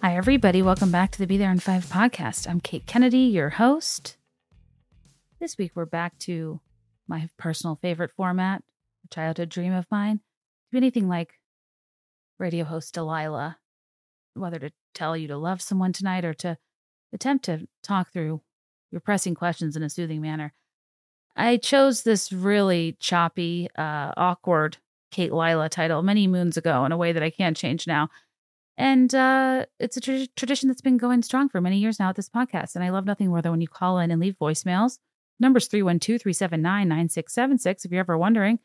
Hi, everybody. Welcome back to the Be There in Five podcast. I'm Kate Kennedy, your host. This week, we're back to my personal favorite format, a childhood dream of mine. Be anything like radio host Delilah, whether to tell you to love someone tonight or to attempt to talk through your pressing questions in a soothing manner. I chose this really choppy, uh, awkward Katelilah title many moons ago in a way that I can't change now. And uh, it's a tra- tradition that's been going strong for many years now at this podcast. And I love nothing more than when you call in and leave voicemails. Number's 312 379 9676 if you're ever wondering.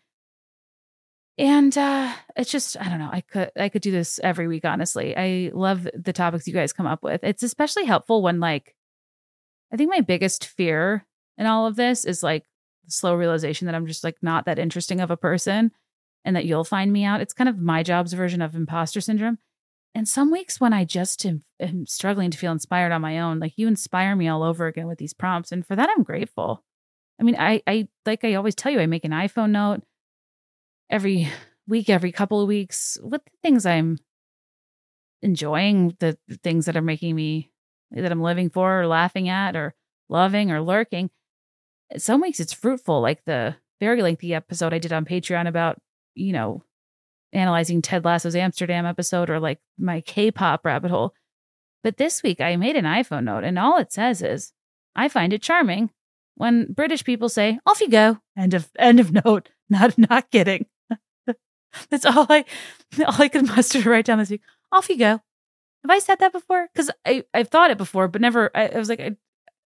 And uh, it's just I don't know. I could I could do this every week. Honestly, I love the topics you guys come up with. It's especially helpful when like I think my biggest fear in all of this is like the slow realization that I'm just like not that interesting of a person, and that you'll find me out. It's kind of my job's version of imposter syndrome. And some weeks when I just am, am struggling to feel inspired on my own, like you inspire me all over again with these prompts, and for that I'm grateful. I mean, I I like I always tell you, I make an iPhone note every week, every couple of weeks with the things I'm enjoying, the things that are making me, that I'm living for or laughing at or loving or lurking. Some weeks it's fruitful, like the very lengthy episode I did on Patreon about, you know, analyzing Ted Lasso's Amsterdam episode or like my K pop rabbit hole. But this week I made an iPhone note and all it says is, I find it charming when British people say, off you go. End of end of note. Not not kidding. That's all I all I could muster to write down this week. Off you go. Have I said that before? Because I I've thought it before, but never. I, I was like, I,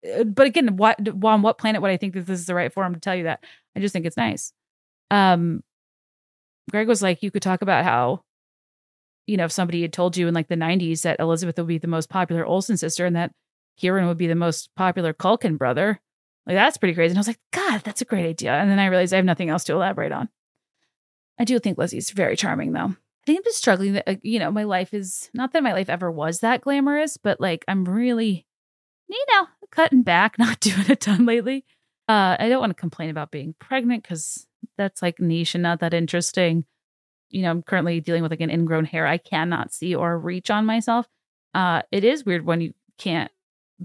uh, but again, what on what planet would I think that this is the right forum to tell you that? I just think it's nice. Um, Greg was like, you could talk about how, you know, if somebody had told you in like the '90s that Elizabeth would be the most popular Olsen sister and that Kieran would be the most popular Culkin brother, like that's pretty crazy. And I was like, God, that's a great idea. And then I realized I have nothing else to elaborate on. I do think Lizzie's very charming, though. I think I'm just struggling that, uh, you know, my life is not that my life ever was that glamorous, but like I'm really, you know, cutting back, not doing a ton lately. Uh, I don't want to complain about being pregnant because that's like niche and not that interesting. You know, I'm currently dealing with like an ingrown hair I cannot see or reach on myself. Uh, it is weird when you can't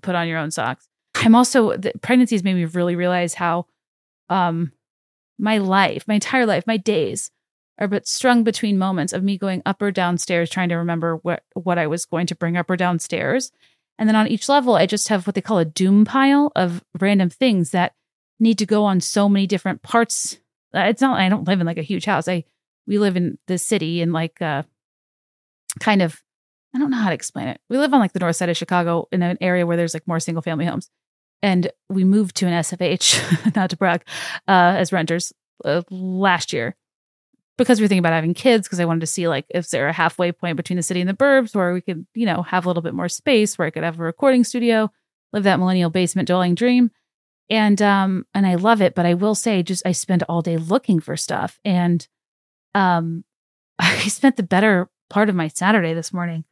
put on your own socks. I'm also, the pregnancy has made me really realize how um, my life, my entire life, my days are but strung between moments of me going up or downstairs trying to remember what what I was going to bring up or downstairs. And then on each level, I just have what they call a doom pile of random things that need to go on so many different parts. Uh, it's not I don't live in like a huge house. I we live in the city in like uh kind of I don't know how to explain it. We live on like the north side of Chicago in an area where there's like more single family homes. And we moved to an SFH, not to brag, uh, as renters uh, last year because we were thinking about having kids because I wanted to see like if there a halfway point between the city and the burbs where we could, you know, have a little bit more space where I could have a recording studio, live that millennial basement dwelling dream. And um and I love it, but I will say just I spend all day looking for stuff and um I spent the better part of my Saturday this morning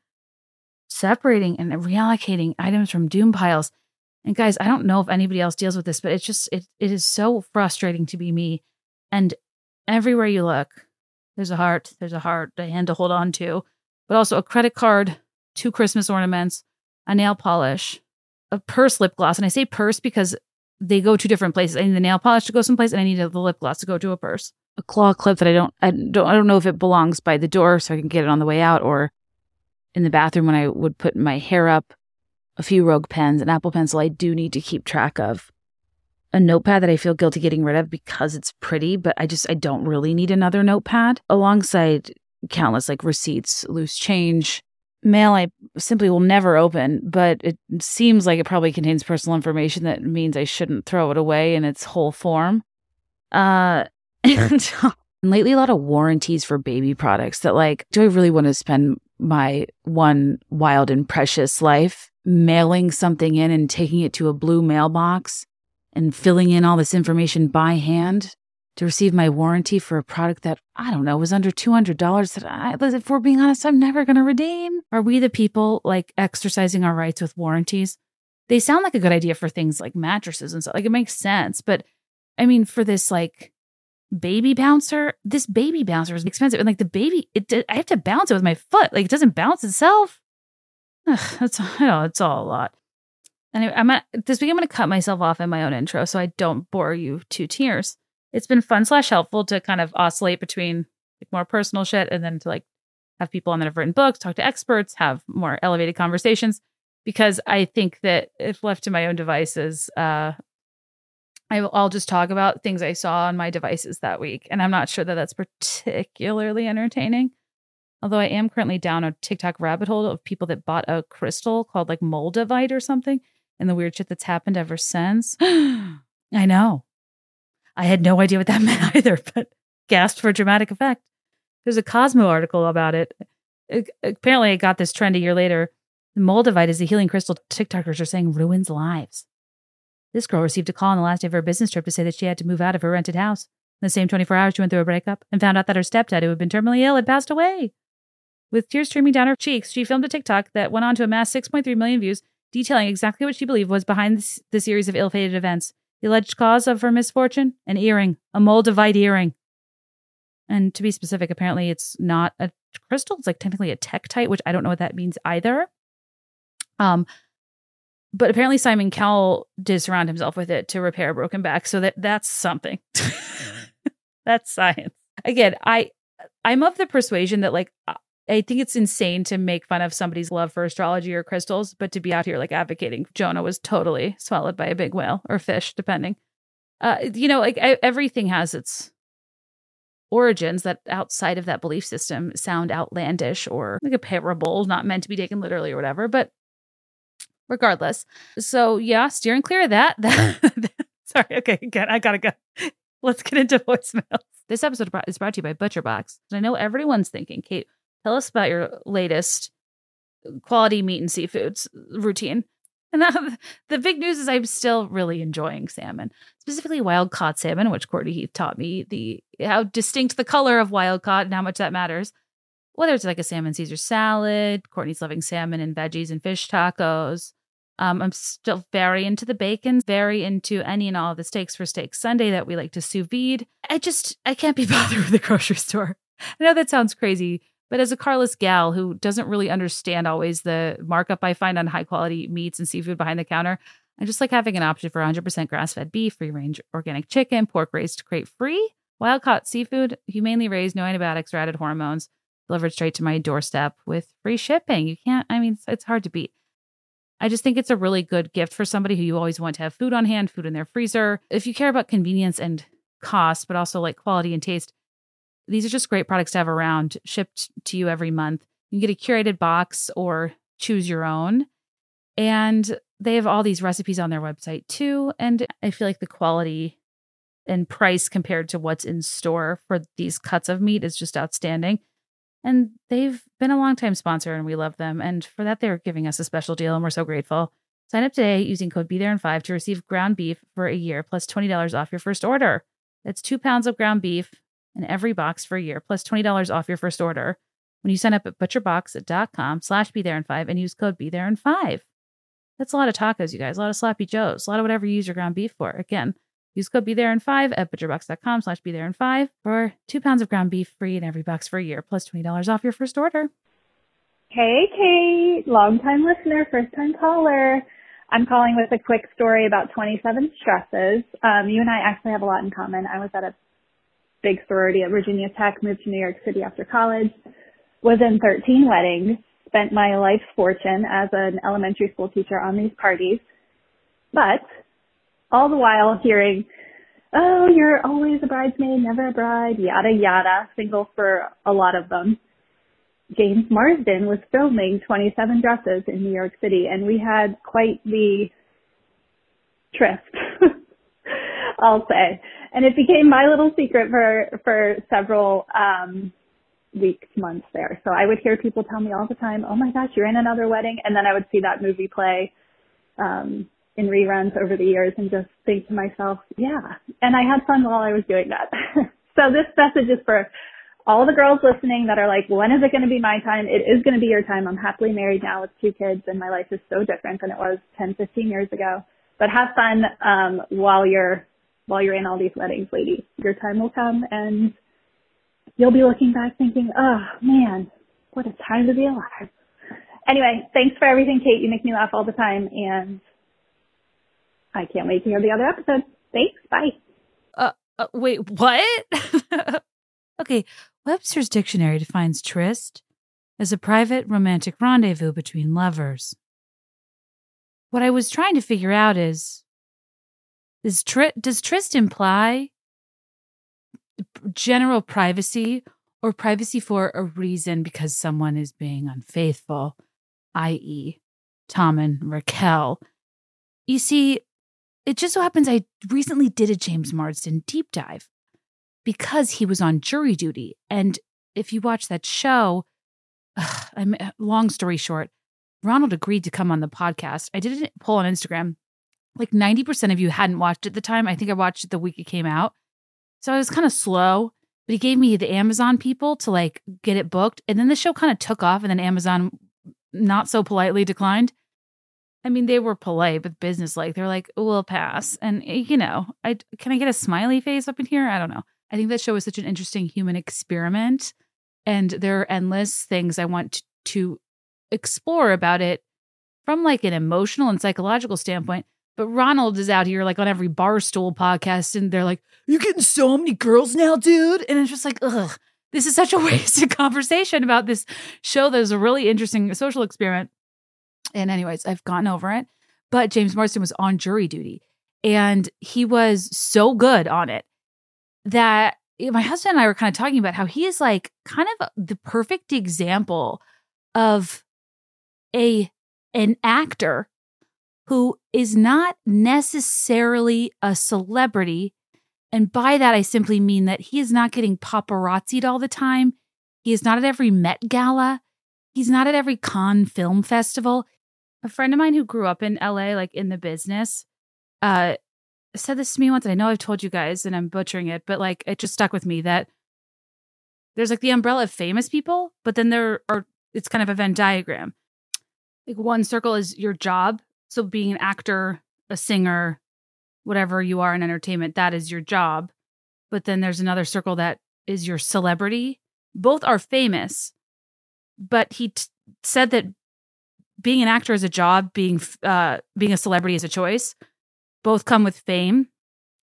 separating and reallocating items from doom piles. And guys, I don't know if anybody else deals with this, but it's just it it is so frustrating to be me. And everywhere you look, there's a heart. There's a heart, a hand to hold on to, but also a credit card, two Christmas ornaments, a nail polish, a purse lip gloss. And I say purse because they go to different places. I need the nail polish to go someplace, and I need the lip gloss to go to a purse. A claw clip that I don't, I don't, I don't know if it belongs by the door, so I can get it on the way out, or in the bathroom when I would put my hair up. A few Rogue pens, an Apple pencil. I do need to keep track of a notepad that I feel guilty getting rid of because it's pretty, but I just I don't really need another notepad alongside countless like receipts, loose change, mail I simply will never open, but it seems like it probably contains personal information that means I shouldn't throw it away in its whole form. Uh and, and lately a lot of warranties for baby products that like do I really want to spend my one wild and precious life mailing something in and taking it to a blue mailbox and filling in all this information by hand to receive my warranty for a product that I don't know was under $200 that I, if we're being honest, I'm never going to redeem. Are we the people like exercising our rights with warranties? They sound like a good idea for things like mattresses and stuff. Like it makes sense. But I mean, for this like baby bouncer, this baby bouncer is expensive. And like the baby, it, I have to bounce it with my foot. Like it doesn't bounce itself. Ugh, that's I know it's all a lot. Anyway, I'm at, this week I'm going to cut myself off in my own intro so I don't bore you to tears. It's been fun slash helpful to kind of oscillate between like more personal shit and then to like have people on that have written books, talk to experts, have more elevated conversations. Because I think that if left to my own devices, uh, I'll I'll just talk about things I saw on my devices that week. And I'm not sure that that's particularly entertaining. Although I am currently down a TikTok rabbit hole of people that bought a crystal called like Moldavite or something and the weird shit that's happened ever since. I know. I had no idea what that meant either, but gasped for dramatic effect. There's a Cosmo article about it. it apparently, it got this trend a year later. Moldavite is a healing crystal TikTokers are saying ruins lives. This girl received a call on the last day of her business trip to say that she had to move out of her rented house. In the same 24 hours, she went through a breakup and found out that her stepdad, who had been terminally ill, had passed away. With tears streaming down her cheeks, she filmed a TikTok that went on to amass 6.3 million views, detailing exactly what she believed was behind the series of ill fated events. The alleged cause of her misfortune? An earring, a moldavite earring. And to be specific, apparently it's not a crystal. It's like technically a tektite, which I don't know what that means either. Um, but apparently Simon Cowell did surround himself with it to repair a broken back. So that that's something. that's science. Again, I I'm of the persuasion that like I think it's insane to make fun of somebody's love for astrology or crystals, but to be out here like advocating Jonah was totally swallowed by a big whale or fish, depending. Uh, you know, like I, everything has its origins that outside of that belief system sound outlandish or like a parable, not meant to be taken literally or whatever. But regardless. So yeah, steering clear of that. sorry. Okay, again, I gotta go. Let's get into voicemails. This episode is brought to you by ButcherBox. And I know everyone's thinking, Kate, tell us about your latest quality meat and seafoods routine. And that, the big news is I'm still really enjoying salmon, specifically wild caught salmon, which Courtney Heath taught me the how distinct the color of wild caught and how much that matters whether it's like a salmon Caesar salad, Courtney's loving salmon and veggies and fish tacos. Um, I'm still very into the bacon, very into any and all of the steaks for Steak Sunday that we like to sous vide. I just, I can't be bothered with the grocery store. I know that sounds crazy, but as a carless gal who doesn't really understand always the markup I find on high quality meats and seafood behind the counter, I just like having an option for 100% grass fed beef, free range organic chicken, pork raised crate free, wild caught seafood, humanely raised, no antibiotics or added hormones delivered straight to my doorstep with free shipping. You can't, I mean, it's hard to beat. I just think it's a really good gift for somebody who you always want to have food on hand, food in their freezer. If you care about convenience and cost, but also like quality and taste, these are just great products to have around, shipped to you every month. You can get a curated box or choose your own. And they have all these recipes on their website too. And I feel like the quality and price compared to what's in store for these cuts of meat is just outstanding. And they've been a longtime sponsor and we love them. And for that, they're giving us a special deal and we're so grateful. Sign up today using code Be There in 5 to receive ground beef for a year plus $20 off your first order. That's two pounds of ground beef in every box for a year plus $20 off your first order when you sign up at butcherbox.com slash Be There in 5 and use code Be There in 5. That's a lot of tacos, you guys, a lot of sloppy joes, a lot of whatever you use your ground beef for. Again, Use code Be There in five at butcherbox.com slash Be There in five for two pounds of ground beef free in every box for a year, plus plus twenty dollars off your first order. Hey, Kate, long time listener, first time caller. I'm calling with a quick story about 27 stresses. Um, you and I actually have a lot in common. I was at a big sorority at Virginia Tech, moved to New York City after college, was in 13 weddings, spent my life's fortune as an elementary school teacher on these parties. But all the while hearing, oh, you're always a bridesmaid, never a bride, yada yada, single for a lot of them. James Marsden was filming 27 Dresses in New York City, and we had quite the tryst, I'll say. And it became my little secret for for several um, weeks, months there. So I would hear people tell me all the time, "Oh my gosh, you're in another wedding," and then I would see that movie play um, in reruns over the years and just think to myself, yeah. And I had fun while I was doing that. so this message is for all the girls listening that are like, when is it going to be my time? It is going to be your time. I'm happily married now with two kids and my life is so different than it was 10, 15 years ago. But have fun, um, while you're, while you're in all these weddings, ladies. Your time will come and you'll be looking back thinking, oh man, what a time to be alive. Anyway, thanks for everything, Kate. You make me laugh all the time, and I can't wait to hear the other episode. Thanks. Bye. Uh, uh wait, what? okay, Webster's dictionary defines tryst as a private romantic rendezvous between lovers. What I was trying to figure out is is does tryst imply general privacy or privacy for a reason because someone is being unfaithful, i.e., Tom and Raquel. You see, it just so happens I recently did a James Marsden deep dive because he was on jury duty. And if you watch that show, ugh, I'm uh, long story short, Ronald agreed to come on the podcast. I did a poll on Instagram. Like 90% of you hadn't watched it at the time. I think I watched it the week it came out. So I was kind of slow, but he gave me the Amazon people to like get it booked. And then the show kind of took off and then Amazon not so politely declined. I mean, they were polite but business like. They're like, "We'll pass." And eh, you know, I can I get a smiley face up in here? I don't know. I think that show is such an interesting human experiment, and there are endless things I want to explore about it from like an emotional and psychological standpoint. But Ronald is out here like on every barstool podcast, and they're like, "You're getting so many girls now, dude," and it's just like, ugh. This is such a wasted conversation about this show that is a really interesting social experiment. And, anyways, I've gotten over it. But James Marsden was on jury duty and he was so good on it that my husband and I were kind of talking about how he is like kind of the perfect example of a an actor who is not necessarily a celebrity. And by that, I simply mean that he is not getting paparazzied all the time. He is not at every Met Gala. He's not at every Cannes Film Festival. A friend of mine who grew up in LA, like in the business, uh, said this to me once. And I know I've told you guys and I'm butchering it, but like it just stuck with me that there's like the umbrella of famous people, but then there are, it's kind of a Venn diagram. Like one circle is your job, so being an actor, a singer, whatever you are in entertainment, that is your job. But then there's another circle that is your celebrity. Both are famous, but he t- said that being an actor is a job, being uh, being a celebrity is a choice. Both come with fame,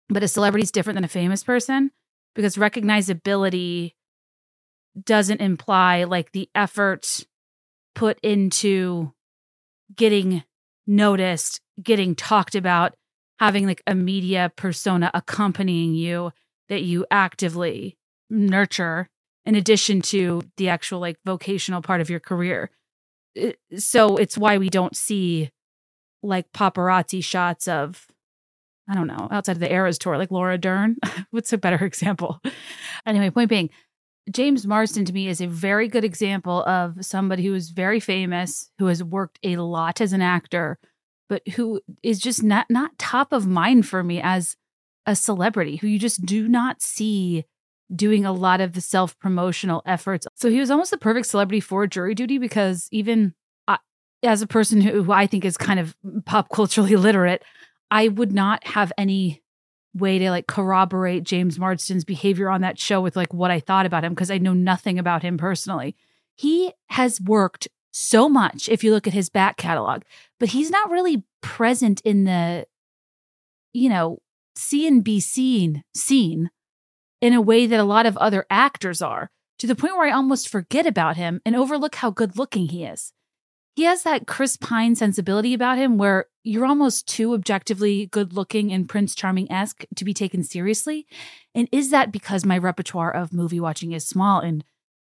but a celebrity is different than a famous person because recognizability doesn't imply like the effort put into getting noticed, getting talked about, having like a media persona accompanying you that you actively nurture in addition to the actual like vocational part of your career. So it's why we don't see like paparazzi shots of I don't know, outside of the Eras tour, like Laura Dern. What's a better example? Anyway, point being, James Marsden to me is a very good example of somebody who is very famous, who has worked a lot as an actor, but who is just not not top of mind for me as a celebrity who you just do not see doing a lot of the self promotional efforts. So he was almost the perfect celebrity for jury duty because even I, as a person who, who I think is kind of pop culturally literate, I would not have any way to like corroborate James Marsden's behavior on that show with like what I thought about him because I know nothing about him personally. He has worked so much if you look at his back catalog, but he's not really present in the, you know, see and be seen scene in a way that a lot of other actors are, to the point where I almost forget about him and overlook how good looking he is he has that Chris Pine sensibility about him where you're almost too objectively good looking and Prince Charming esque to be taken seriously. And is that because my repertoire of movie watching is small and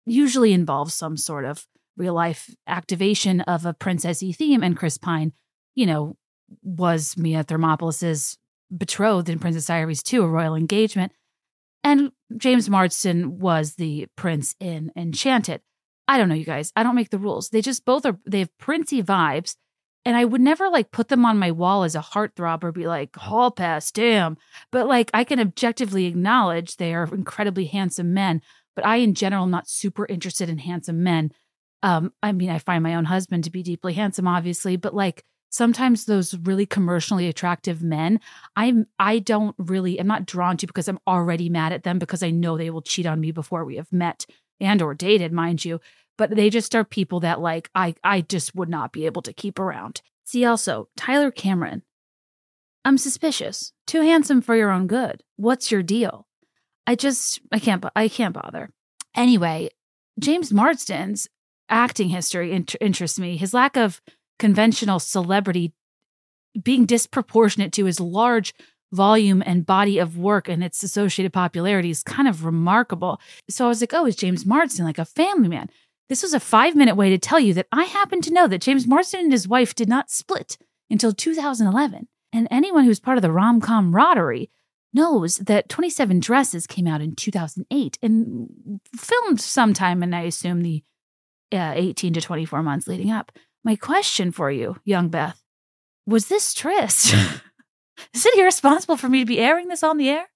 usually involves some sort of real life activation of a princessy theme? And Chris Pine, you know, was Mia Thermopolis's betrothed in Princess Diaries 2, a royal engagement. And James Marsden was the prince in Enchanted. I don't know, you guys. I don't make the rules. They just both are, they have princey vibes. And I would never like put them on my wall as a heartthrob or be like, hall pass, damn. But like, I can objectively acknowledge they are incredibly handsome men. But I, in general, am not super interested in handsome men. Um, I mean, I find my own husband to be deeply handsome, obviously, but like sometimes those really commercially attractive men, I'm I don't really I'm not drawn to because I'm already mad at them because I know they will cheat on me before we have met and or dated, mind you. But they just are people that like I I just would not be able to keep around. See also, Tyler Cameron. I'm suspicious. Too handsome for your own good. What's your deal? I just I can't I can't bother. Anyway, James Marsden's acting history int- interests me. His lack of conventional celebrity being disproportionate to his large volume and body of work and its associated popularity is kind of remarkable. So I was like, oh, is James Marsden like a family man? This was a five minute way to tell you that I happen to know that James Marsden and his wife did not split until 2011. And anyone who's part of the rom com camaraderie knows that 27 Dresses came out in 2008 and filmed sometime in, I assume, the uh, 18 to 24 months leading up. My question for you, young Beth, was this tryst? Is it irresponsible for me to be airing this on the air?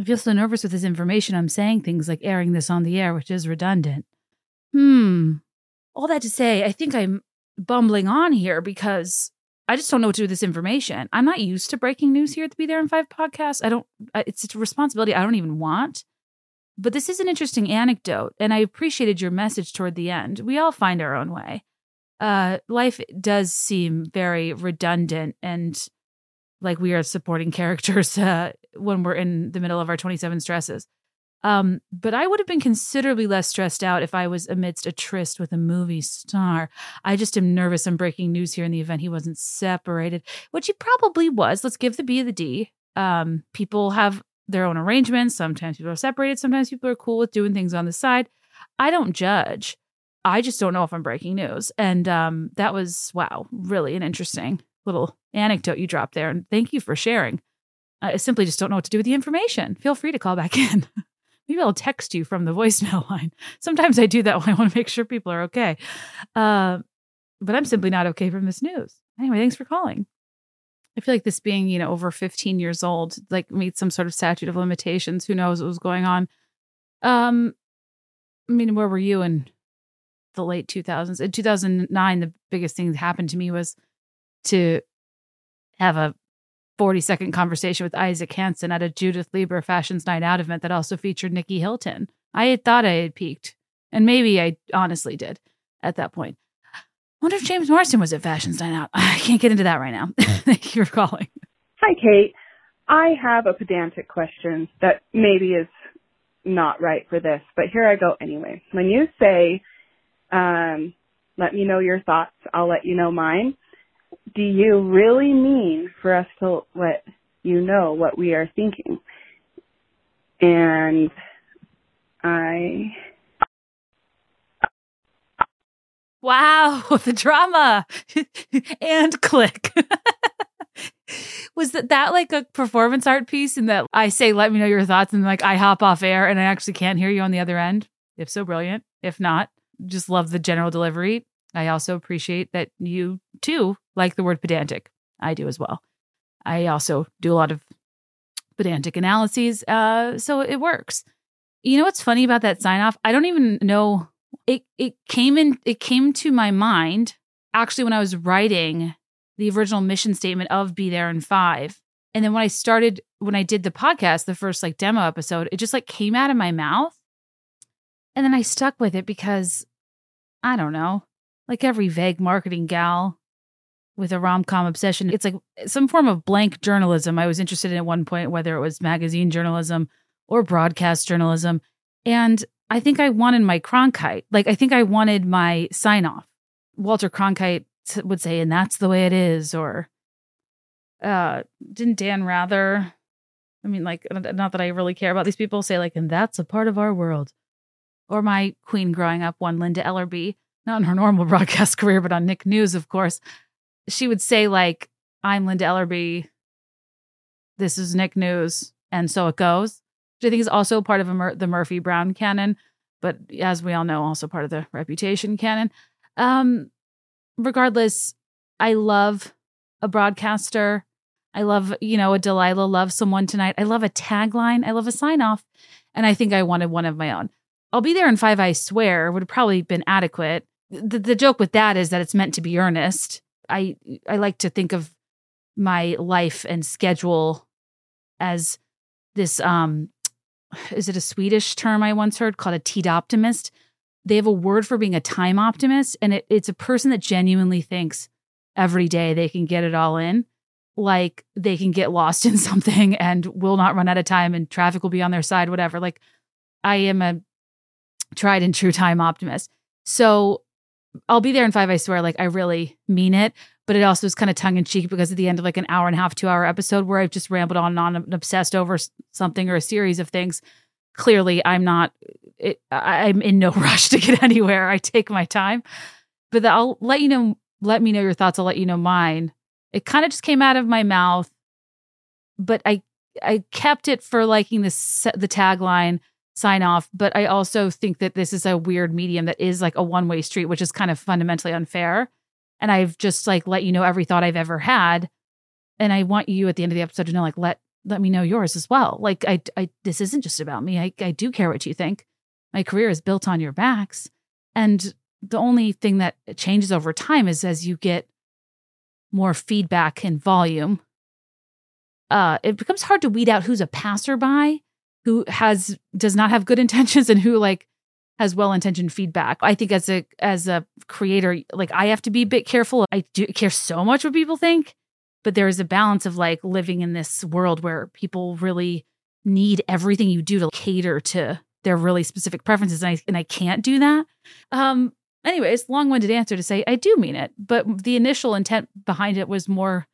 I feel so nervous with this information. I'm saying things like airing this on the air, which is redundant. Hmm. All that to say, I think I'm bumbling on here because I just don't know what to do with this information. I'm not used to breaking news here at the Be There in Five podcast. I don't, it's a responsibility I don't even want. But this is an interesting anecdote, and I appreciated your message toward the end. We all find our own way. Uh, life does seem very redundant and like we are supporting characters uh, when we're in the middle of our 27 stresses. Um, but I would have been considerably less stressed out if I was amidst a tryst with a movie star. I just am nervous I'm breaking news here in the event he wasn't separated, which he probably was. Let's give the B the D. Um, people have their own arrangements. Sometimes people are separated. Sometimes people are cool with doing things on the side. I don't judge. I just don't know if I'm breaking news. And um, that was, wow, really an interesting little anecdote you dropped there. And thank you for sharing. I simply just don't know what to do with the information. Feel free to call back in. Maybe I'll text you from the voicemail line. Sometimes I do that when I want to make sure people are okay. Uh, but I'm simply not okay from this news. Anyway, thanks for calling. I feel like this being, you know, over 15 years old, like meets some sort of statute of limitations. Who knows what was going on? Um, I mean, where were you in the late 2000s? In 2009, the biggest thing that happened to me was to have a 40 second conversation with Isaac Hanson at a Judith Leiber Fashions Night Out event that also featured Nikki Hilton. I had thought I had peaked, and maybe I honestly did at that point. wonder if James Marsden was at Fashions Night Out. I can't get into that right now. Thank you for calling. Hi, Kate. I have a pedantic question that maybe is not right for this, but here I go anyway. When you say, um, let me know your thoughts, I'll let you know mine do you really mean for us to let you know what we are thinking? And I. Wow, the drama and click. was that that like a performance art piece in that I say let me know your thoughts and like I hop off air and I actually can't hear you on the other end? If so, brilliant. If not, just love the general delivery. I also appreciate that you too like the word pedantic. I do as well. I also do a lot of pedantic analyses, uh, so it works. You know what's funny about that sign off? I don't even know. It it came in. It came to my mind actually when I was writing the original mission statement of Be There in Five, and then when I started when I did the podcast, the first like demo episode, it just like came out of my mouth, and then I stuck with it because I don't know like every vague marketing gal with a rom com obsession, it's like some form of blank journalism. I was interested in at one point, whether it was magazine journalism or broadcast journalism. And I think I wanted my Cronkite. Like, I think I wanted my sign off. Walter Cronkite would say, and that's the way it is. Or uh, didn't Dan Rather, I mean, like, not that I really care about these people, say, like, and that's a part of our world. Or my queen growing up one, Linda Ellerbee not in her normal broadcast career, but on Nick News, of course, she would say, like, I'm Linda Ellerbee. This is Nick News. And so it goes, which I think is also part of Mur- the Murphy Brown canon, but as we all know, also part of the reputation canon. Um, regardless, I love a broadcaster. I love, you know, a Delilah loves someone tonight. I love a tagline. I love a sign off. And I think I wanted one of my own. I'll be there in five, I swear, would have probably been adequate the, the joke with that is that it's meant to be earnest. I I like to think of my life and schedule as this um is it a Swedish term I once heard called a tid optimist? they have a word for being a time optimist, and it, it's a person that genuinely thinks every day they can get it all in. Like they can get lost in something and will not run out of time and traffic will be on their side, whatever. Like I am a tried and true time optimist. So I'll be there in five, I swear, like I really mean it. But it also is kind of tongue in cheek because at the end of like an hour and a half, two hour episode where I've just rambled on and on and obsessed over something or a series of things, clearly I'm not, it, I'm in no rush to get anywhere. I take my time. But I'll let you know, let me know your thoughts. I'll let you know mine. It kind of just came out of my mouth, but I, I kept it for liking this, the tagline sign off. But I also think that this is a weird medium that is like a one way street, which is kind of fundamentally unfair. And I've just like let you know every thought I've ever had. And I want you at the end of the episode to know, like, let let me know yours as well. Like I I this isn't just about me. I, I do care what you think. My career is built on your backs. And the only thing that changes over time is as you get more feedback and volume, uh, it becomes hard to weed out who's a passerby who has does not have good intentions and who like has well-intentioned feedback. I think as a as a creator, like I have to be a bit careful. I do care so much what people think, but there is a balance of like living in this world where people really need everything you do to cater to their really specific preferences and I and I can't do that. Um anyways, long-winded answer to say I do mean it, but the initial intent behind it was more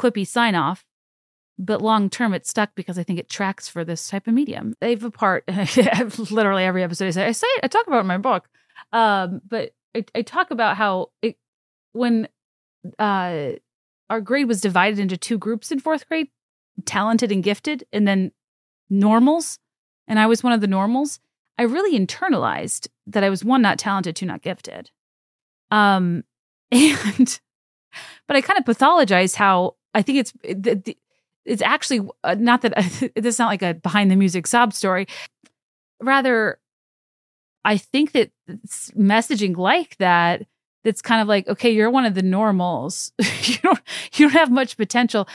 quippy sign off but long term it stuck because I think it tracks for this type of medium. They've a part literally every episode I say I say I talk about in my book. Um, but I, I, talk about how it when uh our grade was divided into two groups in fourth grade, talented and gifted, and then normals. And I was one of the normals. I really internalized that I was one not talented, two not gifted. Um, and but I kind of pathologized how I think it's the, the, it's actually uh, not that it's not like a behind the music sob story. Rather, I think that messaging like that that's kind of like okay you're one of the normals. You don't you don't have much potential.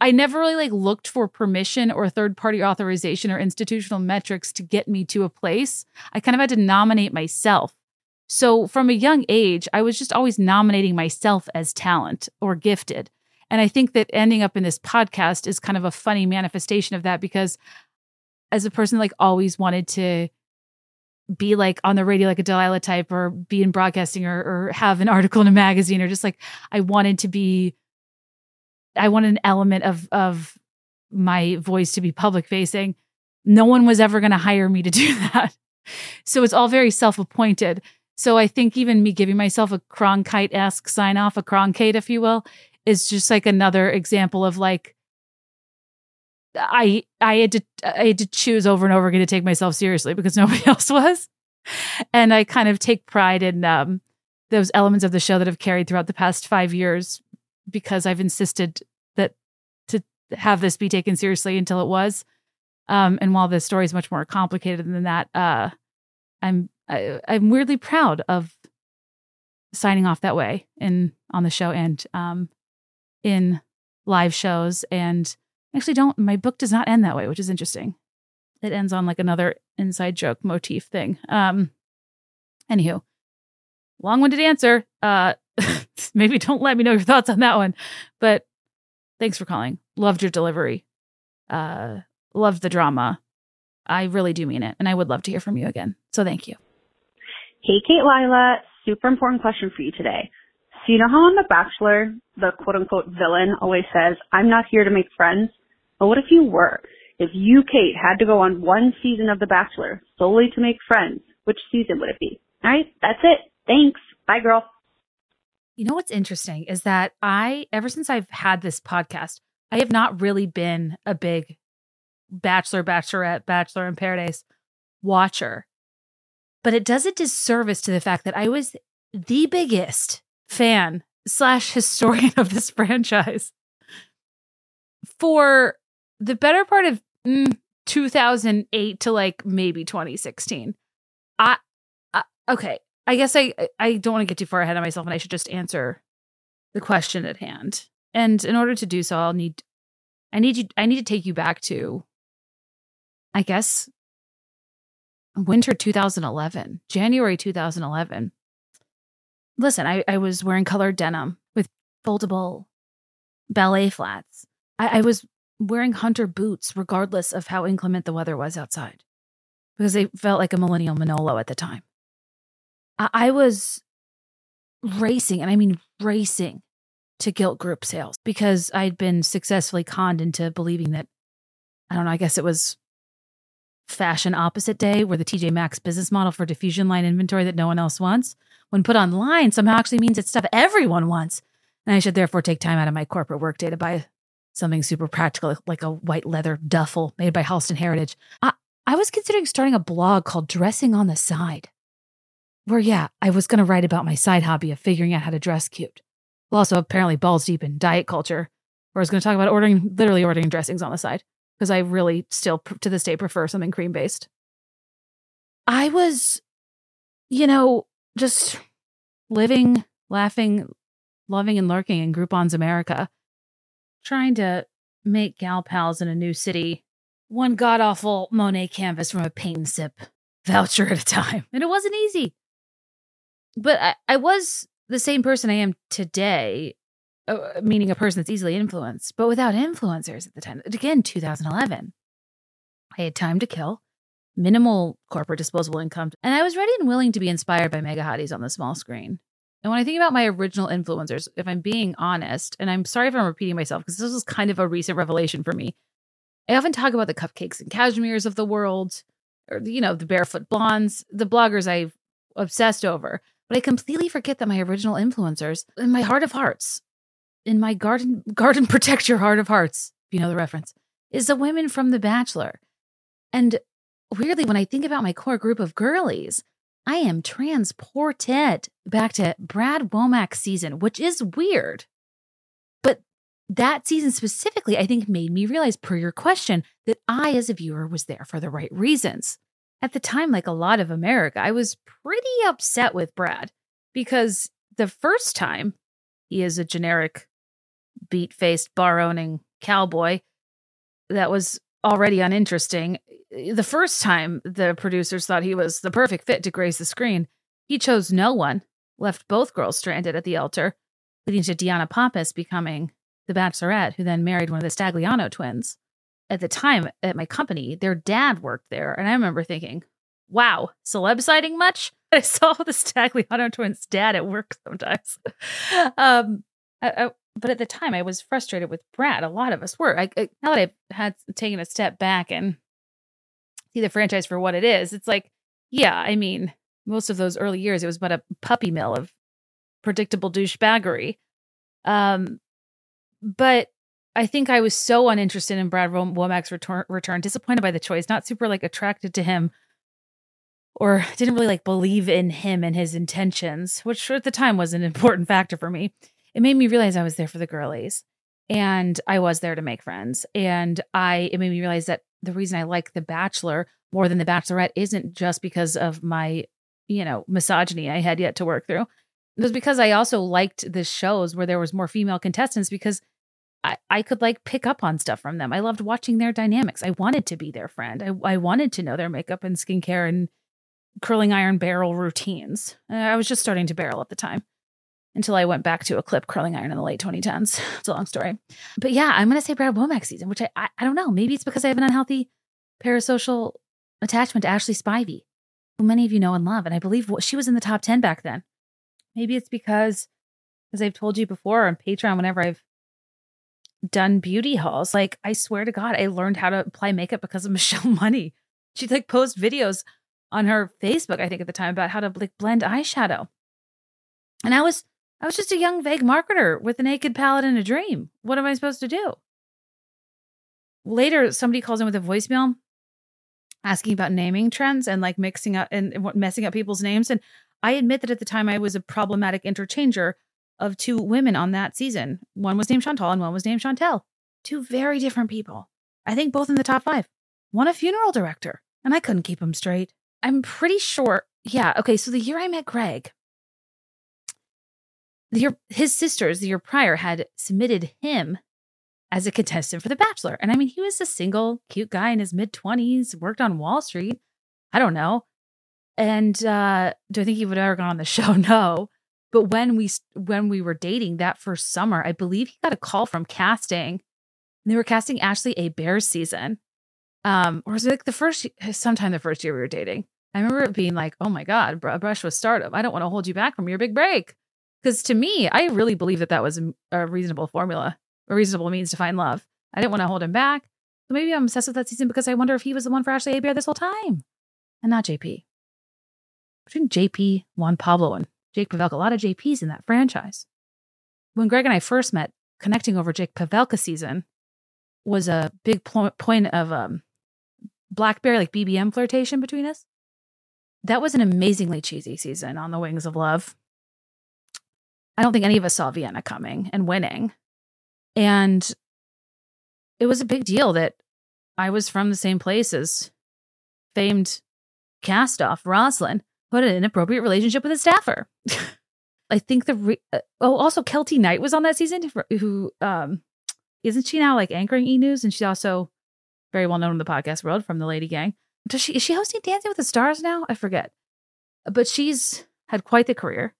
I never really like looked for permission or third party authorization or institutional metrics to get me to a place. I kind of had to nominate myself. So from a young age i was just always nominating myself as talent or gifted and I think that ending up in this podcast is kind of a funny manifestation of that because as a person like always wanted to be like on the radio like a Delilah type or be in broadcasting or, or have an article in a magazine or just like I wanted to be I wanted an element of of my voice to be public facing. No one was ever going to hire me to do that. So it's all very self-appointed. So I think even me giving myself a Cronkite-esque sign off, a Cronkite, if you will, is just like another example of like I I had to I had to choose over and over again to take myself seriously because nobody else was. And I kind of take pride in um, those elements of the show that have carried throughout the past five years because I've insisted that to have this be taken seriously until it was. Um, and while the story is much more complicated than that, uh, I'm I, am i am weirdly proud of signing off that way in on the show and um, in live shows and actually don't my book does not end that way which is interesting. It ends on like another inside joke motif thing. Um anywho long-winded answer. Uh maybe don't let me know your thoughts on that one. But thanks for calling. Loved your delivery. Uh loved the drama. I really do mean it and i would love to hear from you again. So thank you. Hey Katelilah super important question for you today so you know how on The Bachelor, the quote unquote villain always says, I'm not here to make friends? But what if you were? If you, Kate, had to go on one season of The Bachelor solely to make friends, which season would it be? All right, that's it. Thanks. Bye, girl. You know what's interesting is that I, ever since I've had this podcast, I have not really been a big Bachelor, Bachelorette, Bachelor in Paradise watcher. But it does a disservice to the fact that I was the biggest fan slash historian of this franchise for the better part of mm, 2008 to like maybe 2016. I, I okay, I guess I I don't want to get too far ahead of myself and I should just answer the question at hand. And in order to do so, I'll need I need you I need to take you back to I guess winter 2011, January 2011. Listen, I, I was wearing colored denim with foldable ballet flats. I, I was wearing hunter boots, regardless of how inclement the weather was outside, because I felt like a millennial Manolo at the time. I, I was racing, and I mean racing to Gilt group sales because I'd been successfully conned into believing that, I don't know, I guess it was fashion opposite day where the TJ Maxx business model for diffusion line inventory that no one else wants, when put online, somehow actually means it's stuff everyone wants. And I should therefore take time out of my corporate workday to buy something super practical, like a white leather duffel made by Halston Heritage. I, I was considering starting a blog called Dressing on the Side, where, yeah, I was going to write about my side hobby of figuring out how to dress cute. Well, also apparently balls deep in diet culture, where I was going to talk about ordering, literally ordering dressings on the side, because I really still, to this day, prefer something cream based. I was, you know, just living, laughing, loving, and lurking in Groupon's America, trying to make gal pals in a new city, one god awful Monet canvas from a paint and sip voucher at a time. And it wasn't easy. But I, I was the same person I am today, uh, meaning a person that's easily influenced, but without influencers at the time. Again, 2011. I had time to kill, minimal corporate disposable income, and I was ready and willing to be inspired by mega hotties on the small screen. And when I think about my original influencers, if I'm being honest, and I'm sorry if I'm repeating myself because this was kind of a recent revelation for me, I often talk about the cupcakes and cashmeres of the world, or you know, the barefoot blondes, the bloggers I've obsessed over. But I completely forget that my original influencers, in my heart of hearts, in my garden garden protect your heart of hearts, if you know the reference, is the women from The Bachelor. And weirdly, when I think about my core group of girlies, I am transported back to Brad Womack's season, which is weird. But that season specifically, I think, made me realize, per your question, that I, as a viewer, was there for the right reasons at the time, like a lot of America, I was pretty upset with Brad because the first time he is a generic beat faced bar owning cowboy that was already uninteresting. The first time the producers thought he was the perfect fit to grace the screen, he chose no one, left both girls stranded at the altar, leading to Deanna Pappas becoming the bachelorette, who then married one of the Stagliano twins at the time at my company, their dad worked there. And I remember thinking, wow, celeb sighting much? I saw the Stagliano twins' dad at work sometimes. um, I, but at the time, I was frustrated with Brad. A lot of us were. I, now that I've had taken a step back and see the franchise for what it is, it's like, yeah, I mean, most of those early years, it was but a puppy mill of predictable douchebaggery. Um, but I think I was so uninterested in Brad Womack's return, return, disappointed by the choice, not super like attracted to him or didn't really like believe in him and his intentions, which at the time was an important factor for me. It made me realize I was there for the girlies and I was there to make friends. And I, it made me realize that the reason I like The Bachelor more than The Bachelorette isn't just because of my, you know, misogyny I had yet to work through. It was because I also liked the shows where there was more female contestants because I, I could like pick up on stuff from them. I loved watching their dynamics. I wanted to be their friend. I, I wanted to know their makeup and skincare and curling iron barrel routines. I was just starting to barrel at the time until I went back to a clip curling iron in the late 2010s. It's a long story. But yeah, I'm going to say Brad Womack season, which I, I, I, don't know. Maybe it's because I have an unhealthy parasocial attachment to Ashley Spivey, who many of you know and love. And I believe she was in the top 10 back then. Maybe it's because, as I've told you before on Patreon, whenever I've done beauty hauls. Like, I swear to God, I learned how to apply makeup because of Michelle Money. She'd like post videos on her Facebook, I think at the time, about how to like blend eyeshadow. And I was I was just a young vague marketer with a naked palette and a dream. What am I supposed to do? Later, somebody calls in with a voicemail asking about naming trends and like mixing up and messing up people's names. And I admit that at the time I was a problematic interchanger of two women on that season. One was named Chantal and one was named Chantel. Two very different people. I think both in the top five. One a funeral director, and I couldn't keep them straight. I'm pretty sure. Yeah. Okay. So the year I met Greg, the year his sisters the year prior had submitted him as a contestant for The Bachelor, and I mean he was a single, cute guy in his mid twenties, worked on Wall Street, I don't know. And uh, do I think he would ever gone on the show? No. But when we when we were dating that first summer, I believe he got a call from casting. they were casting Ashley Hebert's season. Um, or was it like the first sometime the first year we were dating? I remember it being like, oh my God, brush with stardom. I don't want to hold you back from your big break. Because to me, I really believe that that was a reasonable formula, a reasonable means to find love. I didn't want to hold him back. So maybe I'm obsessed with that season because I wonder if he was the one for Ashley Hebert this whole time and not JP. Between JP, Juan Pablo, and Jake Pavelka, a lot of JPs in that franchise. When Greg and I first met, connecting over Jake Pavelka season was a big pl- point of um, Blackberry, like BBM flirtation between us. That was an amazingly cheesy season on the Wings of Love. I don't think any of us saw Vienna coming and winning. And it was a big deal that I was from the same place as famed cast off Rozlyn, who had an inappropriate relationship with a staffer. I think the re- uh, oh also Keltie Knight was on that season. Who um isn't she now like anchoring E News and she's also very well known in the podcast world from the Lady Gang. Does she is she hosting Dancing with the Stars now? I forget, but she's had quite the career.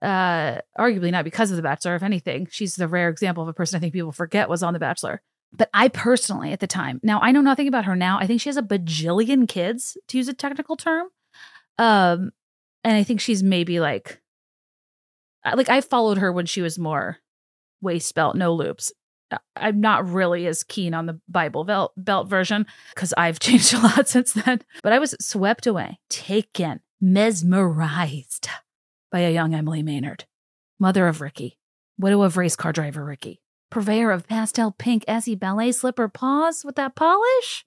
Uh, arguably not because of The Bachelor. If anything, she's the rare example of a person I think people forget was on The Bachelor. But I personally, at the time, now I know nothing about her now. I think she has a bajillion kids, to use a technical term. Um, and I think she's maybe like, like I followed her when she was more waist belt, no loops. I'm not really as keen on the Bible belt, belt version because I've changed a lot since then. But I was swept away, taken, mesmerized by a young Emily Maynard, mother of Ricky, widow of race car driver Ricky, purveyor of pastel pink Essie ballet slipper paws with that polish.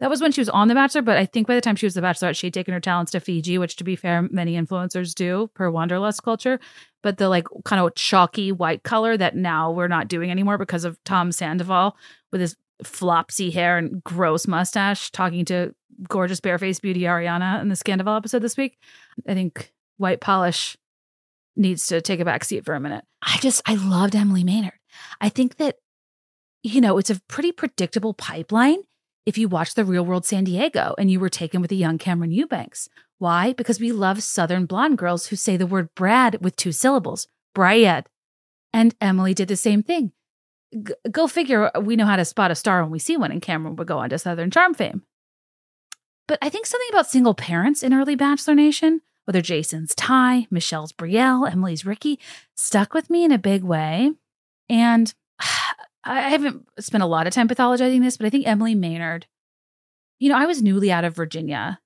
That was when she was on The Bachelor, but I think by the time she was The Bachelorette, she had taken her talents to Fiji, which, to be fair, many influencers do per Wanderlust culture. But the like kind of chalky white color that now we're not doing anymore because of Tom Sandoval with his flopsy hair and gross mustache talking to gorgeous barefaced beauty Ariana in the Scandoval episode this week. I think white polish needs to take a back seat for a minute. I just, I loved Emily Maynard. I think that, you know, it's a pretty predictable pipeline if you watch the real world San Diego and you were taken with a young Cameran Eubanks. Why? Because we love Southern blonde girls who say the word Brad with two syllables, Bryad. And Emily did the same thing. G- go figure, we know how to spot a star when we see one, and Cameran would go on to Southern Charm fame. But I think something about single parents in early Bachelor Nation, whether Jason's Ty, Michelle's Brielle, Emily's Ricky, stuck with me in a big way. And I haven't spent a lot of time pathologizing this, but I think Emily Maynard, you know, I was newly out of Virginia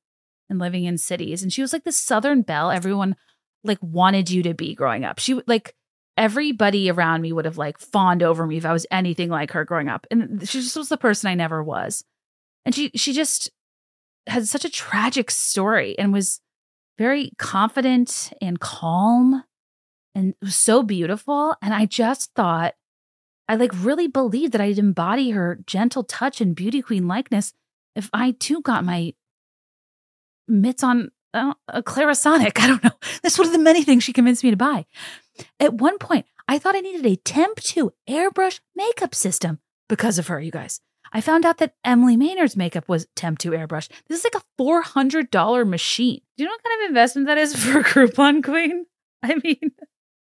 and living in cities, and she was like the Southern belle everyone like wanted you to be growing up. She like everybody around me would have like fawned over me if I was anything like her growing up. And she just was the person I never was. And she she just had such a tragic story and was very confident and calm and so beautiful. And I just thought I like really believed that I'd embody her gentle touch and beauty queen likeness if I too got my mitts on uh, a Clarisonic. I don't know. That's one of the many things she convinced me to buy. At one point, I thought I needed a Temptu airbrush makeup system because of her, you guys. I found out that Emily Maynard's makeup was Temptu airbrush. This is like a $400 machine. Do you know what kind of investment that is for a Groupon queen? I mean,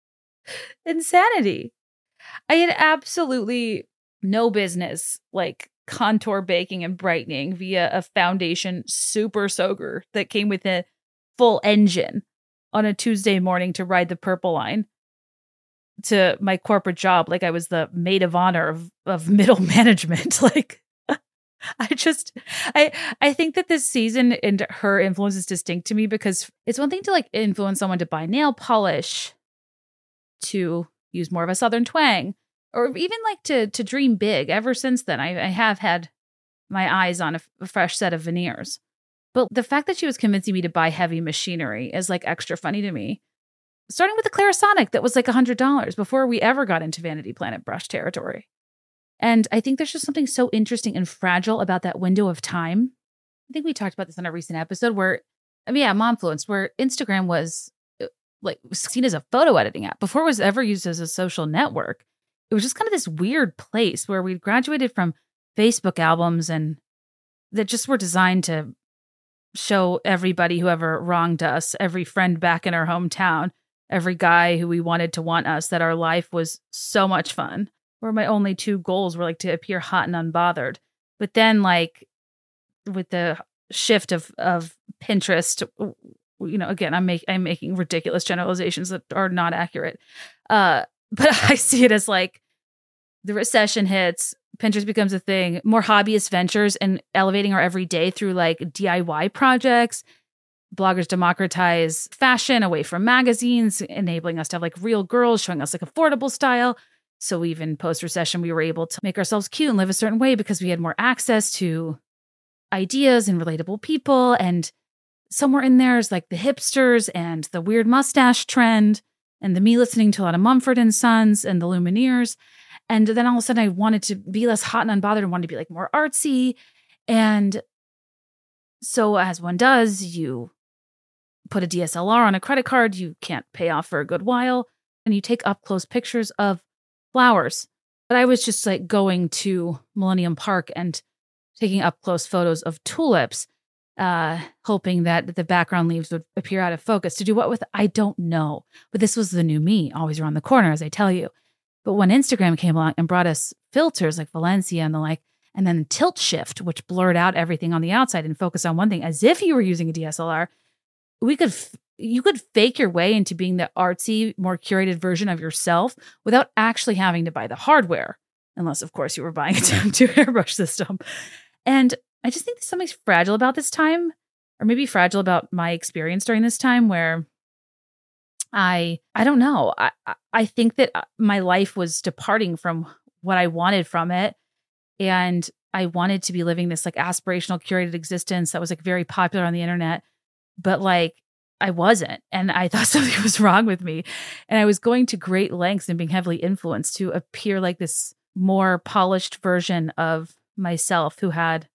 insanity. I had absolutely no business like contour baking and brightening via a foundation super soaker that came with a full engine on a Tuesday morning to ride the purple line to my corporate job like I was the maid of honor of, of middle management. like I just I I think that this season and her influence is distinct to me because it's one thing to like influence someone to buy nail polish to use more of a southern twang or even like to to dream big ever since then i, I have had my eyes on a, f- a fresh set of veneers but the fact that she was convincing me to buy heavy machinery is like extra funny to me starting with the clarisonic that was like a $100 before we ever got into vanity planet brush territory and i think there's just something so interesting and fragile about that window of time i think we talked about this on a recent episode where I mean, yeah momfluenced where instagram was uh, like seen as a photo editing app before it was ever used as a social network. It was just kind of this weird place where we graduated from Facebook albums and that just were designed to show everybody who ever wronged us, every friend back in our hometown, every guy who we wanted to want us that our life was so much fun. Where my only two goals were like to appear hot and unbothered. But then like with the shift of of Pinterest, you know, again, I'm make I'm making ridiculous generalizations that are not accurate. Uh, but I see it as like the recession hits, Pinterest becomes a thing, more hobbyist ventures and elevating our everyday through like DIY projects. Bloggers democratize fashion away from magazines, enabling us to have like real girls showing us like affordable style. So even post recession, we were able to make ourselves cute and live a certain way because we had more access to ideas and relatable people. And somewhere in there is like the hipsters and the weird mustache trend and the me listening to a lot of Mumford and Sons and the Lumineers. And then all of a sudden I wanted to be less hot and unbothered and wanted to be like more artsy. And so as one does, you put a DSLR on a credit card you can't pay off for a good while, and you take up close pictures of flowers. But I was just like going to Millennium Park and taking up close photos of tulips, uh, hoping that the background leaves would appear out of focus. To do what with? I don't know. But this was the new me, always around the corner, as I tell you. But when Instagram came along and brought us filters like Valencia and the like, and then tilt shift, which blurred out everything on the outside and focused on one thing as if you were using a DSLR, we could f- you could fake your way into being the artsy, more curated version of yourself without actually having to buy the hardware, unless of course you were buying a two airbrush system. And I just think there's something fragile about this time, or maybe fragile about my experience during this time where I I don't know. I I think that uh, my life was departing from what I wanted from it and I wanted to be living this like aspirational curated existence that was like very popular on the internet but like I wasn't and I thought something was wrong with me. And I was going to great lengths and being heavily influenced to appear like this more polished version of myself who had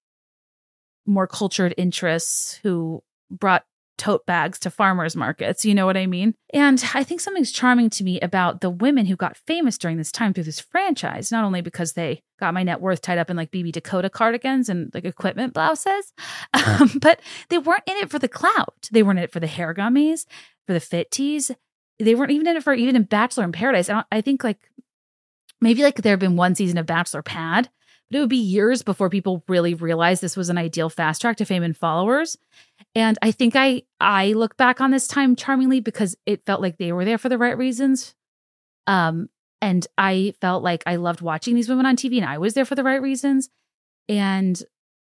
more cultured interests who brought tote bags to farmers markets. You know what I mean? And I think something's charming to me about the women who got famous during this time through this franchise, not only because they got my net worth tied up in like BB Dakota cardigans and like equipment blouses, um, but they weren't in it for the clout. They weren't in it for the hair gummies, for the fit tees. They weren't even in it for even in Bachelor in Paradise. I, I think like maybe like there have been one season of Bachelor Pad, but it would be years before people really realized this was an ideal fast track to fame and followers. And I think I I look back on this time charmingly because it felt like they were there for the right reasons. Um and I felt like I loved watching these women on TV and I was there for the right reasons. And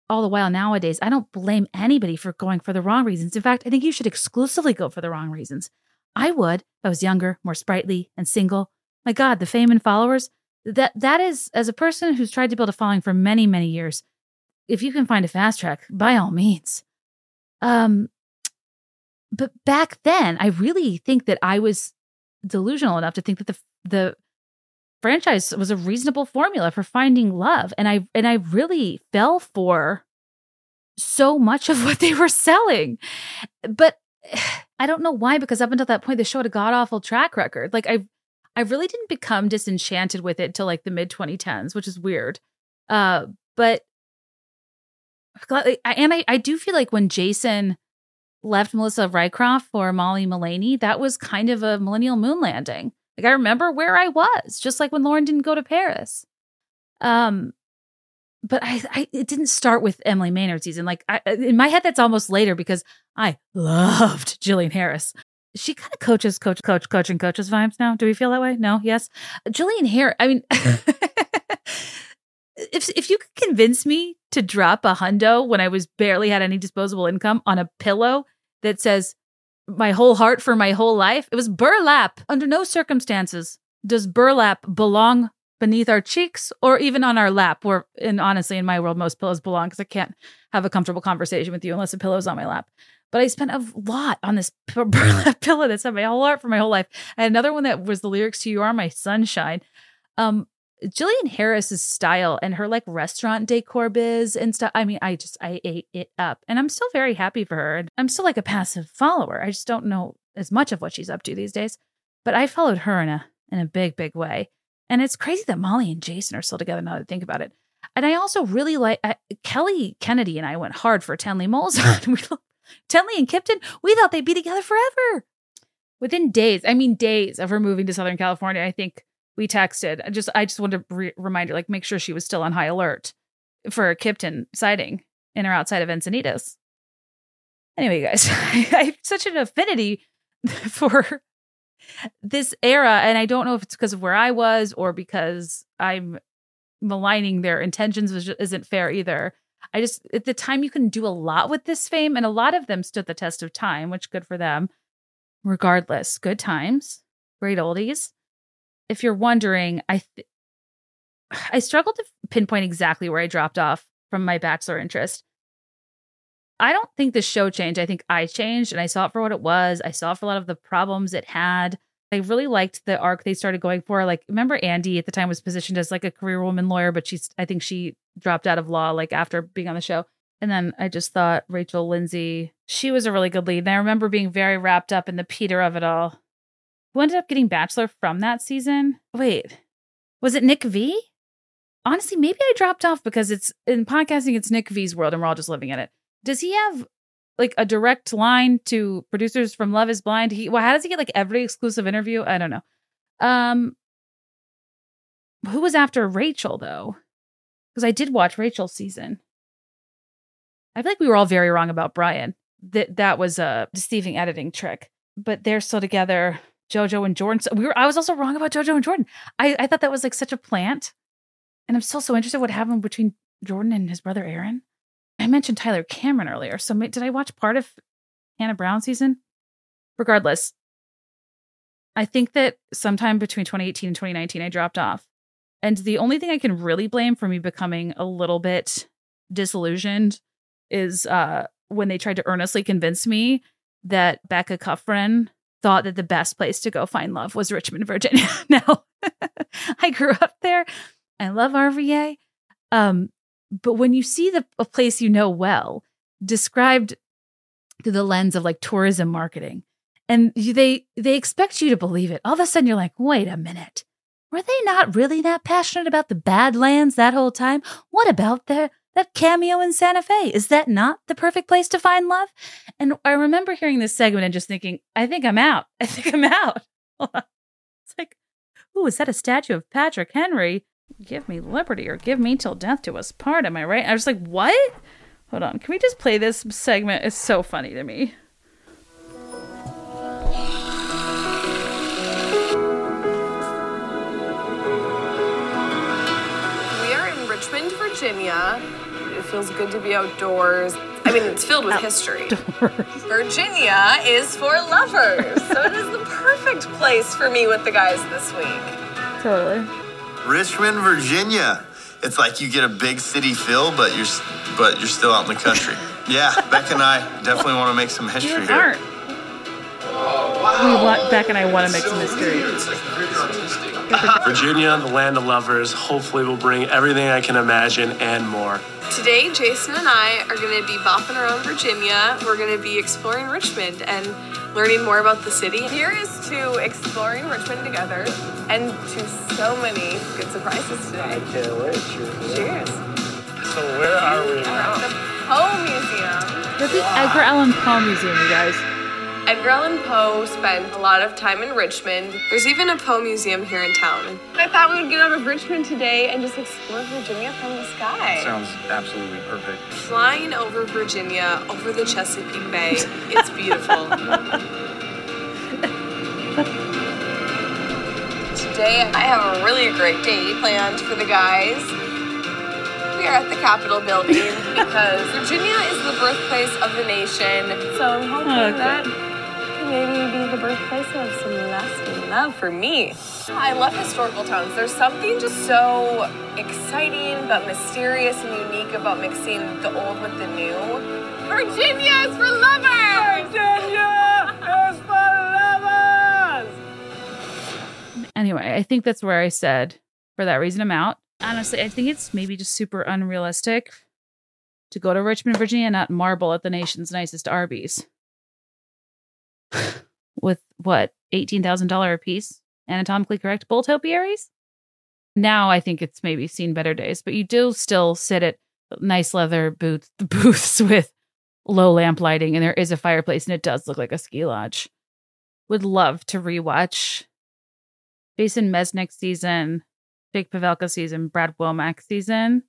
all the while nowadays, I don't blame anybody for going for the wrong reasons. In fact, I think you should exclusively go for the wrong reasons. I would if I was younger, more sprightly, and single. My God, the fame and followers, that that is as a person who's tried to build a following for many many years if you can find a fast track by all means um but back then i really think that i was delusional enough to think that the the franchise was a reasonable formula for finding love. And i and i really fell for so much of what they were selling. But i don't know why because up until that point the show had a god awful track record. Like i I really didn't become disenchanted with it till like the mid 2010s, which is weird. Uh, but and I, I do feel like when Jason left Melissa Rycroft for Molly Malaney, that was kind of a millennial moon landing. Like I remember where I was, just like when Lauren didn't go to Paris. Um, but I, I it didn't start with Emily Maynard season. Like I, in my head, that's almost later because I loved Jillian Harris she kind of coaches, coach, coach, coaching coaches vibes now. Do we feel that way? No, yes. Jillian Harris. I mean, if if you could convince me to drop a hundo when I was barely had any disposable income on a pillow that says my whole heart for my whole life, it was burlap. Under no circumstances does burlap belong beneath our cheeks or even on our lap. Where, and honestly, in my world, most pillows belong because I can't have a comfortable conversation with you unless a pillow's on my lap. But I spent a lot on this burlap pillow that said my whole heart for my whole life. Had another one that was the lyrics to "You Are My Sunshine." Um, Jillian Harris's style and her like restaurant decor biz and stuff. I mean, I just I ate it up, and I'm still very happy for her. I'm still like a passive follower. I just don't know as much of what she's up to these days. But I followed her in a in a big big way, and it's crazy that Molly and Jason are still together now that I think about it. And I also really like uh, Kelly Kennedy and I went hard for Tenley Molzahn. we Tenley and Kipton, we thought they'd be together forever. Within days, I mean days of her moving to Southern California, I think we texted. I just I just wanted to re- remind her, like, make sure she was still on high alert for a Kipton sighting in or outside of Encinitas. Anyway, guys, I have such an affinity for this era, and I don't know if it's because of where I was or because I'm maligning their intentions, which isn't fair either. I just at the time you can do a lot with this fame, and a lot of them stood the test of time, which good for them. Regardless, good times, great oldies. If you're wondering, I th- I struggled to pinpoint exactly where I dropped off from my bachelor interest. I don't think the show changed. I think I changed and I saw it for what it was. I saw for a lot of the problems it had. I really liked the arc they started going for. Like, remember Andi at the time was positioned as like a career woman lawyer, but she's, I think she dropped out of law like after being on the show. And then I just thought Rachel Lindsay, she was a really good lead. And I remember being very wrapped up in the Peter of it all. Who ended up getting Bachelor from that season? Wait, was it Nick V? Honestly, maybe I dropped off because it's in podcasting, it's Nick V's world and we're all just living in it. Does he have like a direct line to producers from Love is Blind? He well, how does he get like every exclusive interview? I don't know. Um who was after Rachel though? Because I did watch Rachel's season. I feel like we were all very wrong about Bryan. That that was a deceiving editing trick. But they're still together. Jojo and Jordan. So We were. I was also wrong about Jojo and Jordan. I, I thought that was like such a plant, and I'm still so interested what happened between Jordan and his brother Aaron. I mentioned Tyler Cameron earlier. So did I watch part of Hannah Brown season? Regardless, I think that sometime between 2018 and 2019, I dropped off. And the only thing I can really blame for me becoming a little bit disillusioned is uh, when they tried to earnestly convince me that Becca Kufrin thought that the best place to go find love was Richmond, Virginia. now, I grew up there. I love RVA. Um, but when you see the a place you know well described through the lens of like tourism marketing, and they they expect you to believe it, all of a sudden you're like, wait a minute, were they not really that passionate about the Badlands that whole time? What about their that cameo in Santa Fe? Is that not the perfect place to find love? And I remember hearing this segment and just thinking, I think I'm out. I think I'm out. it's like, ooh, is that a statue of Patrick Henry? Give me liberty or give me till death do us part. Am I right? I was like, what? Hold on. Can we just play this segment? It's so funny to me. We are in Richmond, Virginia. It feels good to be outdoors. I mean, it's filled with history. Virginia is for lovers, so it is the perfect place for me with the guys this week. Totally. Richmond, Virginia. It's like you get a big city feel, but you're but you're still out in the country. yeah, Beck and I definitely want to make some history You here. aren't. We want Beck and I want to make some history. Virginia, the land of lovers, hopefully will bring everything I can imagine and more. Today, Jason and I are going to be bopping around Virginia. We're going to be exploring Richmond and learning more about the city. Here is to exploring Richmond together and to so many good surprises today. Can't wait. Cheers. So where are we We're now? at the Poe Museum. We're at the Edgar Allan Poe Museum, you guys. Edgar Allan Poe spent a lot of time in Richmond. There's even a Poe Museum here in town. I thought we would get out of Richmond today and just explore Virginia from the sky. Sounds absolutely perfect. Flying over Virginia, over the Chesapeake Bay, it's beautiful. Today, I have a really great day planned for the guys. We are at the Capitol building because Virginia is the birthplace of the nation. So I'm hoping Okay. that can maybe be the birthplace of some lasting love for me. I love historical towns. There's something just so exciting but mysterious and unique about mixing the old with the new. Virginia is for lovers! Virginia is for lovers! Anyway, I think that's where I said for that reason I'm out. Honestly, I think it's maybe just super unrealistic to go to Richmond, Virginia, and not marble at the nation's nicest Arby's. With what, $18,000 a piece? Anatomically correct bull topiaries? Now I think it's maybe seen better days, but you do still sit at nice leather booths, booths with low lamp lighting and there is a fireplace and it does look like a ski lodge. Would love to rewatch Jason Mesnick season, Jake Pavelka season, Brad Womack season.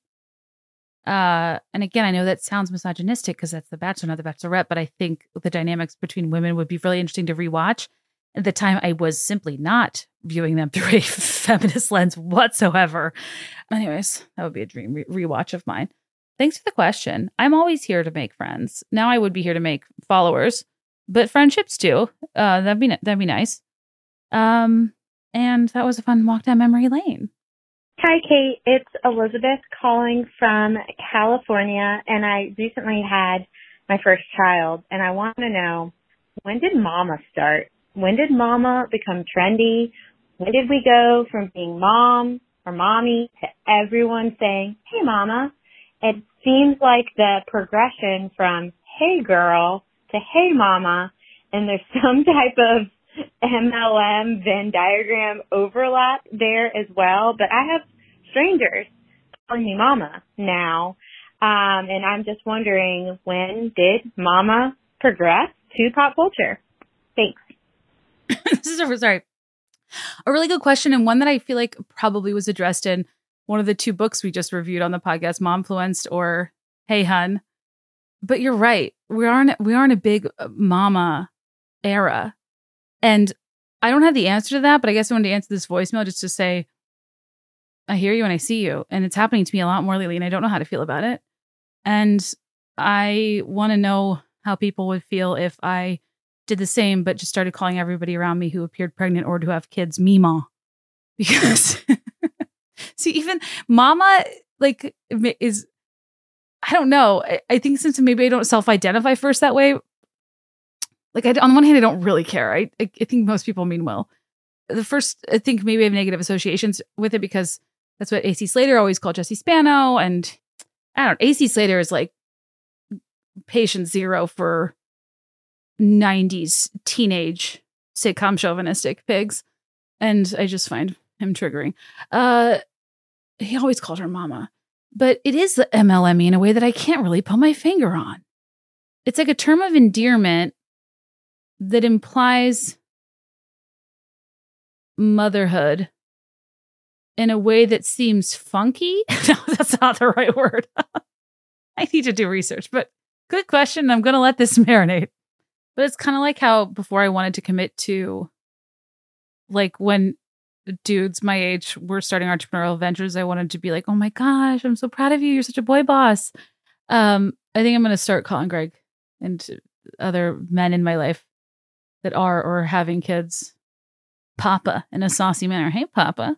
Uh, and again, I know that sounds misogynistic because that's the Bachelor, not the Bachelorette, but I think the dynamics between women would be really interesting to rewatch. At the time, I was simply not viewing them through a feminist lens whatsoever. Anyways, that would be a dream re- rewatch of mine. Thanks for the question. I'm always here to make friends. Now I would be here to make followers, but friendships too. Uh, that'd be that'd be nice. Um, and that was a fun walk down memory lane. Hi, Kate. It's Elizabeth calling from California, and I recently had my first child, and I want to know when did Mama start? When did Mama become trendy? When did we go from being mom or mommy to everyone saying, "Hey, Mama"? It seems like the progression from "Hey, girl" to "Hey, Mama," and there's some type of MLM Venn diagram overlap there as well. But I have strangers calling me mama now. Um, and I'm just wondering when did mama progress to pop culture? Thanks. this is a, sorry. A really good question and one that I feel like probably was addressed in one of the two books we just reviewed on the podcast, Momfluenced or Hey Hun. But you're right. We aren't we are in a big uh, mama era. And I don't have the answer to that, but I guess I wanted to answer this voicemail just to say, I hear you and I see you. And it's happening to me a lot more lately, and I don't know how to feel about it. And I want to know how people would feel if I did the same, but just started calling everybody around me who appeared pregnant or to have kids Mima. Because, see, even mama, like, is, I don't know. I, I think since maybe I don't self identify first that way, like, I, on the one hand, I don't really care. I, I, I think most people mean well. The first, I think maybe I have negative associations with it because that's what AC Slater always called Jesse Spano. And I don't AC Slater is like patient zero for 90s teenage sitcom chauvinistic pigs. And I just find him triggering. Uh, he always called her mama. But it is the MLM in a way that I can't really put my finger on. It's like a term of endearment that implies motherhood in a way that seems funky. no, that's not the right word. I need to do research, but good question. I'm going to let this marinate. But it's kind of like how before I wanted to commit to, like, when dudes my age were starting entrepreneurial ventures, I wanted to be like, oh my gosh, I'm so proud of you. You're such a boy boss. Um, I think I'm going to start calling Greg and other men in my life that are or having kids Papa in a saucy manner. Hey, Papa.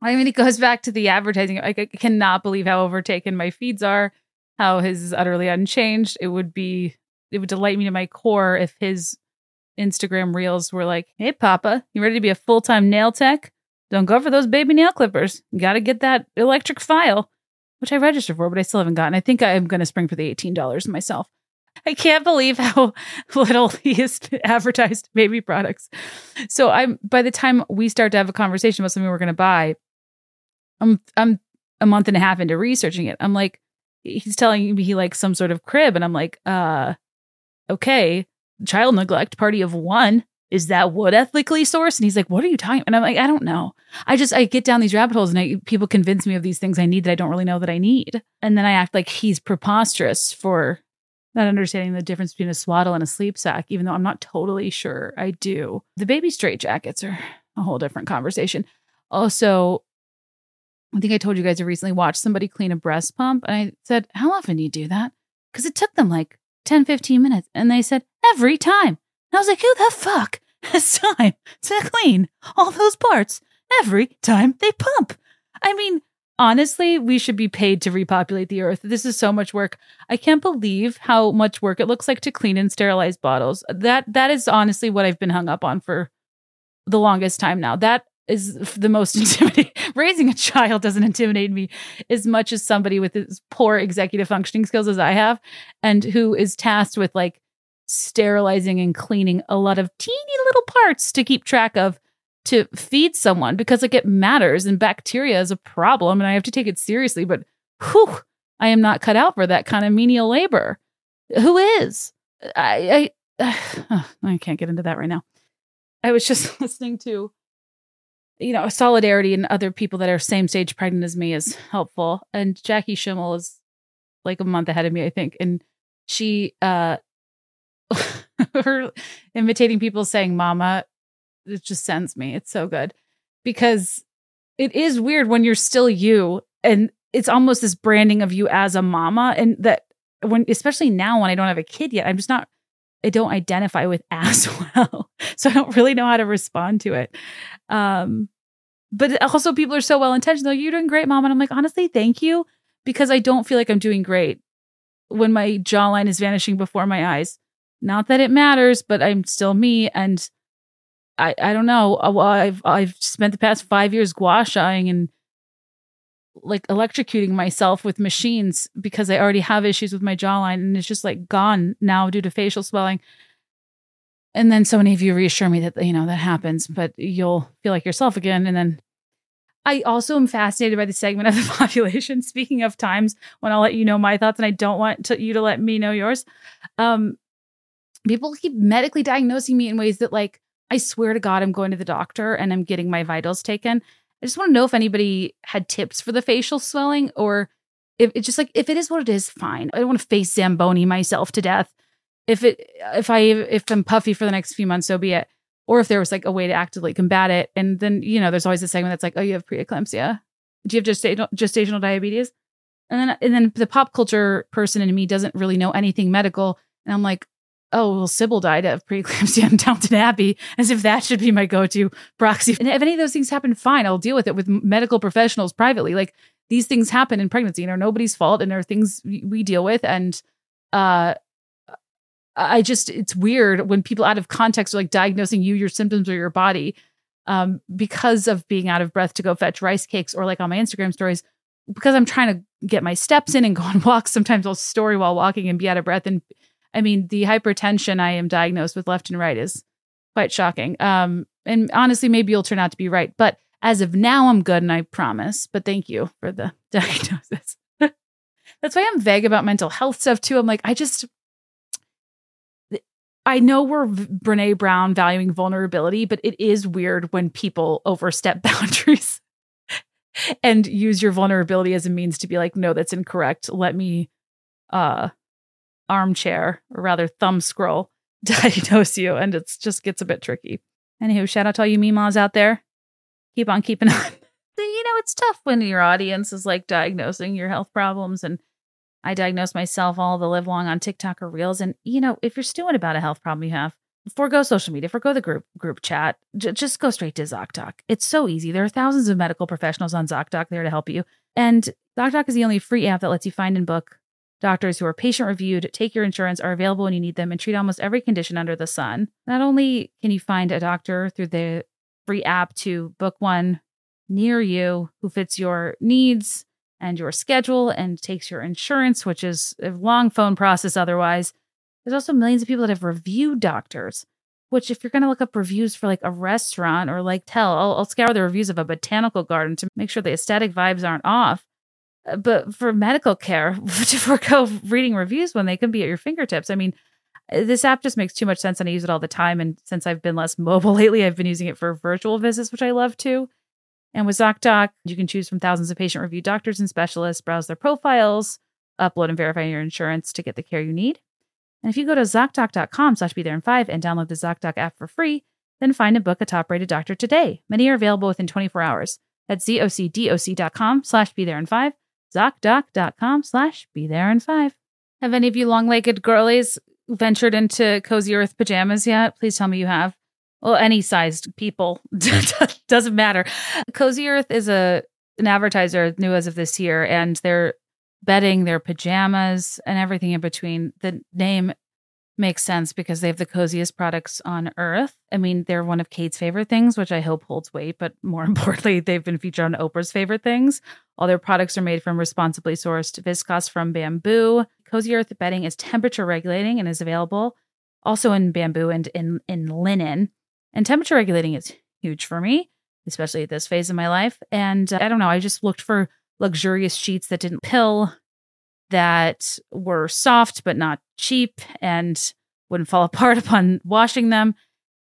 I mean, it goes back to the advertising. I cannot believe how overtaken my feeds are, how his is utterly unchanged. It would be, it would delight me to my core if his Instagram reels were like, hey, Papa, you ready to be a full time nail tech? Don't go for those baby nail clippers. You got to get that electric file, which I registered for, but I still haven't gotten. I think I'm going to spring for the $18 myself. I can't believe how little he has advertised baby products. So I'm by the time we start to have a conversation about something we're going to buy, I'm I'm a month and a half into researching it. I'm like, he's telling me he likes some sort of crib, and I'm like, uh, okay, child neglect party of one. Is that wood ethically sourced? And he's like, what are you talking? And I'm like, I don't know. I just I get down these rabbit holes, and I people convince me of these things I need that I don't really know that I need, and then I act like he's preposterous for not understanding the difference between a swaddle and a sleep sack, even though I'm not totally sure I do. The baby straight jackets are a whole different conversation. Also, I think I told you guys I recently watched somebody clean a breast pump. And I said, How often do you do that? Because it took them like 10, 15 minutes. And they said, Every time. And I was like, Who the fuck has time to clean all those parts every time they pump? I mean, honestly, we should be paid to repopulate the earth. This is so much work. I can't believe how much work it looks like to clean and sterilize bottles. That that is honestly what I've been hung up on for the longest time now. That is the most intimidating. Raising a child doesn't intimidate me as much as somebody with as poor executive functioning skills as I have, and who is tasked with like sterilizing and cleaning a lot of teeny little parts to keep track of to feed someone because like it matters and bacteria is a problem and I have to take it seriously. But whew, I am not cut out for that kind of menial labor. Who is? I I I can't get into that right now. I was just listening to you know, solidarity and other people that are same stage pregnant as me is helpful. And Jackie Schimmel is like a month ahead of me, I think. And she uh her imitating people saying mama, it just sends me. It's so good. Because it is weird when you're still you and it's almost this branding of you as a mama and that when especially now when I don't have a kid yet, I'm just not I don't identify with as well. So I don't really know how to respond to it. Um but also people are so well intentioned. Like, you're doing great, mom. And I'm like, honestly, thank you. Because I don't feel like I'm doing great when my jawline is vanishing before my eyes. Not that it matters, but I'm still me. And I, I don't know. Uh, I've I've spent the past five years gua shaing and like electrocuting myself with machines because I already have issues with my jawline and it's just like gone now due to facial swelling. And then so many of you reassure me that you know that happens, but you'll feel like yourself again. And then I also am fascinated by the segment of the population. Speaking of times when I'll let you know my thoughts, and I don't want to, you to let me know yours. Um, people keep medically diagnosing me in ways that, like, I swear to God, I'm going to the doctor and I'm getting my vitals taken. I just want to know if anybody had tips for the facial swelling or if it's just like if it is what it is, fine. I don't want to face Zamboni myself to death. If it if I if I'm puffy for the next few months, so be it. Or if there was like a way to actively combat it. And then, you know, there's always a segment that's like, oh, you have preeclampsia. Do you have gestational, gestational diabetes? And then and then the pop culture person in me doesn't really know anything medical. And I'm like, oh, well, Sybil died of preeclampsia in Downton Abbey, as if that should be my go-to proxy. And if any of those things happen, fine, I'll deal with it with medical professionals privately. Like these things happen in pregnancy and are nobody's fault, and are things we deal with. And uh, I just it's weird when people out of context are like diagnosing you your symptoms or your body um, because of being out of breath to go fetch rice cakes or like on my Instagram stories because I'm trying to get my steps in and go on walks. Sometimes I'll story while walking and be out of breath. And I mean, the hypertension I am diagnosed with left and right is quite shocking. Um, and honestly, maybe you'll turn out to be right. But as of now, I'm good and I promise. But thank you for the diagnosis. That's why I'm vague about mental health stuff too. I'm like, I just I know we're Brene Brown valuing vulnerability, but it is weird when people overstep boundaries and use your vulnerability as a means to be like, no, that's incorrect. Let me uh armchair or rather thumb scroll diagnose you. And it just gets a bit tricky. Anywho, shout out to all you memas out there. Keep on keeping on. you know, it's tough when your audience is like diagnosing your health problems and I diagnose myself all the live long on TikTok or Reels. And you know, if you're stewing about a health problem you have, forego social media, forego the group group chat, j- just go straight to ZocDoc. It's so easy. There are thousands of medical professionals on ZocDoc there to help you. And ZocDoc is the only free app that lets you find and book doctors who are patient reviewed, take your insurance, are available when you need them, and treat almost every condition under the sun. Not only can you find a doctor through the free app to book one near you who fits your needs and your schedule and takes your insurance, which is a long phone process otherwise. There's also millions of people that have reviewed doctors, which, if you're going to look up reviews for like a restaurant or like tell, I'll, I'll scour the reviews of a botanical garden to make sure the aesthetic vibes aren't off. But for medical care, to forego reading reviews when they can be at your fingertips. I mean, this app just makes too much sense and I use it all the time. And since I've been less mobile lately, I've been using it for virtual visits, which I love too. And with ZocDoc, you can choose from thousands of patient reviewed doctors and specialists, browse their profiles, upload and verify your insurance to get the care you need. And if you go to ZocDoc.com slash be there in five and download the ZocDoc app for free, then find and book a top rated doctor today. Many are available within 24 hours. That's zocdoc.com slash be there in five, ZocDoc.com slash be there in five. Have any of you long legged girlies ventured into Cozy Earth pajamas yet? Please tell me you have well, any sized people doesn't matter. Cozy Earth is a an advertiser new as of this year, and they're bedding their pajamas and everything in between. The name makes sense because they have the coziest products on earth. I mean, they're one of Kate's favorite things, which I hope holds weight, but more importantly, they've been featured on Oprah's favorite things. All their products are made from responsibly sourced viscose from bamboo. Cozy Earth bedding is temperature regulating and is available also in bamboo and in, in linen. And temperature regulating is huge for me, especially at this phase of my life. And uh, I don't know, I just looked for luxurious sheets that didn't pill, that were soft but not cheap and wouldn't fall apart upon washing them.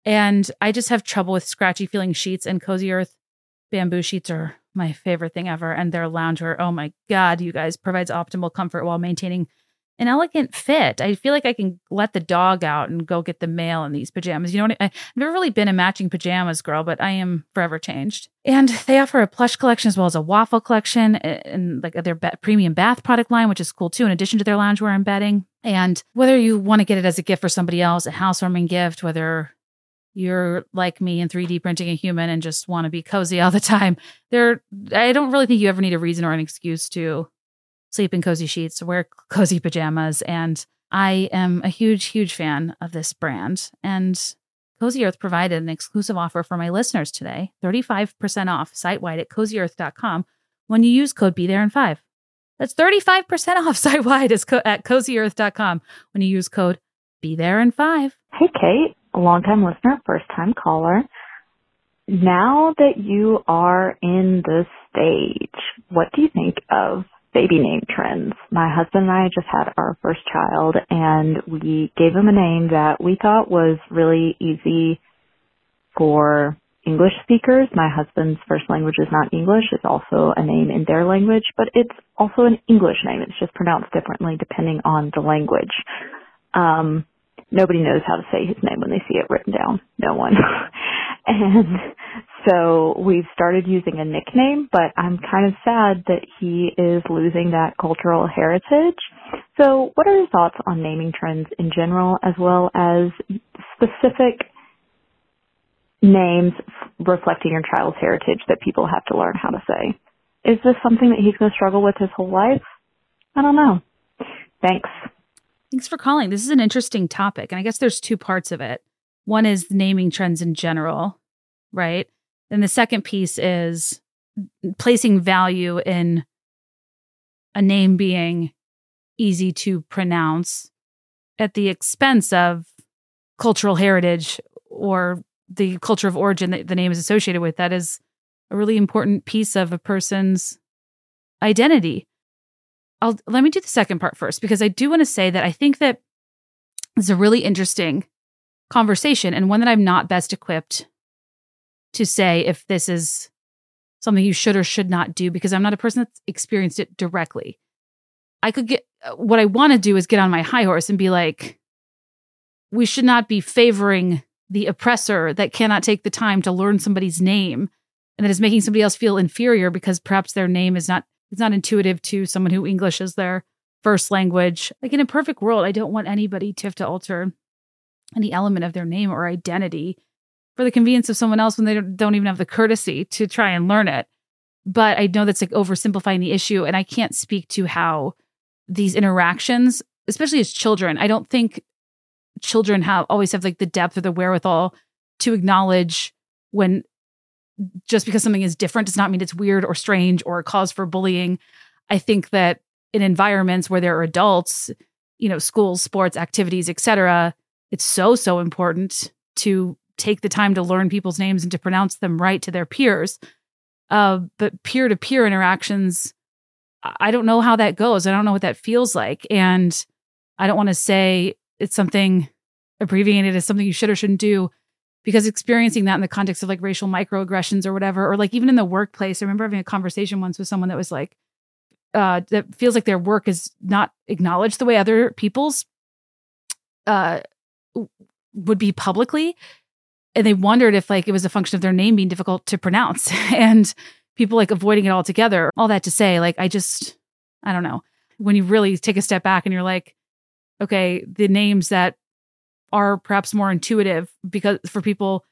And I just have trouble with scratchy feeling sheets and Cozy Earth bamboo sheets are my favorite thing ever. And their loungewear, oh my God, you guys, provides optimal comfort while maintaining an elegant fit. I feel like I can let the dog out and go get the mail in these pajamas. You know what? I, I've never really been a matching pajamas girl, but I am forever changed. And they offer a plush collection as well as a waffle collection eh, and like their premium bath product line, which is cool too, in addition to their loungewear and bedding. And whether you want to get it as a gift for somebody else, a housewarming gift, whether you're like me and 3D printing a human and just want to be cozy all the time, there I don't really think you ever need a reason or an excuse to sleep in cozy sheets, wear cozy pajamas. And I am a huge, huge fan of this brand. And Cozy Earth provided an exclusive offer for my listeners today 35% off site wide at cozyearth.com when you use code Be There in 5. That's 35% off site wide co- at cozyearth.com when you use code Be There in 5. Hey, Kate, a longtime listener, first time caller. Now that you are in the stage, what do you think of baby name trends. My husband and I just had our first child and we gave him a name that we thought was really easy for English speakers. My husband's first language is not English. It's also a name in their language, but it's also an English name. It's just pronounced differently depending on the language. Um, nobody knows how to say his name when they see it written down. No one. and so we've started using a nickname, but I'm kind of sad that he is losing that cultural heritage. So what are your thoughts on naming trends in general as well as specific names reflecting your child's heritage that people have to learn how to say? Is this something that he's going to struggle with his whole life? I don't know. Thanks. Thanks for calling. This is an interesting topic. And I guess there's two parts of it. One is naming trends in general, right? And the second piece is placing value in a name being easy to pronounce at the expense of cultural heritage or the culture of origin that the name is associated with. That is a really important piece of a person's identity. I'll let me do the second part first because I do want to say that I think that it's a really interesting conversation and one that I'm not best equipped to say if this is something you should or should not do because I'm not a person that's experienced it directly. I could get what I want to do is get on my high horse and be like, we should not be favoring the oppressor that cannot take the time to learn somebody's name and that is making somebody else feel inferior because perhaps their name is not it's not intuitive to someone who English is their first language. Like in a perfect world, I don't want anybody to have to alter any element of their name or identity for the convenience of someone else when they don't even have the courtesy to try and learn it. But I know that's like oversimplifying the issue. And I can't speak to how these interactions, especially as children, I don't think children have always have like the depth or the wherewithal to acknowledge when just because something is different does not mean it's weird or strange or a cause for bullying. I think that in environments where there are adults, you know, schools, sports, activities, etc., it's so so important to take the time to learn people's names and to pronounce them right to their peers. Uh, but peer to peer interactions, I don't know how that goes. I don't know what that feels like. And I don't want to say it's something abbreviated as something you should or shouldn't do because experiencing that in the context of like racial microaggressions or whatever, or like even in the workplace. I remember having a conversation once with someone that was like, uh, that feels like their work is not acknowledged the way other people's uh, would be publicly and they wondered if like it was a function of their name being difficult to pronounce and people like avoiding it altogether. All that to say, like I just I don't know. When you really take a step back and you're like, okay, the names that are perhaps more intuitive because for people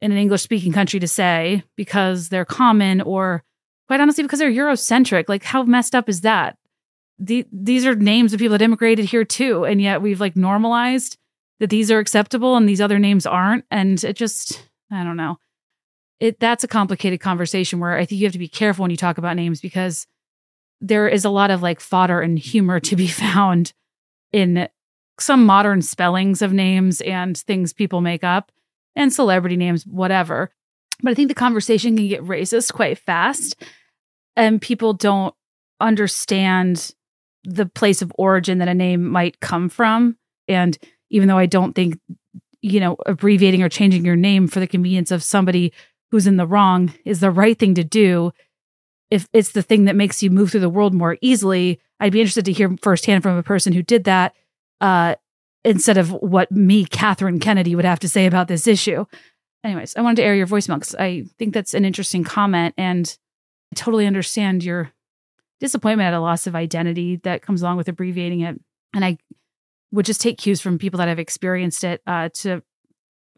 in an English speaking country to say because they're common or quite honestly because they're Eurocentric. Like how messed up is that? The, these are names of people that immigrated here too, and yet we've like normalized that these are acceptable and these other names aren't. And it just, I don't know. It that's a complicated conversation where I think you have to be careful when you talk about names because there is a lot of like fodder and humor to be found in some modern spellings of names and things people make up and celebrity names, whatever. But I think the conversation can get racist quite fast and people don't understand the place of origin that a name might come from. And even though I don't think, you know, abbreviating or changing your name for the convenience of somebody who's in the wrong is the right thing to do, if it's the thing that makes you move through the world more easily, I'd be interested to hear firsthand from a person who did that uh, instead of what me, Catherine Kennedy, would have to say about this issue. Anyways, I wanted to air your voicemail because I think that's an interesting comment. And I totally understand your disappointment at a loss of identity that comes along with abbreviating it. And I would just take cues from people that have experienced it uh, to,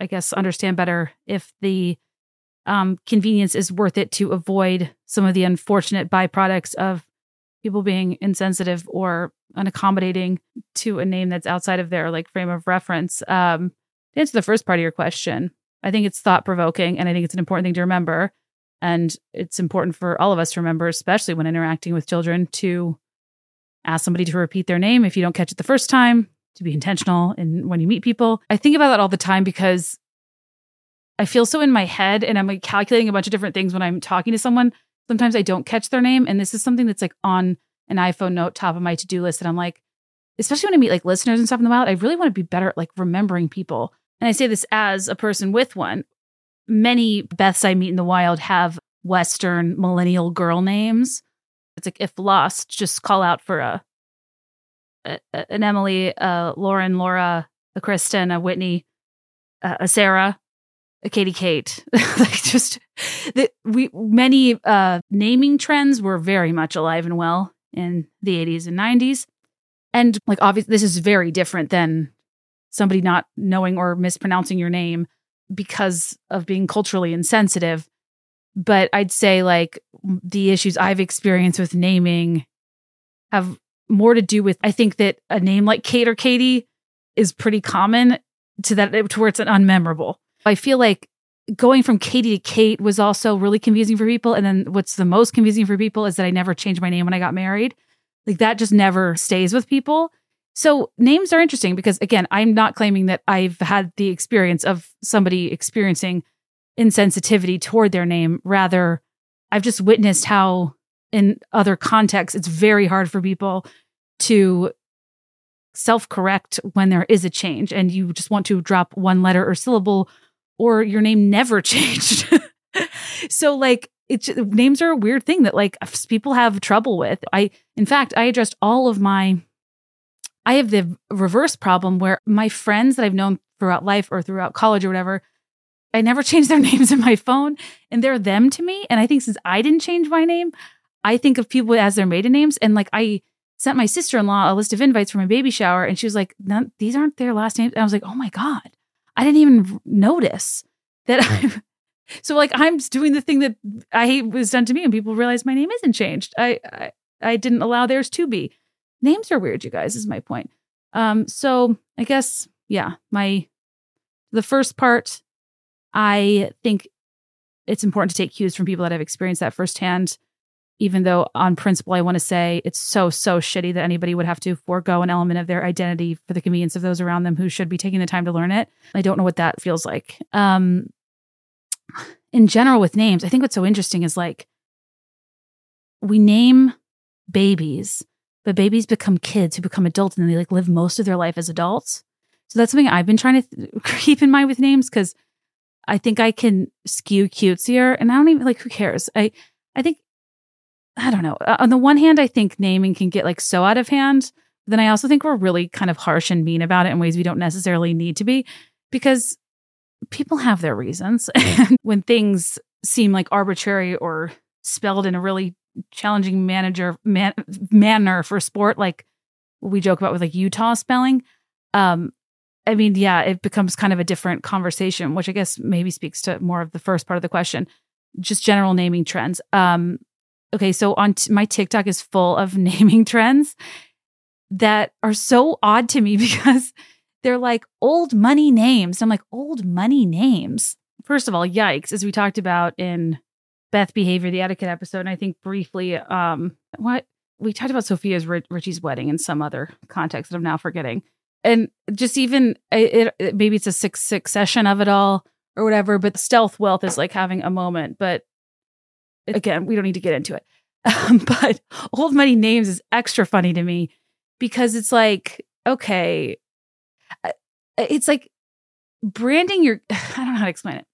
I guess, understand better if the um, convenience is worth it to avoid some of the unfortunate byproducts of people being insensitive or unaccommodating to a name that's outside of their like frame of reference. Um, to answer the first part of your question, I think it's thought provoking and I think it's an important thing to remember. And it's important for all of us to remember, especially when interacting with children, to ask somebody to repeat their name if you don't catch it the first time, to be intentional and when you meet people. I think about that all the time because I feel so in my head and I'm like calculating a bunch of different things when I'm talking to someone. Sometimes I don't catch their name. And this is something that's like on an iPhone note top of my to-do list. And I'm like, especially when I meet like listeners and stuff in the wild, I really want to be better at like remembering people. And I say this as a person with one. Many Beths I meet in the wild have Western millennial girl names. It's like if lost, just call out for a, a an Emily, a Lauren, Laura, a Kristen, a Whitney, a, a Sarah, Katie Kate. like just that we many uh naming trends were very much alive and well in the 80s and 90s. And like obviously this is very different than somebody not knowing or mispronouncing your name because of being culturally insensitive. But I'd say like the issues I've experienced with naming have more to do with I think that a name like Kate or Katie is pretty common to that to where it's an unmemorable. I feel like going from Katie to Kate was also really confusing for people. And then what's the most confusing for people is that I never changed my name when I got married. Like that just never stays with people. So names are interesting because again, I'm not claiming that I've had the experience of somebody experiencing insensitivity toward their name. Rather, I've just witnessed how in other contexts it's very hard for people to self correct when there is a change and you just want to drop one letter or syllable or your name never changed. so like it's names are a weird thing that like people have trouble with. I in fact, I addressed all of my I have the reverse problem where my friends that I've known throughout life or throughout college or whatever, I never changed their names in my phone and they're them to me. And I think since I didn't change my name, I think of people as their maiden names. And like I sent my sister in law a list of invites for my baby shower and she was like, these aren't their last names. And I was like, oh my God. I didn't even notice that I. So like I'm doing the thing that I hate was done to me, and people realize my name isn't changed. I, I I didn't allow theirs to be. Names are weird, you guys. Is my point. Um. So I guess yeah. My the first part, I think it's important to take cues from people that have experienced that firsthand even though on principle I want to say it's so so shitty that anybody would have to forego an element of their identity for the convenience of those around them who should be taking the time to learn it. I don't know what that feels like. Um in general with names, I think what's so interesting is like we name babies, but babies become kids who become adults and they like live most of their life as adults. So that's something I've been trying to th- keep in mind with names because I think I can skew cutesier and I don't even like who cares. I I think I don't know. Uh, on the one hand, I think naming can get like so out of hand. But then I also think we're really kind of harsh and mean about it in ways we don't necessarily need to be because people have their reasons. and when things seem like arbitrary or spelled in a really challenging manager man, manner for sport, like we joke about with like Utah spelling, um, I mean, yeah, it becomes kind of a different conversation, which I guess maybe speaks to more of the first part of the question, just general naming trends. Um, okay, so on t- my TikTok is full of naming trends that are so odd to me because they're like old money names. I'm like, old money names. First of all, yikes, as we talked about in Beth Behavior, the etiquette episode, and I think briefly, um, what we talked about Sofia's Richie's wedding in some other context that I'm now forgetting. And just even it, it maybe it's a six succession of it all or whatever, but stealth wealth is like having a moment. But again, we don't need to get into it. Um, but old money names is extra funny to me because it's like, okay, it's like branding your, I don't know how to explain it.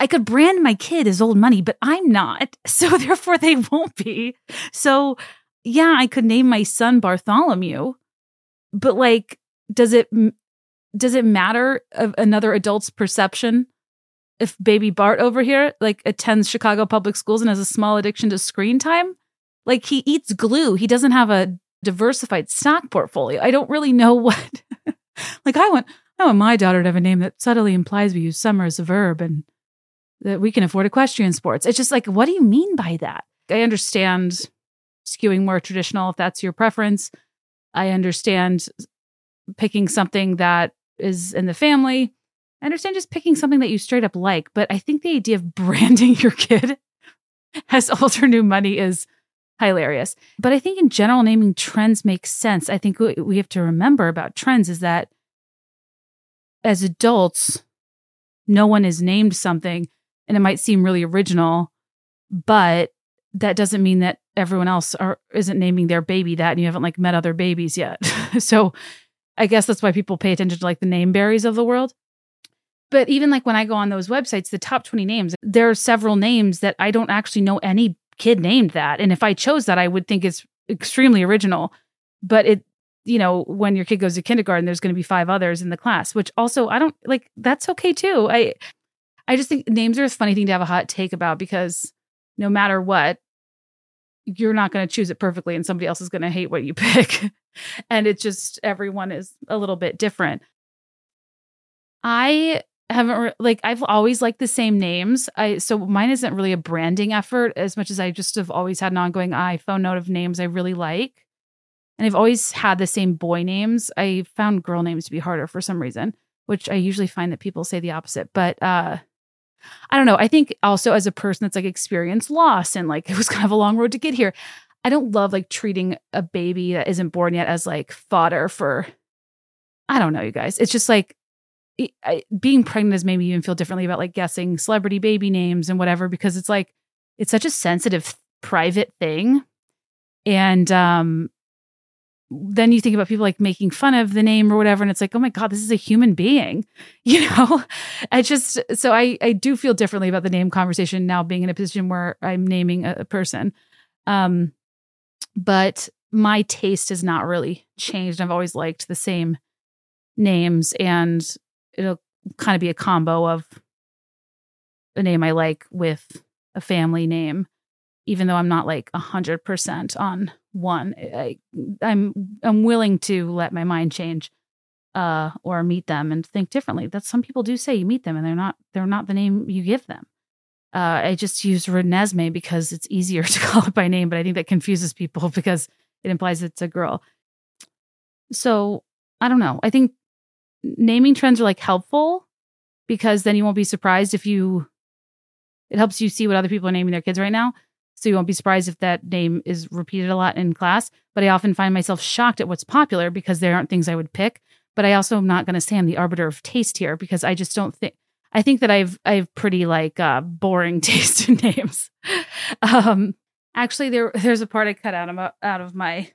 I could brand my kid as old money, but I'm not. So therefore they won't be. So yeah, I could name my son Bartholomew, but like, does it, does it matter of another adult's perception if baby Bart over here like attends Chicago public schools and has a small addiction to screen time? Like he eats glue. He doesn't have a diversified stock portfolio. I don't really know what like I want I want my daughter to have a name that subtly implies we use summer as a verb and that we can afford equestrian sports. It's just like, what do you mean by that? I understand skewing more traditional if that's your preference. I understand picking something that is in the family. I understand just picking something that you straight up like, but I think the idea of branding your kid as old new money is hilarious. But I think in general, naming trends makes sense. I think what we have to remember about trends is that as adults, no one is named something and it might seem really original, but that doesn't mean that everyone else are isn't naming their baby that and you haven't like met other babies yet. so I guess that's why people pay attention to like the name berries of the world. But even like when I go on those websites, the top 20 names, there are several names that I don't actually know any kid named that. And if I chose that, I would think it's extremely original. But it, you know, when your kid goes to kindergarten, there's going to be five others in the class, which also I don't like, that's okay too. I, I just think names are a funny thing to have a hot take about because no matter what, you're not going to choose it perfectly and somebody else is going to hate what you pick. and it's just everyone is a little bit different. I haven't re- like I've always liked the same names. I so mine isn't really a branding effort as much as I just have always had an ongoing iPhone note of names I really like. And I've always had the same boy names. I found girl names to be harder for some reason, which I usually find that people say the opposite. But uh I don't know. I think also as a person that's like experienced loss and like it was kind of a long road to get here. I don't love like treating a baby that isn't born yet as like fodder for I don't know, you guys. It's just like it, I, being pregnant has made me even feel differently about like guessing celebrity baby names and whatever because it's like it's such a sensitive private thing. And um then you think about people like making fun of the name or whatever and it's like oh my god this is a human being you know? I just so i i do feel differently about the name conversation now being in a position where i'm naming a, a person. Um but my taste has not really changed. I've always liked the same names and it'll kind of be a combo of a name i like with a family name even though i'm not like a hundred percent on one. I, I'm I'm willing to let my mind change, uh, or meet them and think differently. That some people do say you meet them and they're not they're not the name you give them. Uh, I just use Renesmee because it's easier to call it by name, but I think that confuses people because it implies it's a girl. So I don't know. I think naming trends are like helpful because then you won't be surprised if you. It helps you see what other people are naming their kids right now. So you won't be surprised if that name is repeated a lot in class. But I often find myself shocked at what's popular because there aren't things I would pick. But I also am not going to say I'm the arbiter of taste here because I just don't think I think that I've I've pretty like uh, boring taste in names. um, actually, there there's a part I cut out of out of my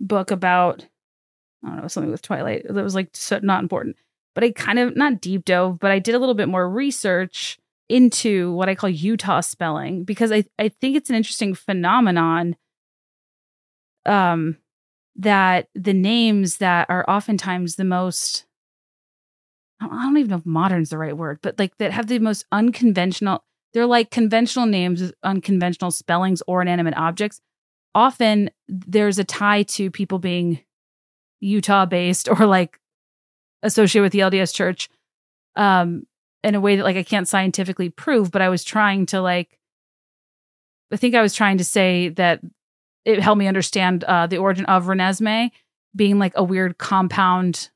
book about I don't know something with Twilight that was like so not important. But I kind of not deep dove, but I did a little bit more research into what I call Utah spelling because I, I think it's an interesting phenomenon um, that the names that are oftentimes the most I don't even know if modern's the right word, but like that have the most unconventional, they're like conventional names with unconventional spellings or inanimate objects. Often there's a tie to people being Utah based or like associated with the LDS church. Um, in a way that like I can't scientifically prove, but I was trying to like I think I was trying to say that it helped me understand uh, the origin of Renesmee being like a weird compound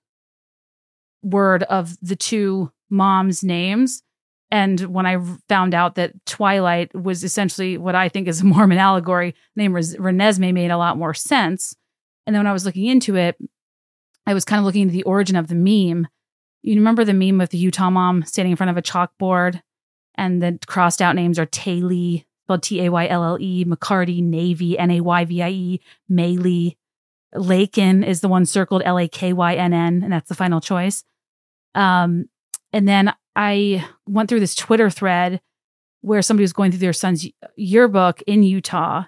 word of the two moms' names. And when I found out that Twilight was essentially what I think is a Mormon allegory, name Renesmee made a lot more sense. And then when I was looking into it, I was kind of looking into the origin of the meme you remember the meme of the Utah mom standing in front of a chalkboard and the crossed out names are Taylee spelled T A Y L L E, McCarty, Navy, N A Y V I E, Maylee. Lakin is the one circled L A K Y N N, and that's the final choice. Um, and then I went through this Twitter thread where somebody was going through their son's yearbook in Utah,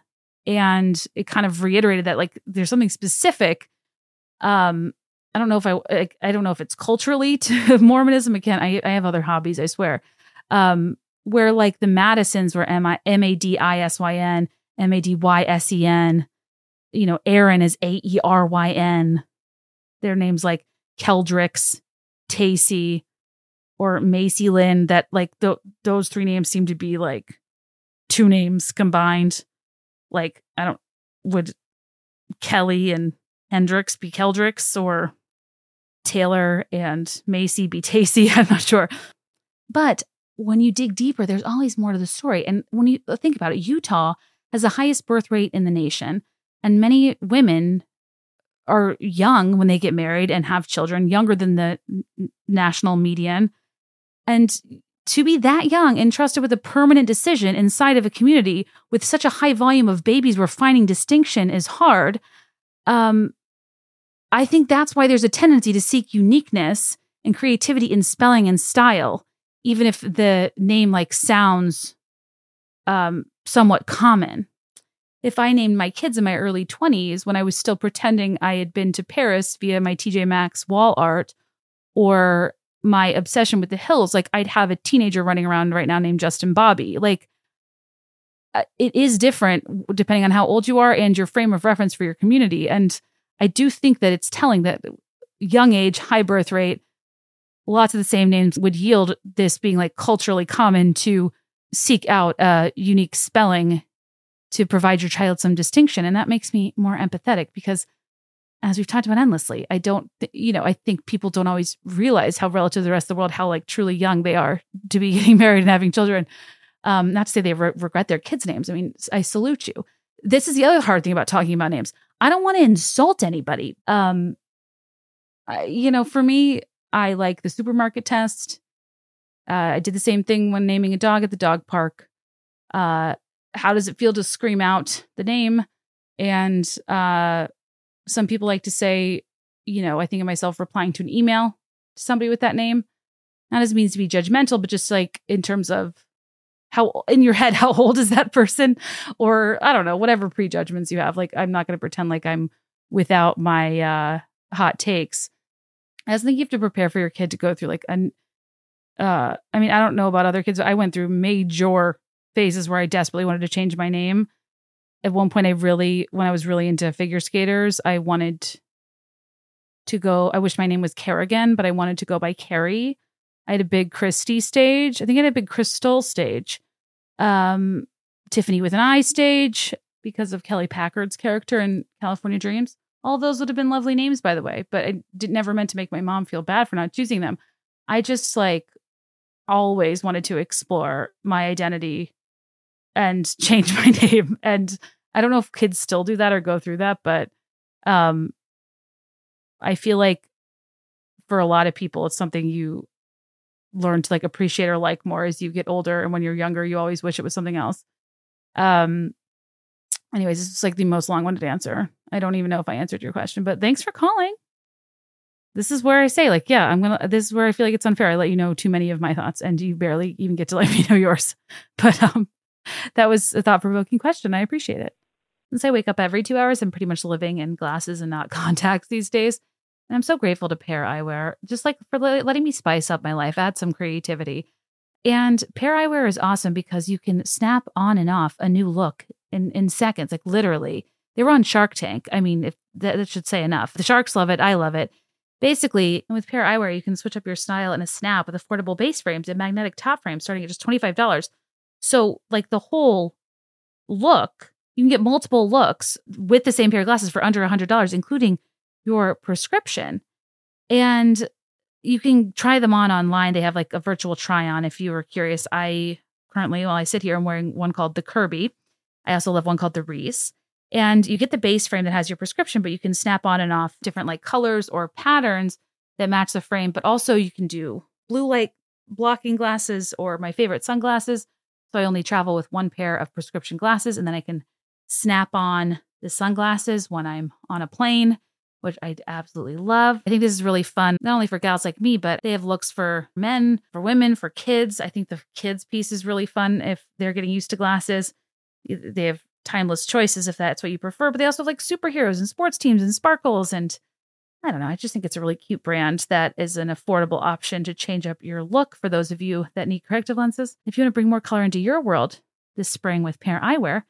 and it kind of reiterated that like there's something specific. Um, I don't know if I, I, I don't know if it's culturally to Mormonism. Again, I, I have other hobbies, I swear. Um, where like the Madisons were M I M A D I S Y N, M A D Y S E N. You know, Aaron is A E R Y N. Their names like Keldricks, Tacey, or Macy Lynn. That like th- those three names seem to be like two names combined. Like I don't would Kelly and Hendricks be Keldricks or Taylor and Macy be Tacey. I'm not sure. But when you dig deeper, there's always more to the story. And when you think about it, Utah has the highest birth rate in the nation. And many women are young when they get married and have children, younger than the national median. And to be that young and trusted with a permanent decision inside of a community with such a high volume of babies where finding distinction is hard. Um, I think that's why there's a tendency to seek uniqueness and creativity in spelling and style even if the name like sounds um, somewhat common. If I named my kids in my early 20s when I was still pretending I had been to Paris via my TJ Maxx wall art or my obsession with the hills, like I'd have a teenager running around right now named Justin Bobby. Like uh, it is different depending on how old you are and your frame of reference for your community. And I do think that it's telling that young age, high birth rate, lots of the same names would yield this being like culturally common to seek out a unique spelling to provide your child some distinction. And that makes me more empathetic because, as we've talked about endlessly, I don't, th- you know, I think people don't always realize how relative to the rest of the world, how like truly young they are to be getting married and having children. Um, not to say they re- regret their kids' names. I mean, I salute you. This is the other hard thing about talking about names. I don't want to insult anybody. Um, I, you know, for me, I like the supermarket test. Uh, I did the same thing when naming a dog at the dog park. Uh, how does it feel to scream out the name? And uh, some people like to say, you know, I think of myself replying to an email to somebody with that name. Not as means to be judgmental, but just like in terms of how in your head, how old is that person? Or I don't know, whatever prejudgments you have. Like, I'm not going to pretend like I'm without my uh, hot takes. I just think you have to prepare for your kid to go through like an uh I mean, I don't know about other kids, I went through major phases where I desperately wanted to change my name. At one point I really when I was really into figure skaters, I wanted to go I wish my name was Kerrigan, but I wanted to go by Carrie. I had a big Christy stage. I think I had a big Crystal stage. Um Tiffany with an I stage because of Kelly Packard's character in California Dreams. All those would have been lovely names, by the way, but I did never meant to make my mom feel bad for not choosing them. I just like always wanted to explore my identity and change my name. And I don't know if kids still do that or go through that, but um I feel like for a lot of people it's something you learn to like appreciate or like more as you get older and when you're younger you always wish it was something else. Um anyways, this is like the most long-winded answer. I don't even know if I answered your question, but thanks for calling. This is where I say, like, yeah, I'm gonna. This is where I feel like it's unfair. I let you know too many of my thoughts, and you barely even get to let me know yours. But um, that was a thought-provoking question. I appreciate it. Since I wake up every two hours, I'm pretty much living in glasses and not contacts these days. And I'm so grateful to Pair Eyewear, just like for letting me spice up my life, add some creativity. And Pair Eyewear is awesome because you can snap on and off a new look in, in seconds, like literally. They were on Shark Tank. I mean, if that, that should say enough. The sharks love it. I love it. Basically, with Pair Eyewear, you can switch up your style in a snap with affordable base frames and magnetic top frames starting at just $25. So, like the whole look, you can get multiple looks with the same pair of glasses for under $100, including your prescription. And you can try them on online. They have like a virtual try on if you were curious. I currently, while I sit here, I'm wearing one called the Kirby. I also love one called the Reese. And you get the base frame that has your prescription, but you can snap on and off different like colors or patterns that match the frame. But also you can do blue light blocking glasses or my favorite sunglasses So I only travel with one pair of prescription glasses and then I can snap on the sunglasses when I'm on a plane, which I absolutely love. I think this is really fun, not only for gals like me, but they have looks for men, for women, for kids. I think the kids piece is really fun if they're getting used to glasses. They have timeless choices if that's what you prefer, but they also have like superheroes and sports teams and sparkles and I don't know. I just think it's a really cute brand that is an affordable option to change up your look for those of you that need corrective lenses. If you want to bring more color into your world this spring with Pair Eyewear,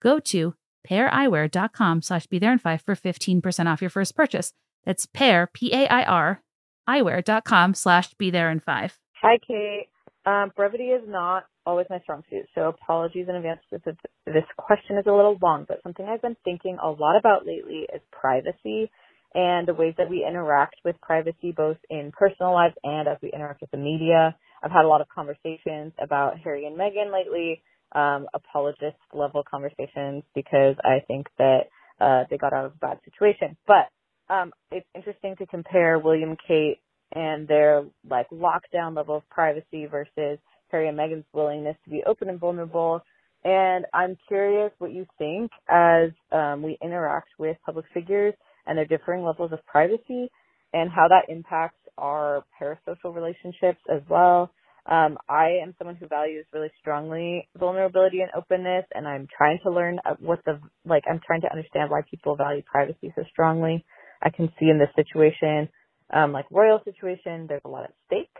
go to paireyewear.com slash be there in five for 15% off your first purchase. That's pair, P-A-I-R, eyewear.com slash be there in five. Hi, Kate. Um, brevity is not always my strong suit, so apologies in advance if this question is a little long, but something I've been thinking a lot about lately is privacy and the ways that we interact with privacy both in personal lives and as we interact with the media. I've had a lot of conversations about Harry and Meghan lately, um, apologist level conversations because I think that uh, they got out of a bad situation. But um, it's interesting to compare William Kate and their like lockdown level of privacy versus Harry and Meghan's willingness to be open and vulnerable. And I'm curious what you think as um, we interact with public figures and their differing levels of privacy and how that impacts our parasocial relationships as well. Um, I am someone who values really strongly vulnerability and openness, and I'm trying to learn what the like. I'm trying to understand why people value privacy so strongly. I can see in this situation, um, like royal situation, there's a lot at stake,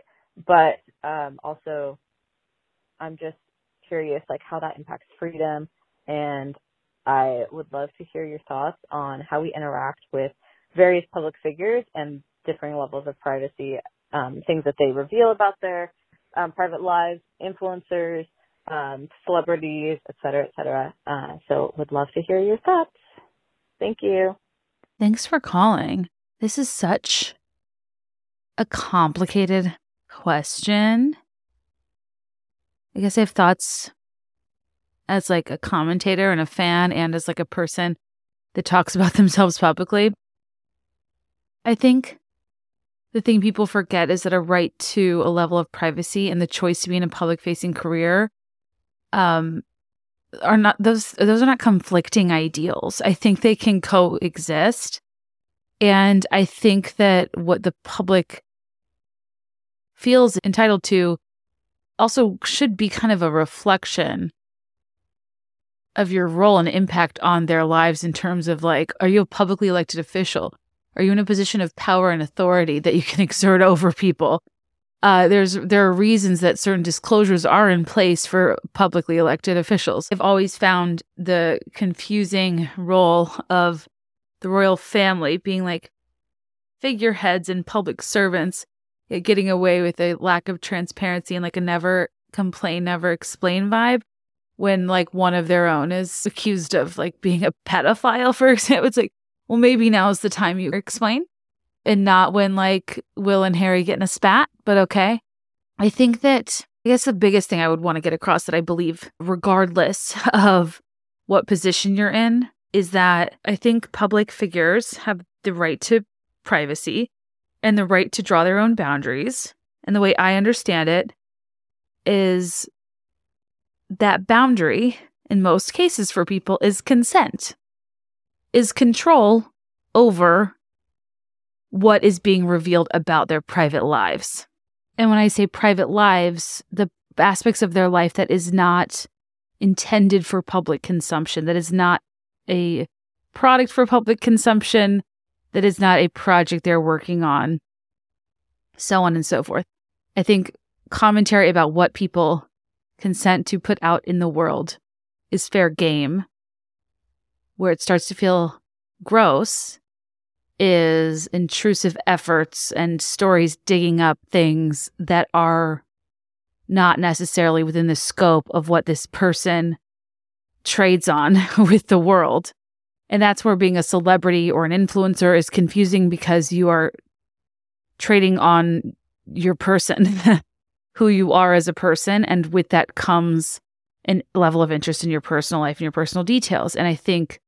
but um, also, I'm just curious, like how that impacts freedom and I would love to hear your thoughts on how we interact with various public figures and differing levels of privacy, um, things that they reveal about their um, private lives, influencers, um, celebrities, et cetera, et cetera. Uh, so would love to hear your thoughts. Thank you. Thanks for calling. This is such a complicated question. I guess I have thoughts as like a commentator and a fan and as like a person that talks about themselves publicly. I think the thing people forget is that a right to a level of privacy and the choice to be in a public facing career um are not those those are not conflicting ideals. I think they can coexist. And I think that what the public feels entitled to also should be kind of a reflection of your role and impact on their lives in terms of like, are you a publicly elected official? Are you in a position of power and authority that you can exert over people? Uh, there's there are reasons that certain disclosures are in place for publicly elected officials. I've always found the confusing role of the royal family being like figureheads and public servants, getting away with a lack of transparency and like a never complain, never explain vibe when like one of their own is accused of like being a pedophile, for example. It's like, well, maybe now's the time you explain and not when like Will and Harry get in a spat, but okay. I think that I guess the biggest thing I would want to get across that I believe, regardless of what position you're in, is that I think public figures have the right to privacy and the right to draw their own boundaries. And the way I understand it is that boundary, in most cases for people, is consent, is control over what is being revealed about their private lives. And when I say private lives, the aspects of their life that is not intended for public consumption, that is not a product for public consumption, that is not a project they're working on, so on and so forth. I think commentary about what people consent to put out in the world is fair game. Where it starts to feel gross is intrusive efforts and stories digging up things that are not necessarily within the scope of what this person trades on with the world. And that's where being a celebrity or an influencer is confusing because you are trading on your person who you are as a person. And with that comes a level of interest in your personal life and your personal details. And I think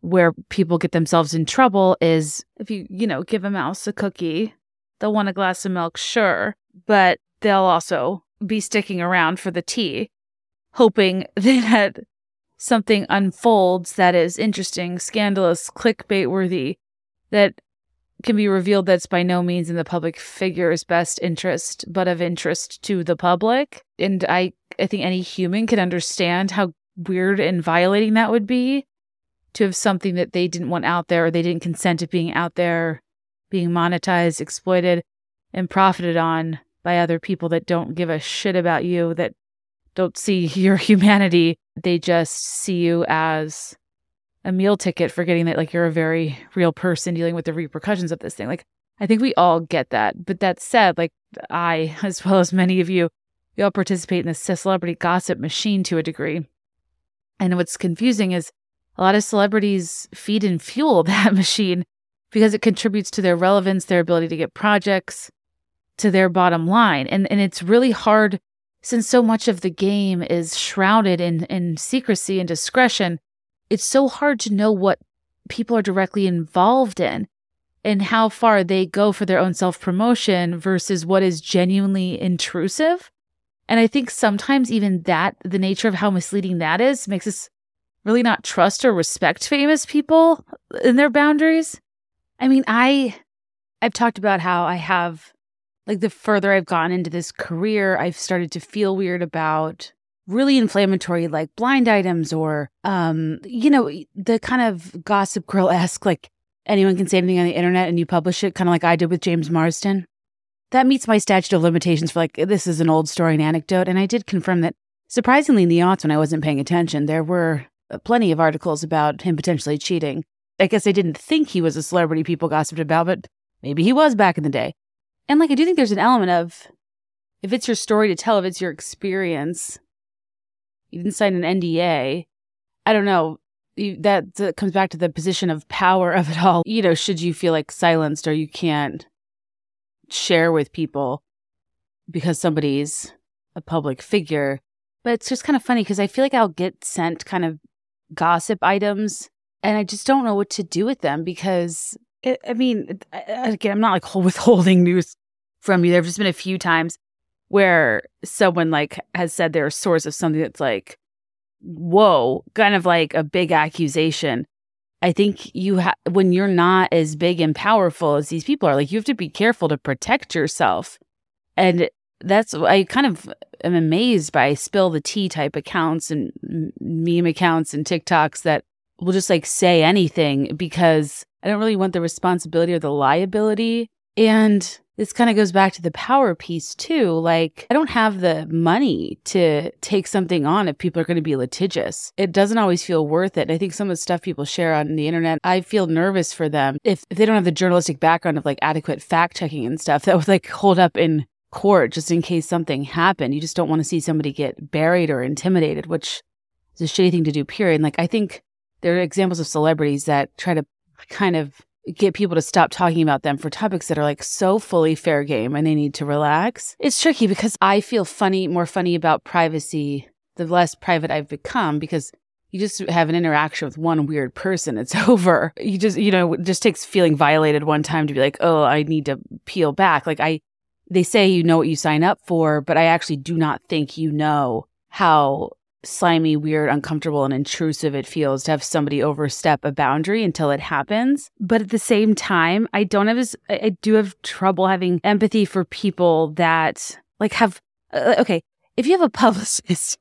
where people get themselves in trouble is if you, you know, give a mouse a cookie, they'll want a glass of milk, sure, but they'll also be sticking around for the tea. hoping that something unfolds that is interesting, scandalous, clickbait worthy, that can be revealed that's by no means in the public figure's best interest, but of interest to the public. And I, I think any human can understand how weird and violating that would be to have something that they didn't want out there or they didn't consent to being out there, being monetized, exploited, and profited on by other people that don't give a shit about you, that don't see your humanity. They just see you as a meal ticket for getting that, like you're a very real person dealing with the repercussions of this thing. Like, I think we all get that. But that said, like, I, as well as many of you, we all participate in the celebrity gossip machine to a degree. And what's confusing is a lot of celebrities feed and fuel that machine because it contributes to their relevance, their ability to get projects, to their bottom line. And and it's really hard since so much of the game is shrouded in, in secrecy and discretion, it's so hard to know what people are directly involved in and how far they go for their own self promotion versus what is genuinely intrusive. And I think sometimes even that, the nature of how misleading that is, makes us really not trust or respect famous people in their boundaries. I mean, I, I've talked about how I have like the further I've gotten into this career, I've started to feel weird about really inflammatory like blind items or um you know the kind of gossip girl esque like anyone can say anything on the internet and you publish it kind of like I did with James Marsden. That meets my statute of limitations for like this is an old story and anecdote and I did confirm that surprisingly in the aughts when I wasn't paying attention there were plenty of articles about him potentially cheating. I guess I didn't think he was a celebrity people gossiped about but maybe he was back in the day. And like, I do think there's an element of if it's your story to tell, if it's your experience, you didn't sign an NDA. I don't know. You, that, that comes back to the position of power of it all. You know, should you feel like silenced or you can't share with people because somebody's a public figure. But it's just kind of funny because I feel like I'll get sent kind of gossip items and I just don't know what to do with them because it, I mean, again, I'm not like withholding news from you. There have just been a few times where someone like has said they're a source of something that's like, whoa, kind of like a big accusation. I think you have when you're not as big and powerful as these people are, like you have to be careful to protect yourself. And that's I kind of am amazed by spill the tea type accounts and meme accounts and TikToks that will just like say anything because I don't really want the responsibility or the liability. And this kind of goes back to the power piece too. Like, I don't have the money to take something on if people are going to be litigious. It doesn't always feel worth it. And I think some of the stuff people share on the internet, I feel nervous for them if, if they don't have the journalistic background of like adequate fact checking and stuff that would like hold up in court just in case something happened. You just don't want to see somebody get buried or intimidated, which is a shitty thing to do, period. And like, I think there are examples of celebrities that try to kind of get people to stop talking about them for topics that are like so fully fair game and they need to relax. It's tricky because I feel funny, more funny about privacy the less private I've become because you just have an interaction with one weird person. It's over. You just, you know, it just takes feeling violated one time to be like, oh, I need to peel back. Like I, they say you know what you sign up for, but I actually do not think you know how slimy, weird, uncomfortable, and intrusive it feels to have somebody overstep a boundary until it happens. But at the same time, I don't have as, I do have trouble having empathy for people that like have, uh, okay, if you have a publicist,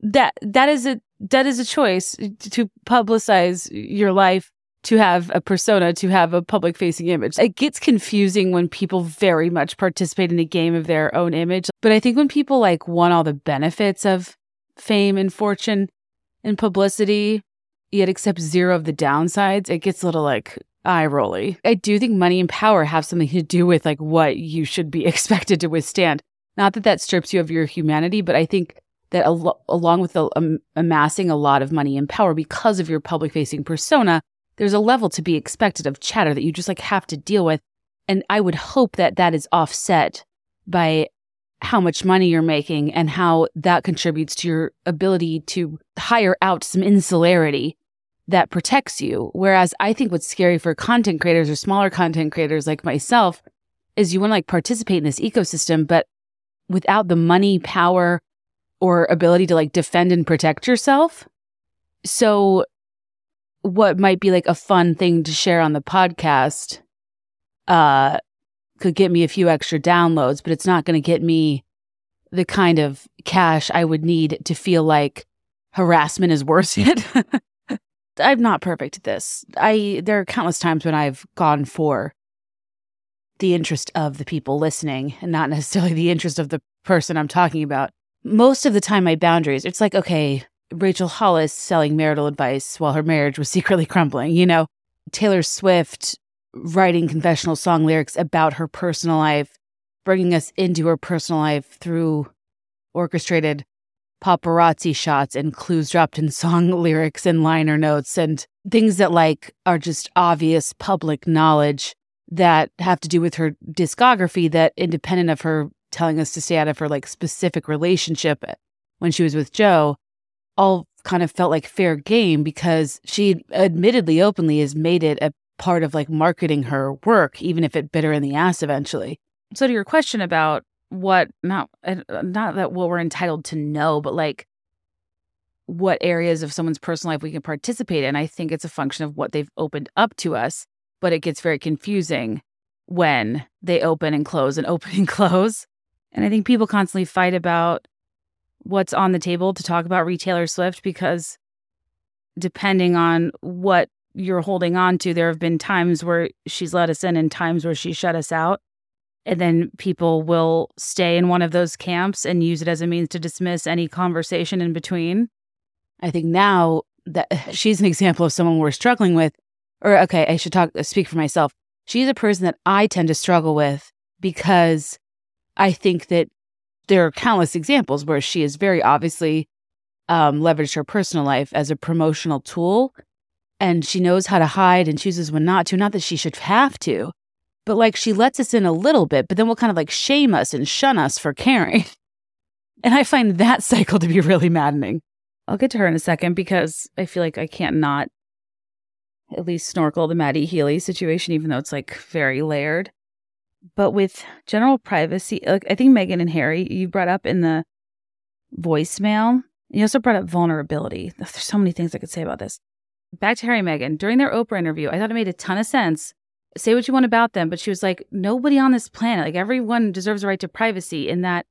that, that is a, that is a choice to publicize your life to have a persona, to have a public facing image. It gets confusing when people very much participate in a game of their own image. But I think when people like want all the benefits of fame and fortune and publicity, yet accept zero of the downsides, it gets a little like eye rolly. I do think money and power have something to do with like what you should be expected to withstand. Not that that strips you of your humanity, but I think that al- along with the, um, amassing a lot of money and power because of your public facing persona, there's a level to be expected of chatter that you just like have to deal with. And I would hope that that is offset by how much money you're making and how that contributes to your ability to hire out some insularity that protects you. Whereas I think what's scary for content creators or smaller content creators like myself is you want to like participate in this ecosystem, but without the money, power, or ability to like defend and protect yourself. So, what might be like a fun thing to share on the podcast uh, could get me a few extra downloads, but it's not going to get me the kind of cash I would need to feel like harassment is worth it. I'm not perfect at this. I there are countless times when I've gone for the interest of the people listening and not necessarily the interest of the person I'm talking about. Most of the time my boundaries, it's like, okay, Rachel Hollis selling marital advice while her marriage was secretly crumbling, you know, Taylor Swift writing confessional song lyrics about her personal life, bringing us into her personal life through orchestrated paparazzi shots and clues dropped in song lyrics and liner notes and things that like are just obvious public knowledge that have to do with her discography that independent of her telling us to stay out of her like specific relationship uh, when she was with Joe all kind of felt like fair game because she admittedly openly has made it a part of like marketing her work even if it bit her in the ass eventually. So to your question about what not uh, not that what we're entitled to know, but like what areas of someone's personal life we can participate in. I think it's a function of what they've opened up to us, but it gets very confusing when they open and close and open and close. And I think people constantly fight about what's on the table to talk about retailer Swift because depending on what you're holding on to, there have been times where she's let us in and times where she shut us out. And then people will stay in one of those camps and use it as a means to dismiss any conversation in between. I think now that she's an example of someone we're struggling with, or okay, I should talk, uh, speak for myself. She's a person that I tend to struggle with because I think that there are countless examples where she has very obviously um, leveraged her personal life as a promotional tool and she knows how to hide and chooses when not to. Not that she should have to, but like she lets us in a little bit, but then will kind of like shame us and shun us for caring. And I find that cycle to be really maddening. I'll get to her in a second because I feel like I can't not at least snorkel the Matty Healy situation, even though it's like very layered. But with general privacy, like I think Meghan and Harry, you brought up in the voicemail, you also brought up vulnerability. There's so many things I could say about this. Back to Harry and Meghan. During their Oprah interview, I thought it made a ton of sense say what you want about them, but she was like, nobody on this planet, like everyone deserves a right to privacy in that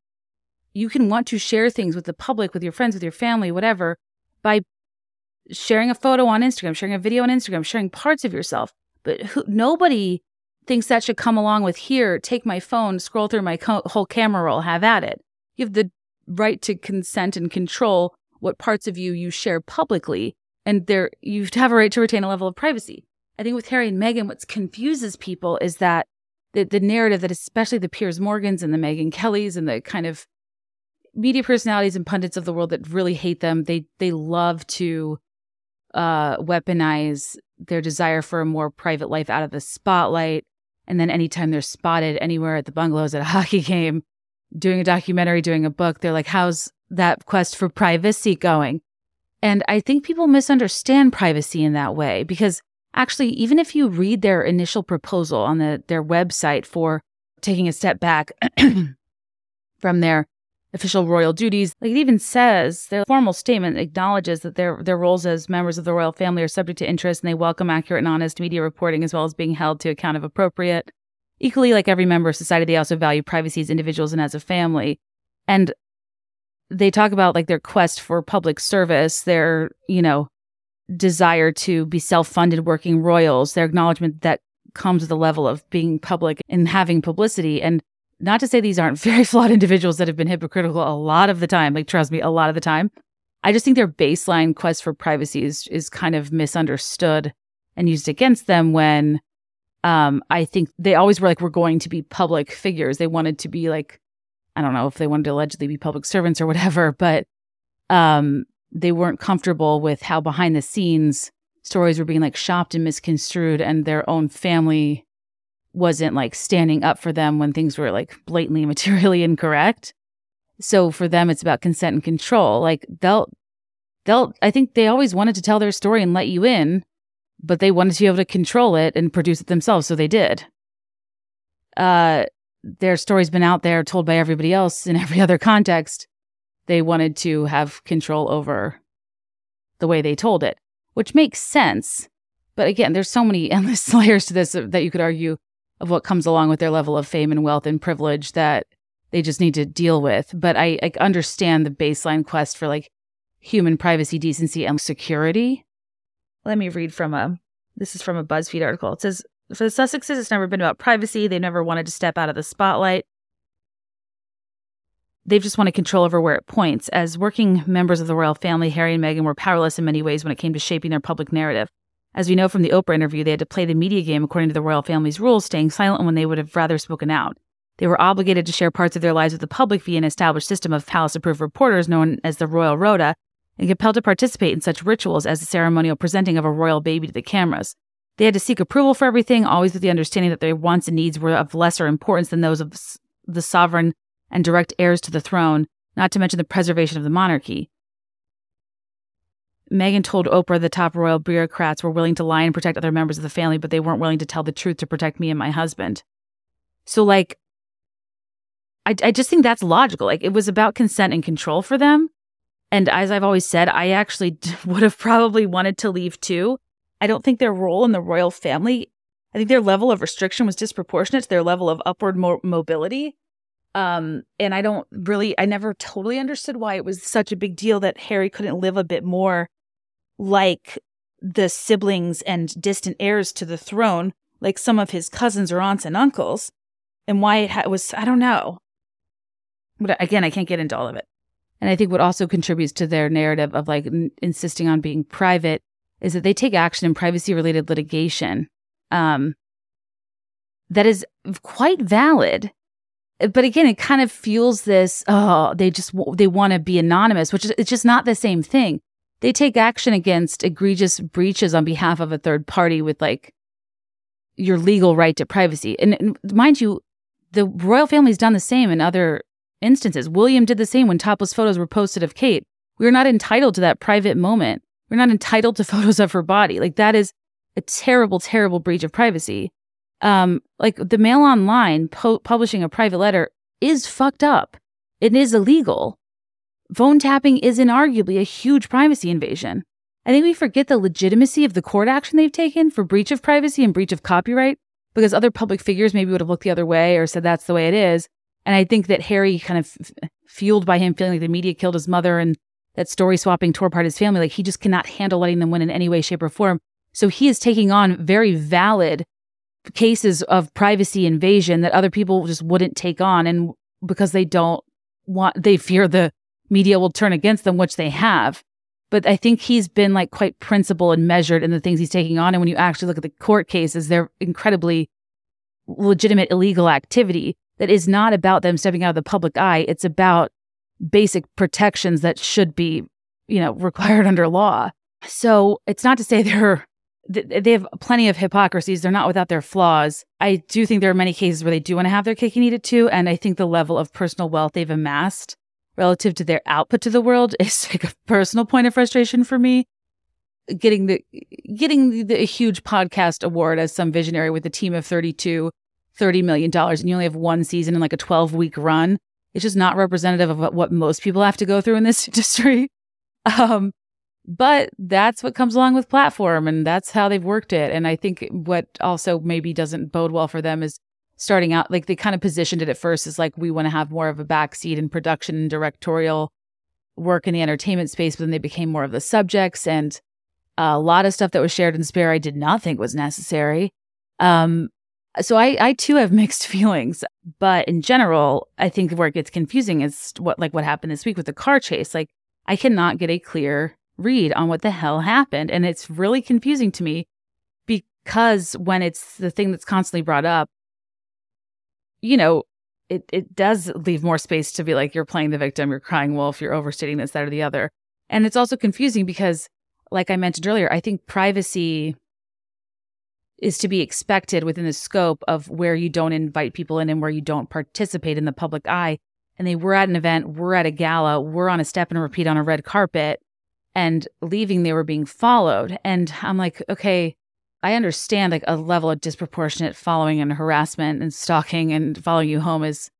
you can want to share things with the public, with your friends, with your family, whatever, by sharing a photo on Instagram, sharing a video on Instagram, sharing parts of yourself. But who, nobody thinks that should come along with here, take my phone, scroll through my co- whole camera roll, have at it. You have the right to consent and control what parts of you you share publicly. And there, you have a right to retain a level of privacy. I think with Harry and Meghan, what confuses people is that the, the narrative that especially the Piers Morgans and the Megyn Kellys and the kind of media personalities and pundits of the world that really hate them, they they love to uh, weaponize their desire for a more private life out of the spotlight. And then anytime they're spotted anywhere at the bungalows at a hockey game, doing a documentary, doing a book, they're like, how's that quest for privacy going? And I think people misunderstand privacy in that way because Actually, even if you read their initial proposal on the, their website for taking a step back from their official royal duties, like it even says their formal statement acknowledges that their their roles as members of the royal family are subject to interest and they welcome accurate and honest media reporting as well as being held to account if appropriate. Equally, like every member of society, they also value privacy as individuals and as a family. And they talk about like their quest for public service, their, you know, desire to be self-funded working royals, their acknowledgement that comes with the level of being public and having publicity. And not to say these aren't very flawed individuals that have been hypocritical a lot of the time, like trust me, a lot of the time. I just think their baseline quest for privacy is is kind of misunderstood and used against them when um, I think they always were like, we're going to be public figures. They wanted to be like, I don't know if they wanted to allegedly be public servants or whatever, but um, they weren't comfortable with how behind the scenes stories were being like shopped and misconstrued and their own family wasn't like standing up for them when things were like blatantly materially incorrect. So for them it's about consent and control. Like they'll they'll I think they always wanted to tell their story and let you in, but they wanted to be able to control it and produce it themselves, so they did. Uh their story's been out there told by everybody else in every other context they wanted to have control over the way they told it, which makes sense. But again, there's so many endless layers to this that you could argue of what comes along with their level of fame and wealth and privilege that they just need to deal with. But I, I understand the baseline quest for like human privacy, decency, and security. Let me read from a this is from a BuzzFeed article. It says for the Sussexes, it's never been about privacy. They never wanted to step out of the spotlight. They've just wanted control over where it points. As working members of the royal family, Harry and Meghan were powerless in many ways when it came to shaping their public narrative. As we know from the Oprah interview, they had to play the media game according to the royal family's rules, staying silent when they would have rather spoken out. They were obligated to share parts of their lives with the public via an established system of palace approved reporters known as the Royal Rota, and compelled to participate in such rituals as the ceremonial presenting of a royal baby to the cameras. They had to seek approval for everything, always with the understanding that their wants and needs were of lesser importance than those of the sovereign and direct heirs to the throne, not to mention the preservation of the monarchy. Meghan told Oprah the top royal bureaucrats were willing to lie and protect other members of the family, but they weren't willing to tell the truth to protect me and my husband. So, like, I, I just think that's logical. Like, it was about consent and control for them. And as I've always said, I actually would have probably wanted to leave too. I don't think their role in the royal family, I think their level of restriction was disproportionate to their level of upward mo- mobility. Um, and I don't really, I never totally understood why it was such a big deal that Harry couldn't live a bit more like the siblings and distant heirs to the throne, like some of his cousins or aunts and uncles, and why it ha- was, I don't know. But again, I can't get into all of it. And I think what also contributes to their narrative of like n- insisting on being private is that they take action in privacy related litigation. Um, that is quite valid but again, it kind of fuels this. Oh, they just they want to be anonymous, which is it's just not the same thing. They take action against egregious breaches on behalf of a third party with like your legal right to privacy. And, and mind you, the royal family's done the same in other instances. William did the same when topless photos were posted of Kate. We are not entitled to that private moment. We're not entitled to photos of her body. Like that is a terrible, terrible breach of privacy um, like the mail online po- publishing a private letter is fucked up. It is illegal. Phone tapping is inarguably a huge privacy invasion. I think we forget the legitimacy of the court action they've taken for breach of privacy and breach of copyright because other public figures maybe would have looked the other way or said that's the way it is. And I think that Harry kind of f- fueled by him feeling like the media killed his mother and that story swapping tore apart his family, like he just cannot handle letting them win in any way, shape, or form. So he is taking on very valid cases of privacy invasion that other people just wouldn't take on and because they don't want they fear the media will turn against them which they have but i think he's been like quite principled and measured in the things he's taking on and when you actually look at the court cases they're incredibly legitimate illegal activity that is not about them stepping out of the public eye it's about basic protections that should be you know required under law so it's not to say they're they have plenty of hypocrisies. They're not without their flaws. I do think there are many cases where they do want to have their cake and eat it too. And I think the level of personal wealth they've amassed relative to their output to the world is like a personal point of frustration for me. Getting the getting the, the huge podcast award as some visionary with a team of 32, 30 million dollars, and you only have one season and like a 12 week run. It's just not representative of what, what most people have to go through in this industry. Um, but that's what comes along with platform and that's how they've worked it. And I think what also maybe doesn't bode well for them is starting out like they kind of positioned it at first as like we want to have more of a backseat in production and directorial work in the entertainment space, but then they became more of the subjects and a lot of stuff that was shared in Spare I did not think was necessary. Um, so I, I too have mixed feelings, but in general, I think where it gets confusing is what like what happened this week with the car chase. Like I cannot get a clear read on what the hell happened. And it's really confusing to me because when it's the thing that's constantly brought up, you know, it, it does leave more space to be like, you're playing the victim, you're crying wolf, you're overstating this, that, or the other. And it's also confusing because, like I mentioned earlier, I think privacy is to be expected within the scope of where you don't invite people in and where you don't participate in the public eye. And they were at an event, we're at a gala, we're on a step and repeat on a red carpet and leaving they were being followed and i'm like okay i understand like a level of disproportionate following and harassment and stalking and following you home is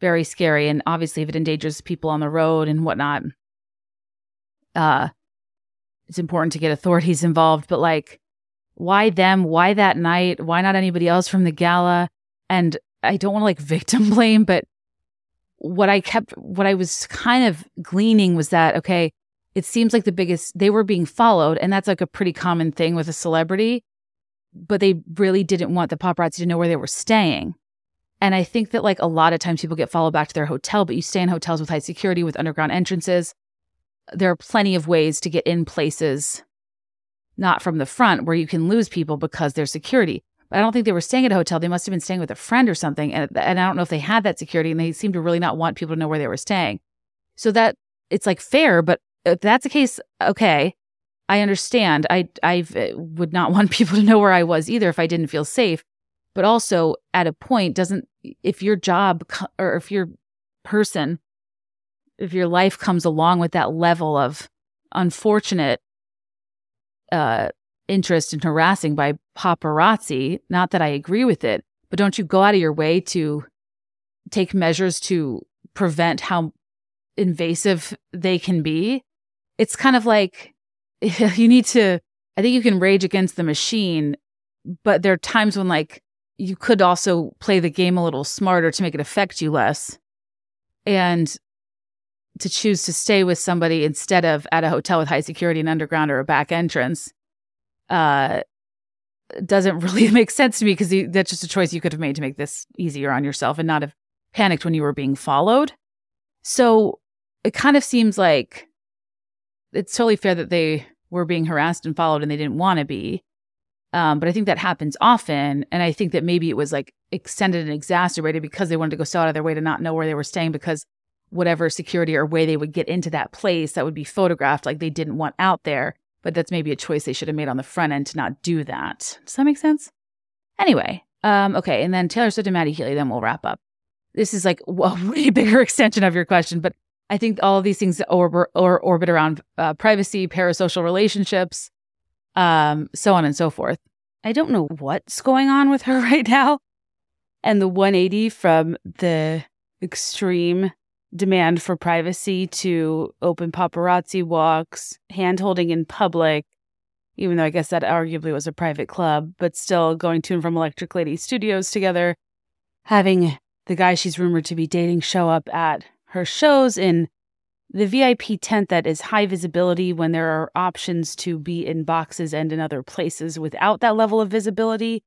very scary. And obviously, if it endangers people on the road and whatnot, uh, it's important to get authorities involved. But like, why them? Why that night? Why not anybody else from the gala? And I don't want to like victim blame, but what I kept, what I was kind of gleaning was that, okay, it seems like the biggest, they were being followed. And that's like a pretty common thing with a celebrity, but they really didn't want the paparazzi to know where they were staying. And I think that like a lot of times people get followed back to their hotel, but you stay in hotels with high security with underground entrances. There are plenty of ways to get in places not from the front where you can lose people because there's security. But I don't think they were staying at a hotel. They must have been staying with a friend or something. And, and I don't know if they had that security and they seem to really not want people to know where they were staying. So that it's like fair, but if that's the case, okay, I understand. I I would not want people to know where I was either if I didn't feel safe. But also at a point doesn't if your job or if your person if your life comes along with that level of unfortunate uh interest in harassing by paparazzi, not that I agree with it, but don't you go out of your way to take measures to prevent how invasive they can be? It's kind of like you need to, I think you can rage against the machine, but there are times when like you could also play the game a little smarter to make it affect you less. And to choose to stay with somebody instead of at a hotel with high security and underground or a back entrance uh, doesn't really make sense to me because that's just a choice you could have made to make this easier on yourself and not have panicked when you were being followed. So it kind of seems like it's totally fair that they were being harassed and followed and they didn't want to be. Um, but I think that happens often. And I think that maybe it was like extended and exacerbated because they wanted to go so out of their way to not know where they were staying because whatever security or way they would get into that place that would be photographed, like they didn't want out there but that's maybe a choice they should have made on the front end to not do that. Does that make sense? Anyway, um, okay, and then Taylor Swift and Matty Healy, then we'll wrap up. This is like a way bigger extension of your question, but I think all of these things orbit, or orbit around uh, privacy, parasocial relationships, um, so on and so forth. I don't know what's going on with her right now. And the 180 from the extreme demand for privacy to open paparazzi walks, hand holding in public, even though I guess that arguably was a private club, but still going to and from Electric Lady Studios together, having the guy she's rumored to be dating show up at her shows in the VIP tent that is high visibility when there are options to be in boxes and in other places without that level of visibility.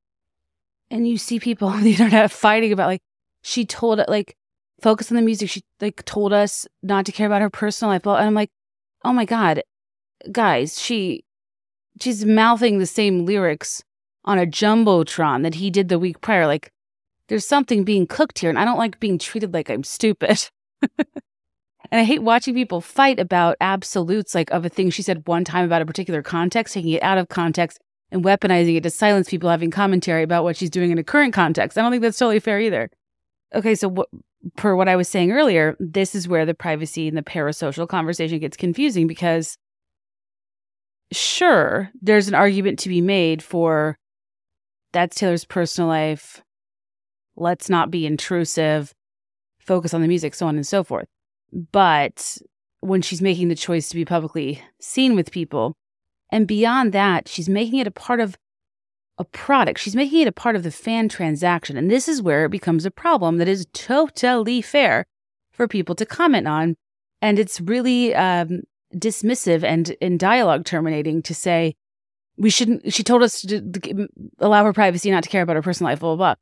And you see people on the internet fighting about like, she told it like focus on the music. She like told us not to care about her personal life. And I'm like, oh my God, guys, she she's mouthing the same lyrics on a jumbotron that he did the week prior. Like, there's something being cooked here, and I don't like being treated like I'm stupid. and I hate watching people fight about absolutes, like of a thing she said one time about a particular context, taking it out of context and weaponizing it to silence people having commentary about what she's doing in a current context. I don't think that's totally fair either. Okay, so what per what I was saying earlier, this is where the privacy and the parasocial conversation gets confusing because sure, there's an argument to be made for that's Taylor's personal life. Let's not be intrusive, focus on the music, so on and so forth. But when she's making the choice to be publicly seen with people, and beyond that, she's making it a part of a product. She's making it a part of the fan transaction. And this is where it becomes a problem that is totally fair for people to comment on. And it's really um, dismissive and in dialogue terminating to say, we shouldn't, she told us to allow her privacy, not to care about her personal life, blah, blah, blah.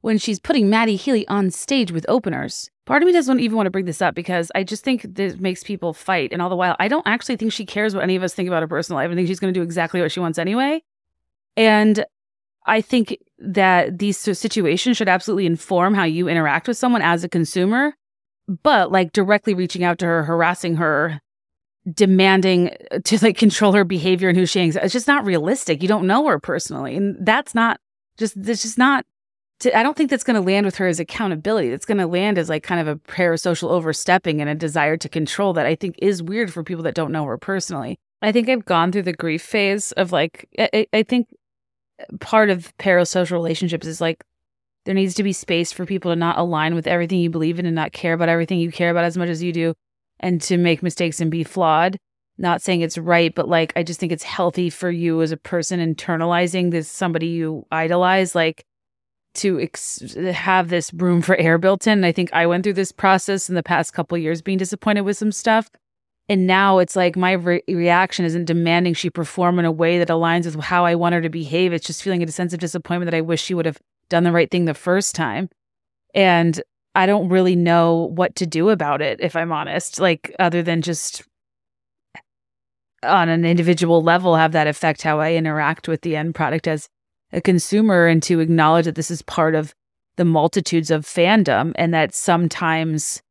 When she's putting Matty Healy on stage with openers, part of me doesn't even want to bring this up because I just think this makes people fight. And all the while, I don't actually think she cares what any of us think about her personal life. I think she's going to do exactly what she wants anyway. And I think that these situations should absolutely inform how you interact with someone as a consumer. But like directly reaching out to her, harassing her, demanding uh, to like control her behavior and who she hangs it's just not realistic. You don't know her personally. And that's not just, it's just not, to, I don't think that's going to land with her as accountability. It's going to land as like kind of a parasocial overstepping and a desire to control that I think is weird for people that don't know her personally. I think I've gone through the grief phase of like, I, I think part of parasocial relationships is like there needs to be space for people to not align with everything you believe in and not care about everything you care about as much as you do and to make mistakes and be flawed. Not saying it's right, but like I just think it's healthy for you as a person internalizing this somebody you idolize, like to ex- have this room for air built in. I think I went through this process in the past couple years, being disappointed with some stuff. And now it's like my re- reaction isn't demanding she perform in a way that aligns with how I want her to behave. It's just feeling a sense of disappointment that I wish she would have done the right thing the first time. And I don't really know what to do about it, if I'm honest, like other than just on an individual level have that affect how I interact with the end product as a consumer and to acknowledge that this is part of the multitudes of fandom and that sometimes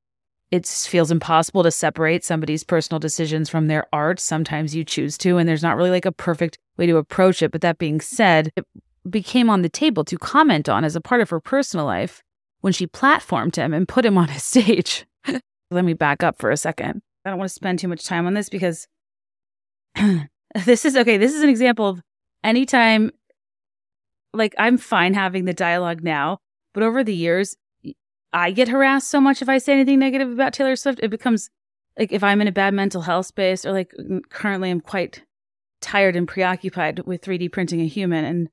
it feels impossible to separate somebody's personal decisions from their art. Sometimes you choose to, and there's not really like a perfect way to approach it. But that being said, it became on the table to comment on as a part of her personal life when she platformed him and put him on a stage. Let me back up for a second. I don't want to spend too much time on this because this is okay. This is an example of anytime, like, I'm fine having the dialogue now, but over the years, I get harassed so much if I say anything negative about Taylor Swift. It becomes like if I'm in a bad mental health space or like currently I'm quite tired and preoccupied with 3D printing a human and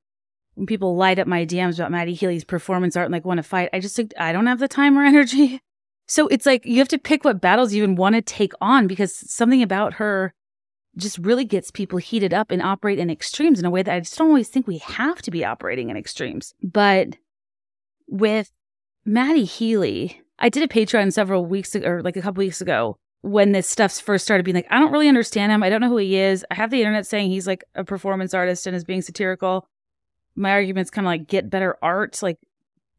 when people light up my DMs about Matty Healy's performance art and like want to fight, I just I don't have the time or energy. So it's like you have to pick what battles you even want to take on because something about her just really gets people heated up and operate in extremes in a way that I just don't always think we have to be operating in extremes. But with Matty Healy, I did a Patreon several weeks ago, or like a couple weeks ago, when this stuff first started being like, I don't really understand him. I don't know who he is. I have the internet saying he's like a performance artist and is being satirical. My argument's kind of like get better art. Like,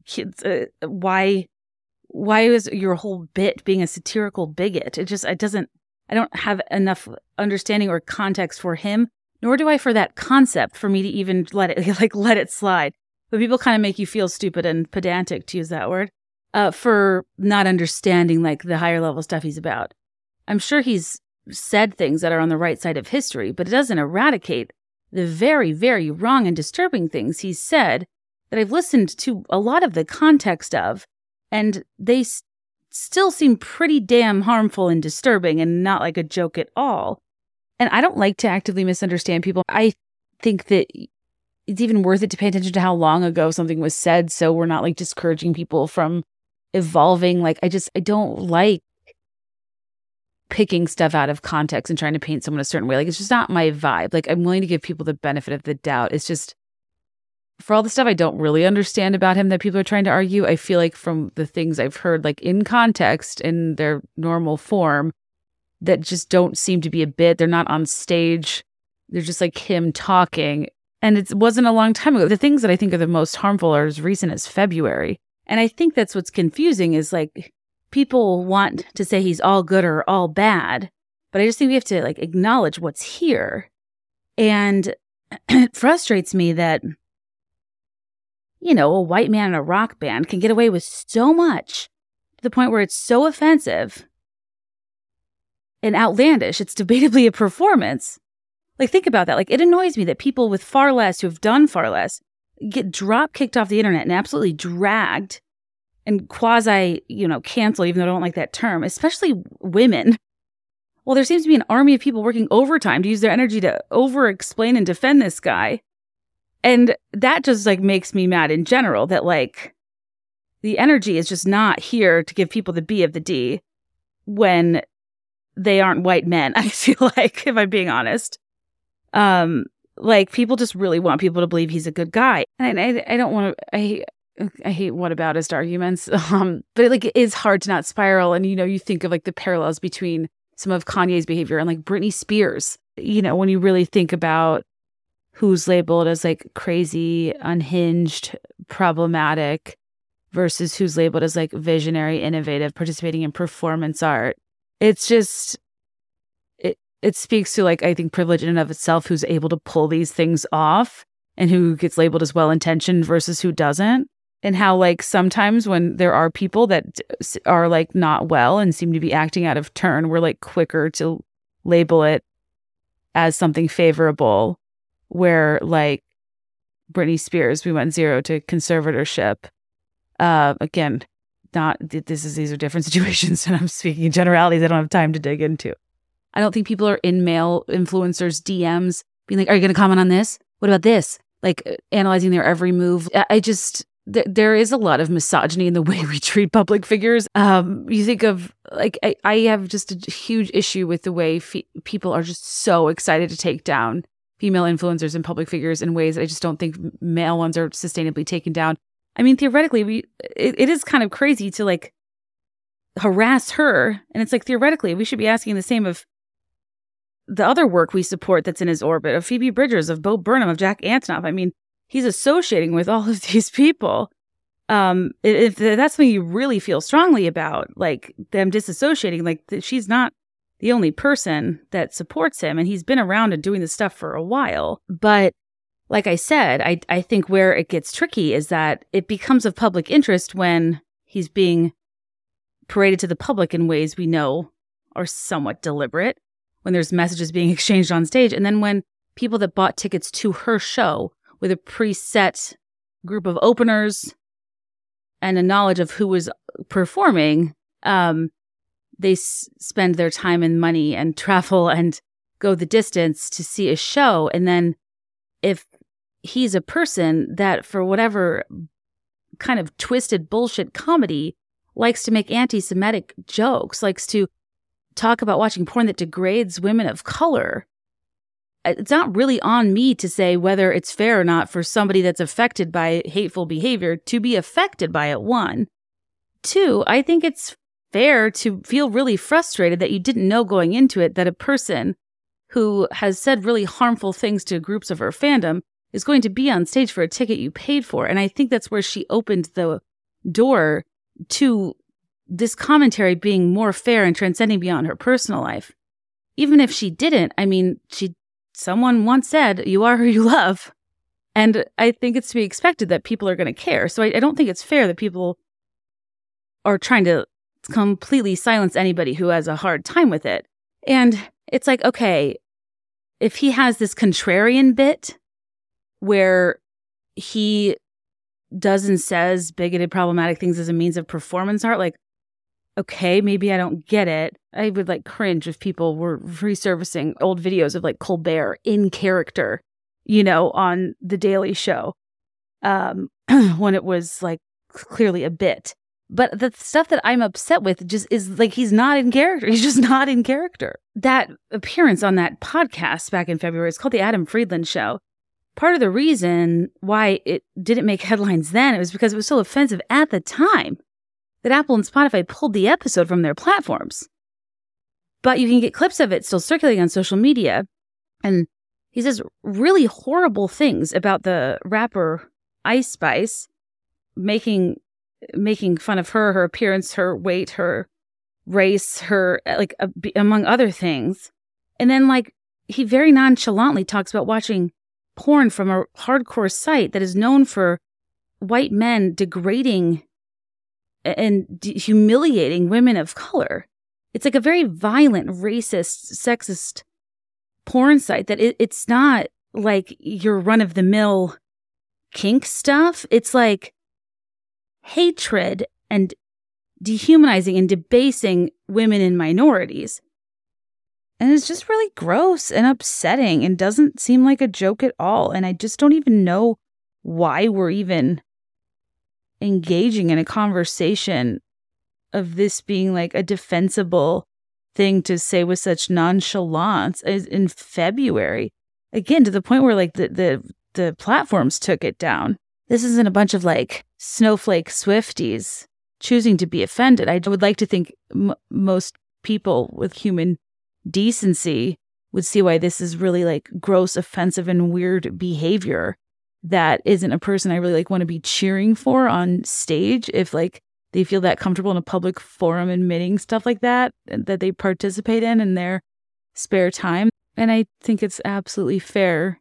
kids, uh, why, why is your whole bit being a satirical bigot? It just, it doesn't, I don't have enough understanding or context for him, nor do I for that concept for me to even let it, like, let it slide but people kind of make you feel stupid and pedantic to use that word uh, for not understanding like the higher level stuff he's about. I'm sure he's said things that are on the right side of history, but it doesn't eradicate the very, very wrong and disturbing things he's said that I've listened to a lot of the context of, and they still seem pretty damn harmful and disturbing and not like a joke at all. And I don't like to actively misunderstand people. I think that it's even worth it to pay attention to how long ago something was said so we're not like discouraging people from evolving like i just i don't like picking stuff out of context and trying to paint someone a certain way like it's just not my vibe like i'm willing to give people the benefit of the doubt it's just for all the stuff i don't really understand about him that people are trying to argue i feel like from the things i've heard like in context in their normal form that just don't seem to be a bit they're not on stage they're just like him talking and it wasn't a long time ago. The things that I think are the most harmful are as recent as February. And I think that's what's confusing is like people want to say he's all good or all bad, but I just think we have to like acknowledge what's here. And it frustrates me that, you know, a white man in a rock band can get away with so much to the point where it's so offensive and outlandish. It's debatably a performance like, think about that. Like, it annoys me that people with far less who have done far less get drop kicked off the internet and absolutely dragged and quasi, you know, cancel, even though I don't like that term, especially women. Well, there seems to be an army of people working overtime to use their energy to over explain and defend this guy. And that just like makes me mad in general that like the energy is just not here to give people the B of the D when they aren't white men. I feel like, if I'm being honest. Um, like people just really want people to believe he's a good guy, and I, I don't want to. I I hate whataboutist arguments. Um, but it, like it is hard to not spiral. And you know, you think of like the parallels between some of Kanye's behavior and like Britney Spears. You know, when you really think about who's labeled as like crazy, unhinged, problematic, versus who's labeled as like visionary, innovative, participating in performance art. It's just it it speaks to like I think privilege in and of itself who's able to pull these things off and who gets labeled as well intentioned versus who doesn't and how like sometimes when there are people that are like not well and seem to be acting out of turn we're like quicker to label it as something favorable where like Britney Spears we went zero to conservatorship Uh, again, not this is these are different situations, and I'm speaking in generalities. I don't have time to dig into. I don't think people are in male influencers DMs being like, "Are you going to comment on this? What about this?" Like uh, analyzing their every move. I just th- there is a lot of misogyny in the way we treat public figures. Um, you think of like I, I have just a huge issue with the way fe- people are just so excited to take down female influencers and public figures in ways that I just don't think male ones are sustainably taken down. I mean, theoretically, we it, it is kind of crazy to like harass her, and it's like theoretically we should be asking the same of the other work we support that's in his orbit of Phoebe Bridgers, of Bo Burnham, of Jack Antonoff. I mean, he's associating with all of these people. Um, if that's something you really feel strongly about, like them disassociating, like she's not the only person that supports him, and he's been around and doing this stuff for a while. But like I said, I I think where it gets tricky is that it becomes of public interest when he's being paraded to the public in ways we know are somewhat deliberate, when there's messages being exchanged on stage, and then when people that bought tickets to her show with a preset group of openers and a knowledge of who was performing, um, they s- spend their time and money and travel and go the distance to see a show. And then if he's a person that, for whatever kind of twisted bullshit comedy, likes to make anti Semitic jokes, likes to talk about watching porn that degrades women of color, uh, it's not really on me to say whether it's fair or not for somebody that's affected by hateful behavior to be affected by it. One. Two, I think it's fair to feel really frustrated that you didn't know going into it that a person who has said really harmful things to groups of her fandom is going to be on stage for a ticket you paid for. And I think that's where she opened the door to this commentary being more fair and transcending beyond her personal life. Even if she didn't, I mean, she someone once said, you are who you love. And I think it's to be expected that people are going to care. So I, I don't think it's fair that people are trying to completely silence anybody who has a hard time with it. And it's like, okay, if he has this contrarian bit where he does and says bigoted, problematic things as a means of performance art, like, okay, maybe I don't get it. I would like cringe if people were resurfacing old videos of like Colbert in character, you know, on The Daily Show um, when it was like clearly a bit. But the stuff that I'm upset with just is like he's not in character. He's just not in character. That appearance on that podcast back in February is called The Adam Friedland Show. Part of the reason why it didn't make headlines then it was because it was so offensive at the time that Apple and Spotify pulled the episode from their platforms. But you can get clips of it still circulating on social media. And he says really horrible things about the rapper Ice Spice, making making fun of her, her appearance, her weight, her race, her like uh, among other things. And then like he very nonchalantly talks about watching porn from a hardcore site that is known for white men degrading and de- humiliating women of color. It's like a very violent, racist, sexist porn site that it, it's not like your run of the mill kink stuff. It's like hatred and dehumanizing and debasing women and minorities. And it's just really gross and upsetting and doesn't seem like a joke at all. And I just don't even know why we're even engaging in a conversation of this being like a defensible thing to say with such nonchalance as in February. Again, to the point where like the, the the platforms took it down. This isn't a bunch of like snowflake Swifties choosing to be offended. I would like to think m- most people with human decency would see why this is really like gross, offensive, and weird behavior that isn't a person I really like want to be cheering for on stage if like they feel that comfortable in a public forum admitting stuff like that uh, that they participate in in their spare time. And I think it's absolutely fair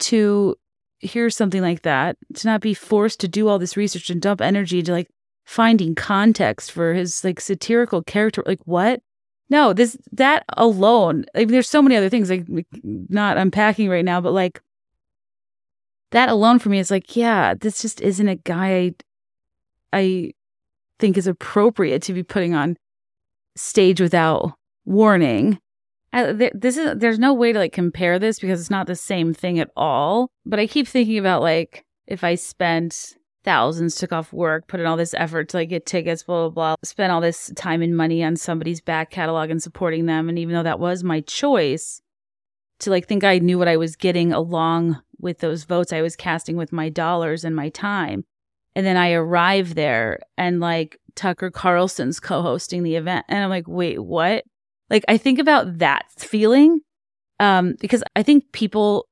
to hear something like that, to not be forced to do all this research and dump energy to like finding context for his like satirical character. Like, what? No, this, that alone, mean, there's so many other things like not unpacking right now, but like that alone for me is like, yeah, this just isn't a guy I, I think is appropriate to be putting on stage without warning. This is there's no way to like compare this because it's not the same thing at all. But I keep thinking about like if I spent thousands, took off work, put in all this effort to like get tickets, blah blah blah, spent all this time and money on somebody's back catalog and supporting them, and even though that was my choice, to like think I knew what I was getting along with those votes I was casting with my dollars and my time. And then I arrive there and like Tucker Carlson's co hosting the event. And I'm like, wait, what? Like, I think about that feeling um, because I think people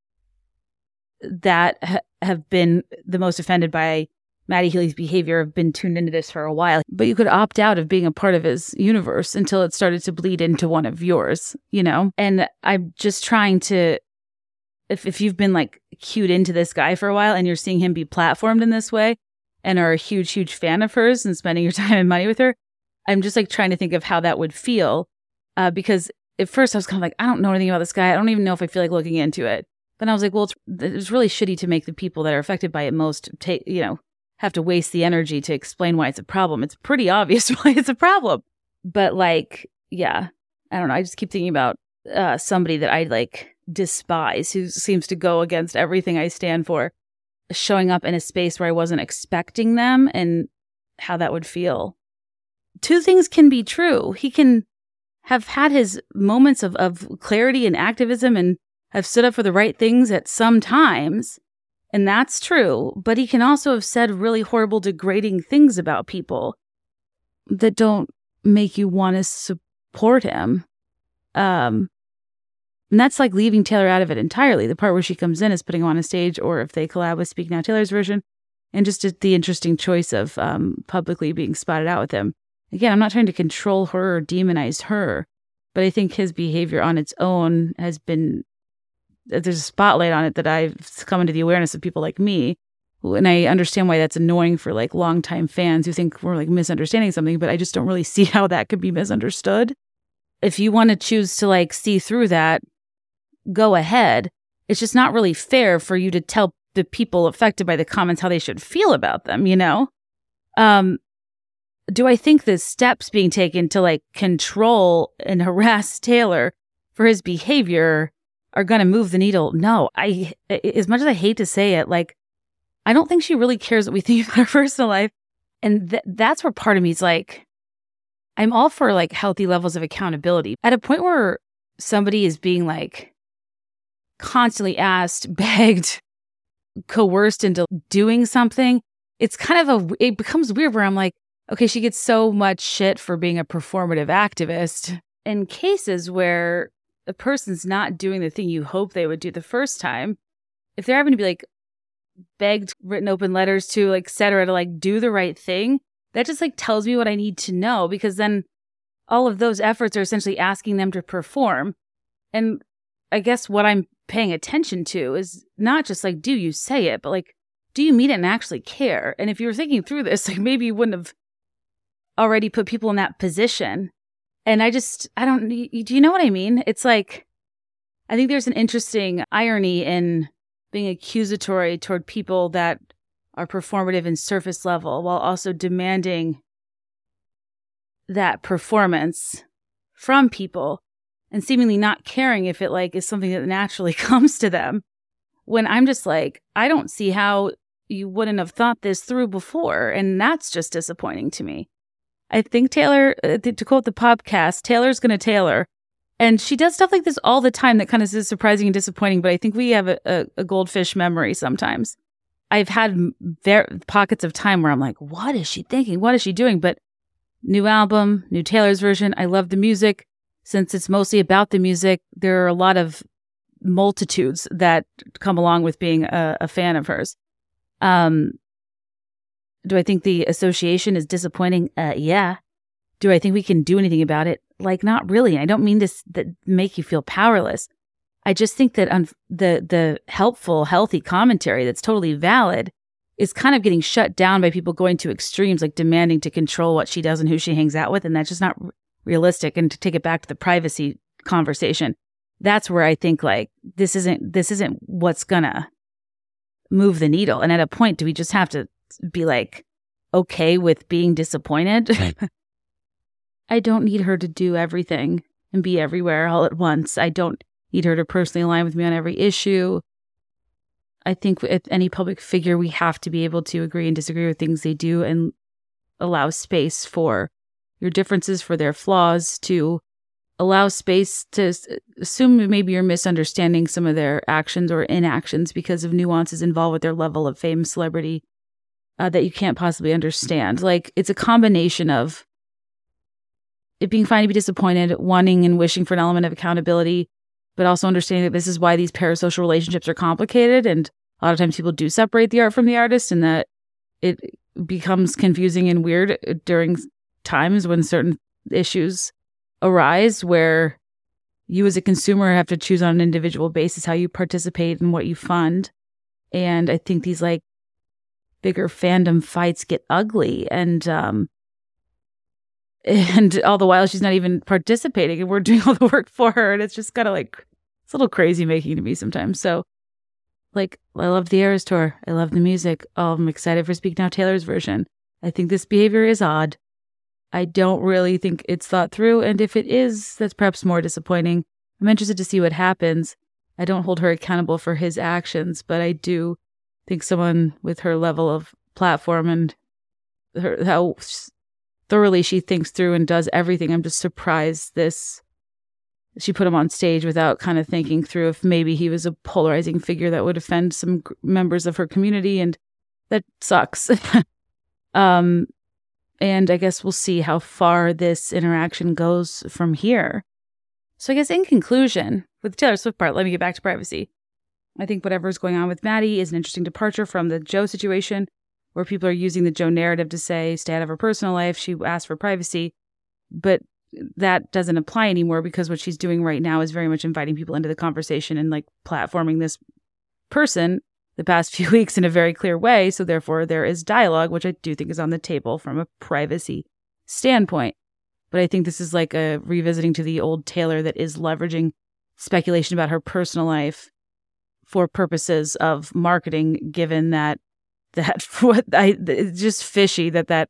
that ha- have been the most offended by Matty Healy's behavior have been tuned into this for a while, but you could opt out of being a part of his universe until it started to bleed into one of yours, you know? And I'm just trying to, if, if you've been like cued into this guy for a while and you're seeing him be platformed in this way and are a huge, huge fan of hers and spending your time and money with her, I'm just like trying to think of how that would feel. Uh, because at first I was kind of like, I don't know anything about this guy. I don't even know if I feel like looking into it. Then I was like, well, it's, it's really shitty to make the people that are affected by it most take, you know, have to waste the energy to explain why it's a problem. It's pretty obvious why it's a problem. But like, yeah, I don't know. I just keep thinking about uh, somebody that I like despise who seems to go against everything I stand for, showing up in a space where I wasn't expecting them and how that would feel. Two things can be true. He can have had his moments of, of clarity and activism and have stood up for the right things at some times. And that's true. But he can also have said really horrible, degrading things about people that don't make you want to support him. Um, and that's like leaving Taylor out of it entirely. The part where she comes in is putting him on a stage, or if they collab with Speak Now Taylor's version, and just the interesting choice of um, publicly being spotted out with him. Again, I'm not trying to control her or demonize her, but I think his behavior on its own has been there's a spotlight on it that I've come into the awareness of people like me. And I understand why that's annoying for like longtime fans who think we're like misunderstanding something, but I just don't really see how that could be misunderstood. If you want to choose to like see through that, go ahead. It's just not really fair for you to tell the people affected by the comments how they should feel about them, you know? Um, do I think the steps being taken to like control and harass Taylor for his behavior are going to move the needle. No, I, as much as I hate to say it, like, I don't think she really cares what we think about her personal life. And th- that's where part of me is like, I'm all for like healthy levels of accountability. At a point where somebody is being like constantly asked, begged, coerced into doing something, it's kind of a, it becomes weird where I'm like, okay, she gets so much shit for being a performative activist. In cases where a person's not doing the thing you hope they would do the first time, if they're having to be like begged, written open letters to, like, cetera, to like do the right thing, that just like tells me what I need to know because then all of those efforts are essentially asking them to perform. And I guess what I'm paying attention to is not just like, do you say it, but like, do you mean it and actually care? And if you were thinking through this, like maybe you wouldn't have already put people in that position. And I just, I don't, do you know what I mean? It's like, I think there's an interesting irony in being accusatory toward people that are performative and surface level while also demanding that performance from people and seemingly not caring if it like is something that naturally comes to them. When i'm just like i don't see how you wouldn't have thought this through before. And that's just disappointing to me I think Taylor, uh, to quote the podcast, Taylor's going to Taylor. And she does stuff like this all the time that kind of is surprising and disappointing, but I think we have a, a, a goldfish memory sometimes. I've had ver- pockets of time where I'm like, what is she thinking? What is she doing? But new album, new Taylor's version. I love the music. Since it's mostly about the music, there are a lot of multitudes that come along with being a, a fan of hers. Um, do I think the association is disappointing? Uh, yeah. Do I think we can do anything about it? Like, not really. I don't mean to that make you feel powerless. I just think that un- the the helpful, healthy commentary that's totally valid is kind of getting shut down by people going to extremes, like demanding to control what she does and who she hangs out with, and that's just not r- realistic. And to take it back to the privacy conversation, that's where I think like this isn't this isn't what's gonna move the needle? And at a point, do we just have to be like okay with being disappointed? I don't need her to do everything and be everywhere all at once. I don't need her to personally align with me on every issue. I think with any public figure, we have to be able to agree and disagree with things they do and allow space for your differences, for their flaws, to allow space to assume maybe you're misunderstanding some of their actions or inactions because of nuances involved with their level of fame, celebrity uh, that you can't possibly understand. Like it's a combination of it being fine to be disappointed, wanting and wishing for an element of accountability, but also understanding that this is why these parasocial relationships are complicated. And a lot of times people do separate the art from the artist and that it becomes confusing and weird during times when certain issues arise where you as a consumer have to choose on an individual basis how you participate and what you fund. And I think these like bigger fandom fights get ugly and um and all the while she's not even participating and we're doing all the work for her and it's just kind of like it's a little crazy making to me sometimes. So like I love the Eras tour. I love the music. Oh, I'm excited for Speak Now Taylor's version. I think this behavior is odd. I don't really think it's thought through. And if it is, that's perhaps more disappointing. I'm interested to see what happens. I don't hold her accountable for his actions, but I do think someone with her level of platform and her, how thoroughly she thinks through and does everything, I'm just surprised this. She put him on stage without kind of thinking through if maybe he was a polarizing figure that would offend some members of her community, and that sucks. um, and I guess we'll see how far this interaction goes from here. So I guess in conclusion, with Taylor Swift part, let me get back to privacy. I think whatever's going on with Matty is an interesting departure from the Joe situation, where people are using the Joe narrative to say, stay out of her personal life. She asked for privacy. But that doesn't apply anymore because what she's doing right now is very much inviting people into the conversation and like platforming this person the past few weeks in a very clear way. So therefore, there is dialogue, which I do think is on the table from a privacy standpoint. But I think this is like a revisiting to the old Taylor that is leveraging speculation about her personal life for purposes of marketing, given that that what I it's just fishy that that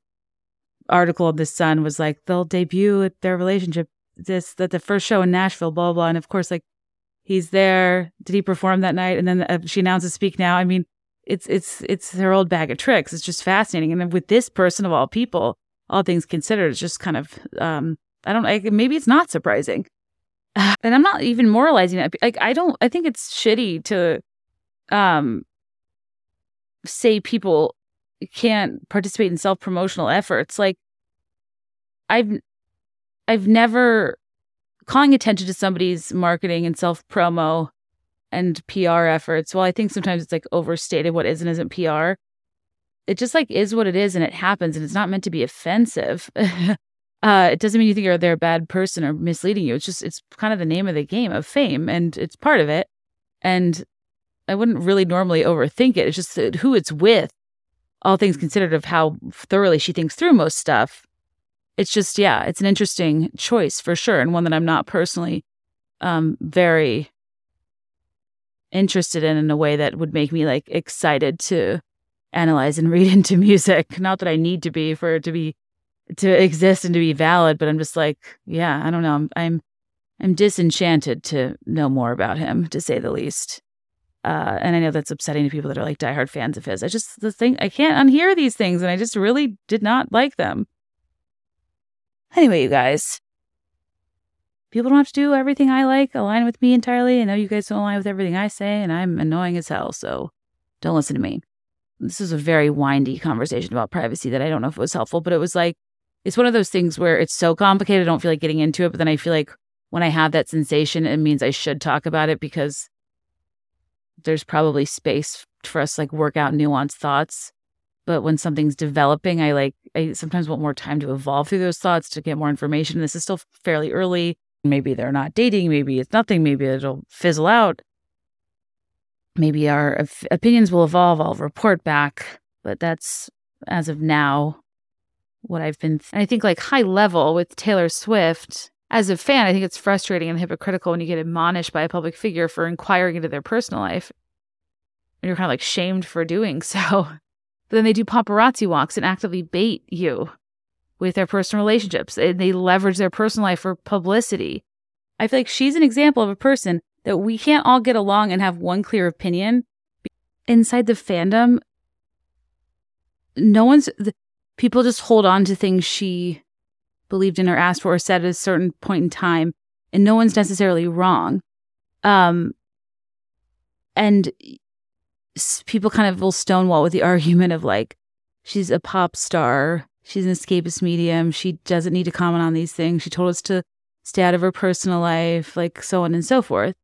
article of the Sun was like they'll debut their relationship this that the first show in Nashville, blah blah, and of course like he's there. Did he perform that night? And then uh, she announces "Speak Now." I mean, it's it's it's her old bag of tricks. It's just fascinating. And then with this person of all people, all things considered, it's just kind of um, I don't. I, maybe it's not surprising. And I'm not even moralizing it. Like I don't. I think it's shitty to um say people can't participate in self promotional efforts. Like I've I've never calling attention to somebody's marketing and self promo and PR efforts. Well, I think sometimes it's like overstated what is and isn't PR. It just like is what it is and it happens and it's not meant to be offensive. uh, it doesn't mean you think you're they're a bad person or misleading you. It's just it's kind of the name of the game of fame and it's part of it. And I wouldn't really normally overthink it. It's just who it's with, all things considered of how thoroughly she thinks through most stuff it's just yeah, it's an interesting choice for sure, and one that I'm not personally um, very interested in in a way that would make me like excited to analyze and read into music. Not that I need to be for it to be to exist and to be valid, but I'm just like, yeah, I don't know. I'm I'm, I'm disenchanted to know more about him, to say the least. Uh, and I know that's upsetting to people that are like diehard fans of his. I just the thing I can't unhear these things, and I just really did not like them. Anyway, you guys, people don't have to do everything I like align with me entirely. I know you guys don't align with everything I say, and I'm annoying as hell, so don't listen to me. This is a very windy conversation about privacy that I don't know if it was helpful, but it was like, it's one of those things where it's so complicated, I don't feel like getting into it, but then I feel like when I have that sensation, it means I should talk about it because there's probably space for us like work out nuanced thoughts. But when something's developing i like i sometimes want more time to evolve through those thoughts to get more information. This is still fairly early. Maybe they're not dating maybe it's nothing maybe it'll fizzle out. Maybe our opinions will evolve i'll report back but that's as of now what i've been th- i think like high level with taylor swift as a fan i think it's frustrating and hypocritical when you get admonished by a public figure for inquiring into their personal life and you're kind of like shamed for doing so. But then they do paparazzi walks and actively bait you with their personal relationships. And they leverage their personal life for publicity. I feel like she's an example of a person that we can't all get along and have one clear opinion. Inside the fandom, no one's, people just hold on to things she believed in or asked for or said at a certain point in time, and no one's necessarily wrong. Um, and people kind of will stonewall with the argument of like, she's a pop star, she's an escapist medium, she doesn't need to comment on these things. She told us to stay out of her personal life, like so on and so forth.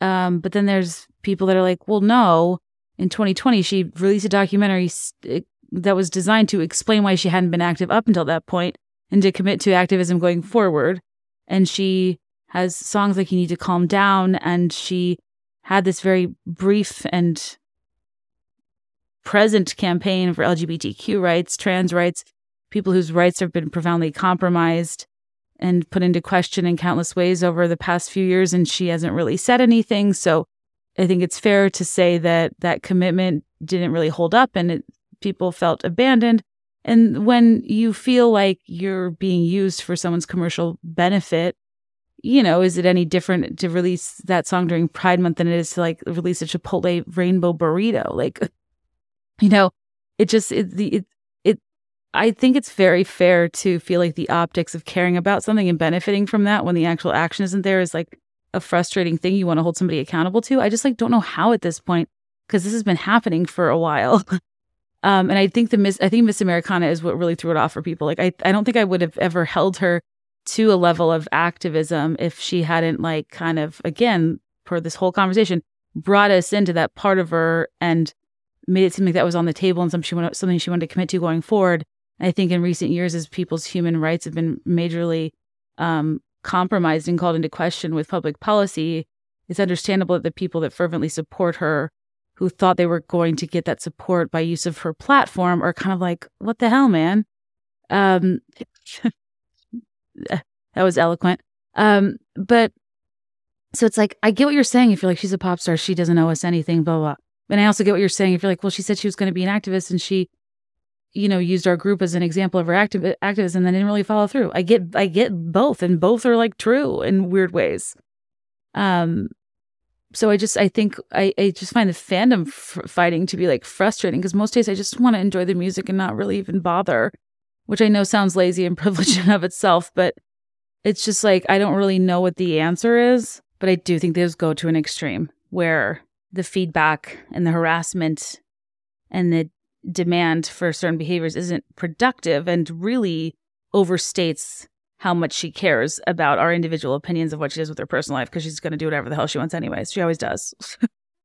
Um, but then there's people that are like, well, no. In 2020, she released a documentary that was designed to explain why she hadn't been active up until that point and to commit to activism going forward. And she has songs like You Need to Calm Down, and she had this very brief and present campaign for LGBTQ rights, trans rights, people whose rights have been profoundly compromised and put into question in countless ways over the past few years. And she hasn't really said anything. So I think it's fair to say that that commitment didn't really hold up and it, people felt abandoned. And when you feel like you're being used for someone's commercial benefit, you know, is it any different to release that song during Pride Month than it is to like release a Chipotle rainbow burrito? Like, you know, it just it, the it, it I think it's very fair to feel like the optics of caring about something and benefiting from that when the actual action isn't there is like a frustrating thing you want to hold somebody accountable to. I just like don't know how at this point because this has been happening for a while. um, and I think the Miss I think Miss Americana is what really threw it off for people. Like I I don't think I would have ever held her to a level of activism if she hadn't like kind of again for this whole conversation brought us into that part of her and made it seem like that was on the table and something she wanted, something she wanted to commit to going forward. And I think in recent years, as people's human rights have been majorly um, compromised and called into question with public policy, it's understandable that the people that fervently support her, who thought they were going to get that support by use of her platform, are kind of like, "What the hell, man?" Um, that was eloquent. Um, but so it's like I get what you're saying. If you're like she's a pop star, she doesn't owe us anything, blah blah. And I also get what you're saying. If you're like, well, she said she was going to be an activist, and she, you know, used our group as an example of her activ- activism, and then didn't really follow through. I get, I get both, and both are like true in weird ways. Um, so I just, I think, I, I just find the fandom fighting to be like frustrating because most days I just want to enjoy the music and not really even bother, which I know sounds lazy and privileged in of itself, but it's just like I don't really know what the answer is, but I do think those go to an extreme where the feedback and the harassment and the demand for certain behaviors isn't productive and really overstates how much she cares about our individual opinions of what she does with her personal life because she's going to do whatever the hell she wants anyways. She always does.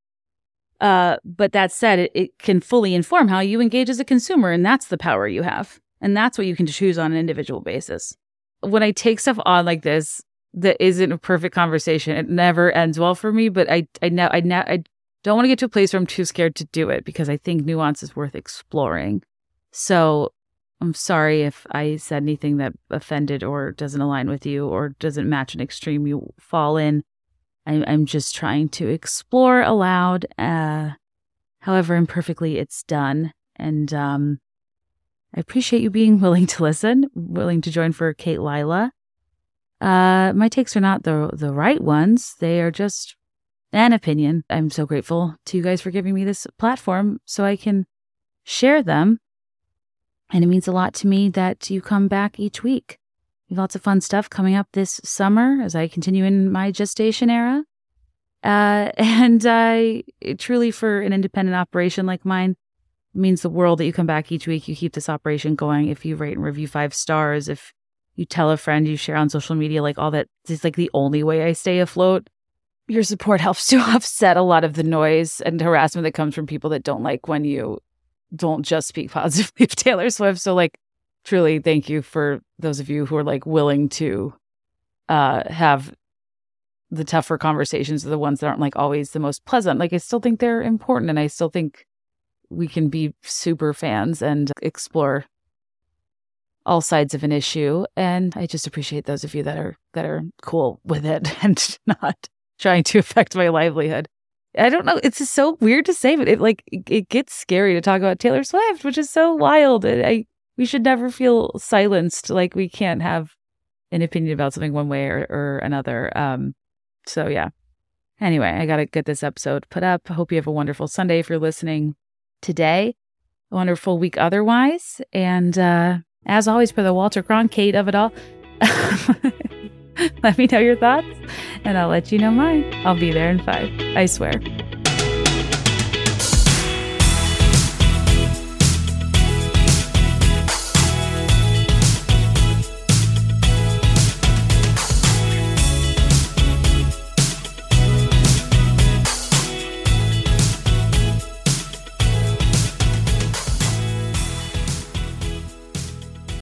uh, but that said, it, it can fully inform how you engage as a consumer, and that's the power you have. And that's what you can choose on an individual basis. When I take stuff on like this, that isn't a perfect conversation. It never ends well for me, but I, I, I, I, I don't want to get to a place where I'm too scared to do it because I think nuance is worth exploring. So I'm sorry if I said anything that offended or doesn't align with you or doesn't match an extreme you fall in. I, I'm just trying to explore aloud. Uh, however imperfectly it's done. And um, I appreciate you being willing to listen, willing to join for Katelilah. Uh, my takes are not the the right ones. They are just an opinion. I'm so grateful to you guys for giving me this platform so I can share them. And it means a lot to me that you come back each week. We have lots of fun stuff coming up this summer as I continue in my gestation era. Uh, and I truly, for an independent operation like mine, means the world that you come back each week. You keep this operation going. If you rate and review five stars, if you tell a friend, you share on social media, like all that is like the only way I stay afloat your support helps to offset a lot of the noise and harassment that comes from people that don't like when you don't just speak positively of Taylor Swift. So like truly thank you for those of you who are like willing to uh have the tougher conversations the ones that aren't like always the most pleasant. Like I still think they're important and I still think we can be super fans and explore all sides of an issue and I just appreciate those of you that are that are cool with it and not trying to affect my livelihood. I don't know. It's just so weird to say, but it like it gets scary to talk about Taylor Swift, which is so wild. I we should never feel silenced. Like we can't have an opinion about something one way or, or another. Um. So yeah. Anyway, I gotta get this episode put up. Hope you have a wonderful Sunday if you're listening today. A wonderful week otherwise, and uh, as always, for the Walter Cronkite of it all. let me know your thoughts and I'll let you know mine. I'll be there in five. I swear.